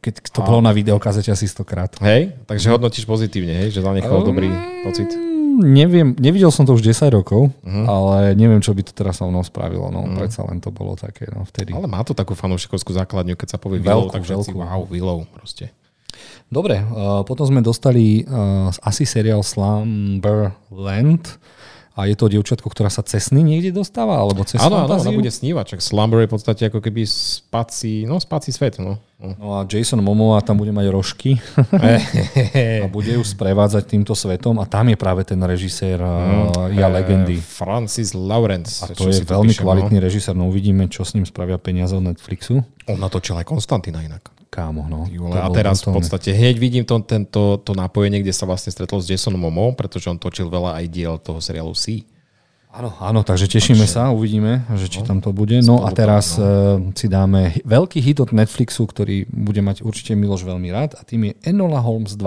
Keď to a... bolo na videokazete asi stokrát. Hej, takže hodnotíš pozitívne, hej, že zanechal um, dobrý pocit? Neviem, nevidel som to už 10 rokov, uh-huh. ale neviem, čo by to teraz so mnou spravilo. No, uh-huh. predsa len to bolo také, no, vtedy. Ale má to takú fanúšikovskú základňu, keď sa povie Willow, tak všetci, wow, Willow proste. Dobre, uh, potom sme dostali uh, asi seriál Slumberland a je to dievčatko, ktorá sa cez sny niekde dostáva, alebo cez Áno, áno, ona bude snívať, čak Slumber je v podstate ako keby spací, no spací svet, no. No a Jason Momoa tam bude mať rožky [LAUGHS] a bude ju sprevádzať týmto svetom a tam je práve ten režisér mm, Ja legendy. Francis Lawrence. A to je veľmi píšem, kvalitný no? režisér, no uvidíme, čo s ním spravia peniaze od Netflixu. On natočil aj Konstantina inak. Kámo, no. Jule, a teraz v podstate hneď vidím to, tento, to napojenie, kde sa vlastne stretol s Jasonom Momo, pretože on točil veľa aj diel toho seriálu C. Áno, áno, takže tešíme takže, sa, uvidíme, že či no, tam to bude. No a teraz no. uh, si dáme veľký hit od Netflixu, ktorý bude mať určite Miloš veľmi rád a tým je Enola Holmes 2.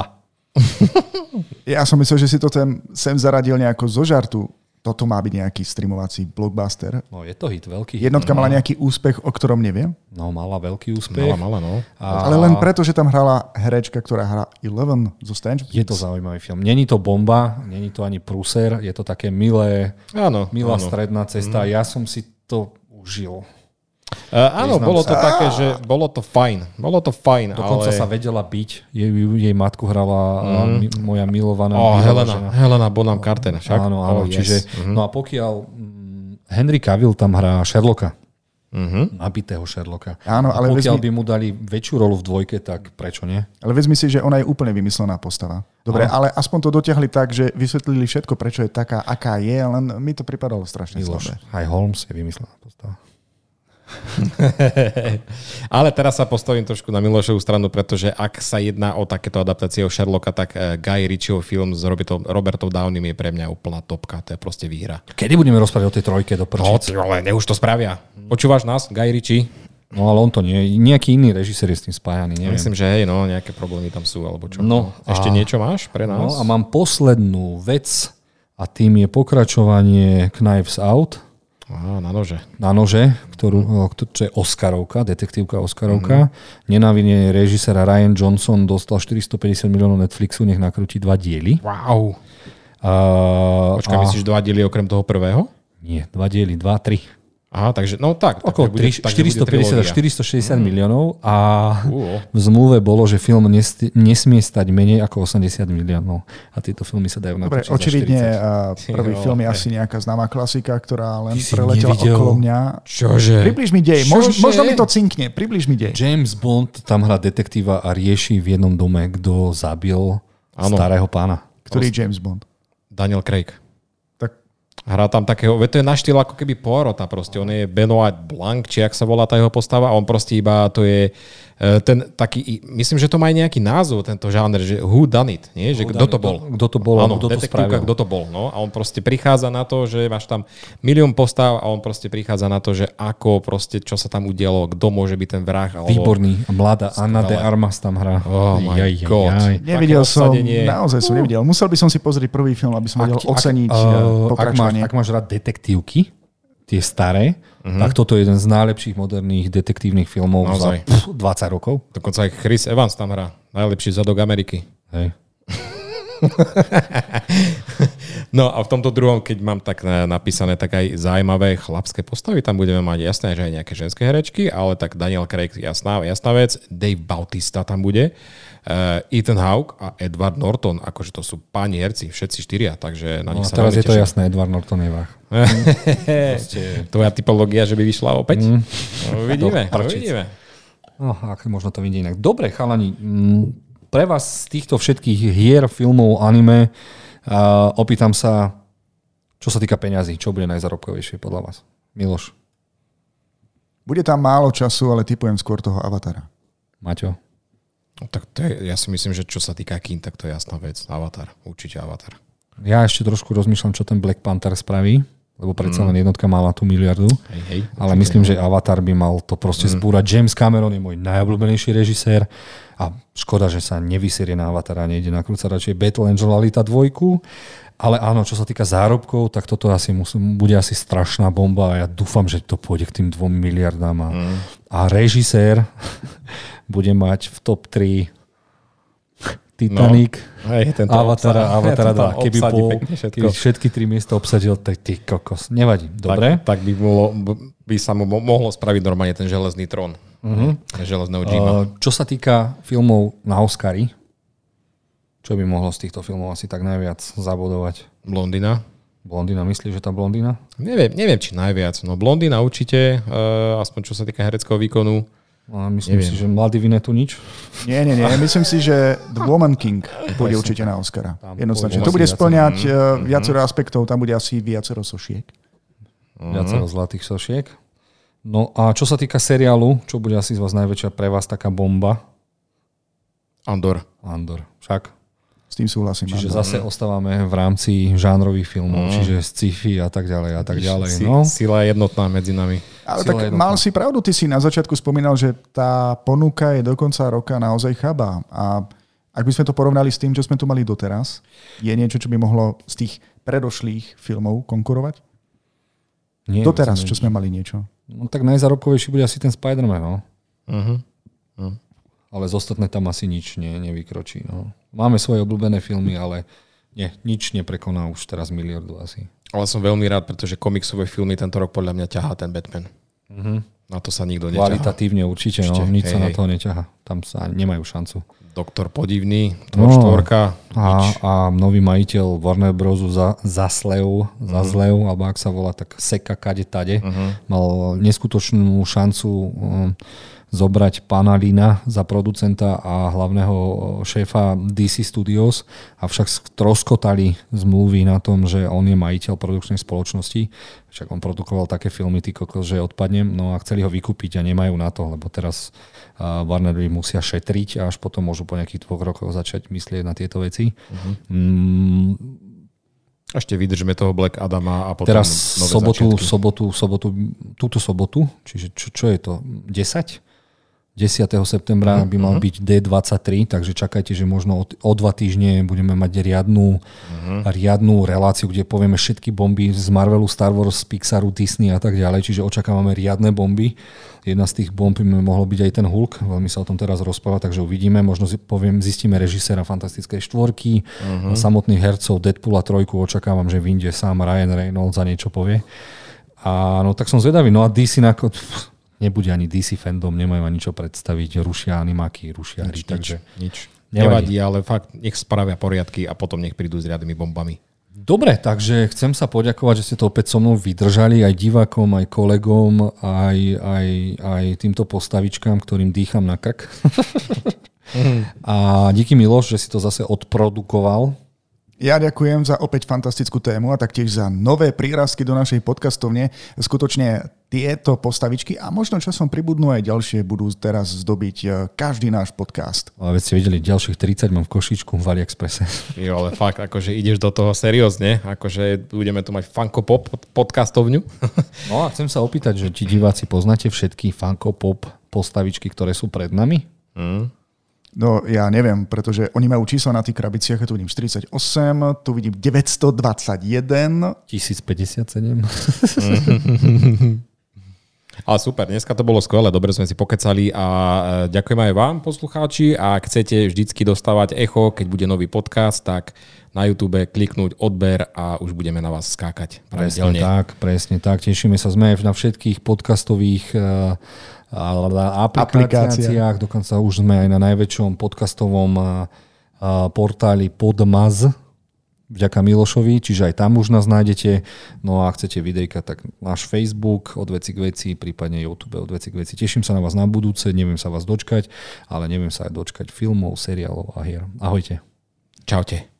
[LAUGHS] ja som myslel, že si to ten sem zaradil nejako zo žartu toto má byť nejaký streamovací blockbuster. No je to hit, veľký hit. Jednotka no. mala nejaký úspech, o ktorom neviem. No mala veľký úspech. Mala, mala, no. A... Ale len preto, že tam hrala herečka, ktorá hrá Eleven zo Strange Je to zaujímavý film. Není to bomba, není to ani pruser, je to také milé, áno, milá áno. stredná cesta. Mm. Ja som si to užil. Uh, áno, bolo to sa. také, že bolo to fajn. Bolo to fajn, Dokonca ale... sa vedela byť. Jej, jej matku hrala mm. mi, moja milovaná oh, Helena, žena. Helena Bonham Carter. Však? Áno, áno. Oh, čiže, mm-hmm. No a pokiaľ mm, Henry Cavill tam hrá Sherlocka, Mm-hmm. Nabitého Sherlocka. Áno, ale a pokiaľ mi... by mu dali väčšiu rolu v dvojke, tak prečo nie? Ale vezmi si, že ona je úplne vymyslená postava. Dobre, ale aspoň to dotiahli tak, že vysvetlili všetko, prečo je taká, aká je, len mi to pripadalo strašne slabé. Aj Holmes je vymyslená postava. [LAUGHS] Ale teraz sa postavím trošku na Milošovú stranu, pretože ak sa jedná o takéto adaptácie o Sherlocka, tak eh, Guy Ritchieho film s Robertom, Robertom Downeym je pre mňa úplná topka. To je proste výhra. Kedy budeme rozprávať o tej trojke do prčic? No, ale ne už to spravia. Počúvaš nás, Guy Ritchie? No ale on to nie. Nejaký iný režisér je s tým spájaný. Neviem. Myslím, že hej, no, nejaké problémy tam sú, alebo čo. No, Ešte a... niečo máš pre nás? No a mám poslednú vec a tým je pokračovanie Knives Out Á, na nože. Na nože, ktorú, čo je Oscarovka, detektívka Oscarovka. Mm-hmm. Nenávidne režisera Ryan Johnson dostal 450 miliónov Netflixu, nech nakrúti dva diely. Wow. Uh, Počkaj, a... myslíš dva diely okrem toho prvého? Nie, dva diely, dva, tri. Aha, takže, no tak. Okolo 450 až 460 mm. miliónov a uh. v zmluve bolo, že film nesmie stať menej ako 80 miliónov. A tieto filmy sa dajú natočiť Dobre, očividne prvý film je asi nejaká známa klasika, ktorá len preletela okolo mňa. Čože? Približ mi dej, Mož, možno mi to cinkne, približ mi dej. James Bond tam hrá detektíva a rieši v jednom dome, kto zabil ano. starého pána. Ktorý James Bond? Daniel Craig. Hrá tam takého, veď to je na štýl ako keby Poirota proste, on je Benoit Blanc, či ak sa volá tá jeho postava, a on proste iba to je ten taký, myslím, že to má aj nejaký názov, tento žáner, že who done it, nie? že kto to bol. Kto to bol, Áno, kto to spravil. kto to bol. No? A on proste prichádza na to, že máš tam milión postav a on proste prichádza na to, že ako proste, čo sa tam udialo, kto môže byť ten vrah. Alebo... Výborný. Mladá Anna de. Armas tam hrá. Oh my God. Nevidel Také som, obsadenie. naozaj som nevidel. Musel by som si pozrieť prvý film, aby som vedel oceniť ak, uh, ak, máš, pokračovanie. ak máš rád detektívky, tie staré, Mhm. tak toto je jeden z najlepších moderných detektívnych filmov Naozaj. za pf, 20 rokov. Dokonca aj Chris Evans tam hrá. Najlepší zadok Ameriky. Hej. [LAUGHS] No a v tomto druhom, keď mám tak na- napísané tak aj zaujímavé chlapské postavy, tam budeme mať jasné, že aj nejaké ženské herečky, ale tak Daniel Craig, jasná, jasná vec, Dave Bautista tam bude, uh, Ethan Hawke a Edward Norton, akože to sú páni herci, všetci štyria, takže na No, nich a sa teraz je to teším. jasné, Edward Norton je vrah. [LAUGHS] Tvoja typológia, že by vyšla opäť? Mm. No, uvidíme, uvidíme. No, ak možno to vidie inak. Dobre, chalani, pre vás z týchto všetkých hier, filmov, anime, opýtam sa, čo sa týka peňazí, čo bude najzarobkovejšie podľa vás? Miloš, Bude tam málo času, ale typujem skôr toho avatara. Maťo? No, tak to je, ja si myslím, že čo sa týka kín, tak to je jasná vec. Avatar, určite Avatar. Ja ešte trošku rozmýšľam, čo ten Black Panther spraví, lebo predsa len jednotka mala tú miliardu. Hej, hej. Ale myslím, že Avatar by mal to proste zbúrať. James Cameron je môj najobľúbenejší režisér a škoda, že sa nevyserie na Avatara, nejde nakrúcať radšej Battle Angel Alita 2. Ale áno, čo sa týka zárobkov, tak toto asi musím, bude asi strašná bomba a ja dúfam, že to pôjde k tým dvom miliardám. A, mm. a režisér [LAUGHS] bude mať v top 3 Titanic, Hej, tento [LAUGHS] tam 2. Keby, bol, keby všetky tri miesta obsadil, tak ty kokos. Nevadí, dobre? Tak, tak by, bolo, by sa mu mo- mohlo spraviť normálne ten železný trón. Uh-huh. Železného. Uh, čo sa týka filmov na Oscary, čo by mohlo z týchto filmov asi tak najviac zabodovať? Blondina. Blondina, myslíš, že tá blondina? Neviem, neviem, či najviac. No Blondina určite, uh, aspoň čo sa týka hereckého výkonu. A myslím Neviem. si, že mladý Vinetu nič. Nie, nie, nie. Myslím si, že The Woman King [LAUGHS] bude určite na Oscara. Jednoznačne. To bude splňať eh, viacero aspektov, tam bude asi viacero sošiek. Viacero zlatých sošiek. No a čo sa týka seriálu, čo bude asi z vás najväčšia pre vás taká bomba? Andor. Andor. Však. S tým súhlasím. Čiže áno. zase ostávame v rámci žánrových filmov, čiže sci-fi a tak ďalej a tak ďalej. Si, No. Sila je jednotná medzi nami. Ale Sila tak jednotná. mal si pravdu, ty si na začiatku spomínal, že tá ponuka je do konca roka naozaj chabá. A ak by sme to porovnali s tým, čo sme tu mali doteraz, je niečo, čo by mohlo z tých predošlých filmov konkurovať? Nie, Doteraz, čo sme mali niečo. No tak najzarobkovejší bude asi ten Spider-Man, no. Uh-huh. Ale z ostatné tam asi nič ne, nevykročí. No. Máme svoje obľúbené filmy, ale nie, nič neprekoná už teraz miliardu asi. Ale som veľmi rád, pretože komiksové filmy tento rok podľa mňa ťahá ten Batman. Uh-huh. Na to sa nikto neťahá. Kvalitatívne určite, no, Určite, nič sa hej, na hej. to neťaha. Tam sa nemajú šancu. Doktor Podivný, No. Tvor štvorka, A, a nový majiteľ Warner Brosu za, za slev, za Mhm. zlev, alebo ak sa volá, tak seka kade tade. Mal neskutočnú šancu um, zobrať pána Lina za producenta a hlavného šéfa DC Studios, avšak stroskotali zmluvy na tom, že on je majiteľ produkčnej spoločnosti. Však on produkoval také filmy, ty kokos, že odpadnem, no a chceli ho vykúpiť a nemajú na to, lebo teraz uh, Warnerovi musia šetriť a až potom môžu po nejakých dvoch rokoch začať myslieť na tieto veci. Mm, Ešte vydržme toho Black Adama a potom teraz nové sobotu, začiatky. sobotu, sobotu, túto sobotu, čiže čo, čo je to? 10? 10. septembra by mal byť D23, takže čakajte, že možno o, o dva týždne budeme mať riadnu, riadnu reláciu, kde povieme všetky bomby z Marvelu, Star Wars, Pixaru, Disney a tak ďalej, čiže očakávame riadne bomby. Jedna z tých bomb by mohlo byť aj ten Hulk, veľmi sa o tom teraz rozpráva, takže uvidíme, možno si poviem, zistíme režiséra Fantastickej štvorky, uh-huh. samotných hercov Deadpoola trojku, očakávam, že vyjde sám Ryan Reynolds a niečo povie. A no tak som zvedavý, no a DC na, pff, nebude ani DC fandom, nemajú ani čo predstaviť, rušia animáky, rušia hry, Nič, takže... nič. Nevadí. Nevadí, ale fakt nech spravia poriadky a potom nech prídu s riadnymi bombami. Dobre, takže chcem sa poďakovať, že ste to opäť so mnou vydržali, aj divákom, aj kolegom, aj, aj, aj týmto postavičkám, ktorým dýcham na krk. [LAUGHS] a díky Miloš, že si to zase odprodukoval. Ja ďakujem za opäť fantastickú tému a taktiež za nové prírastky do našej podcastovne. Skutočne tieto postavičky a možno časom pribudnú aj ďalšie budú teraz zdobiť e, každý náš podcast. Ale veď ste videli, ďalších 30 mám v košičku v AliExpresse. Jo, ale fakt, akože ideš do toho seriózne, akože budeme tu mať Funko Pop podcastovňu. [LAUGHS] No a chcem sa opýtať, že či diváci poznáte všetky Funko Pop postavičky, ktoré sú pred nami? Mm. No ja neviem, pretože oni majú čísla na tých krabiciach, ja tu vidím 48, tu vidím 921. 1057. [LAUGHS] Ale super, dneska to bolo skvelé, dobre sme si pokecali a e, ďakujem aj vám, poslucháči. A ak chcete vždycky dostávať echo, keď bude nový podcast, tak na YouTube kliknúť odber a už budeme na vás skákať. Presne tak, presne tak. Tešíme sa, sme na všetkých podcastových uh, aplikáciách, dokonca už sme aj na najväčšom podcastovom portáli Podmaz, vďaka Milošovi, čiže aj tam už nás nájdete. No a chcete videjka, tak náš Facebook od veci k veci, prípadne YouTube od veci k veci. Teším sa na vás na budúce, neviem sa vás dočkať, ale neviem sa aj dočkať filmov, seriálov a hier. Ahojte. Čaute.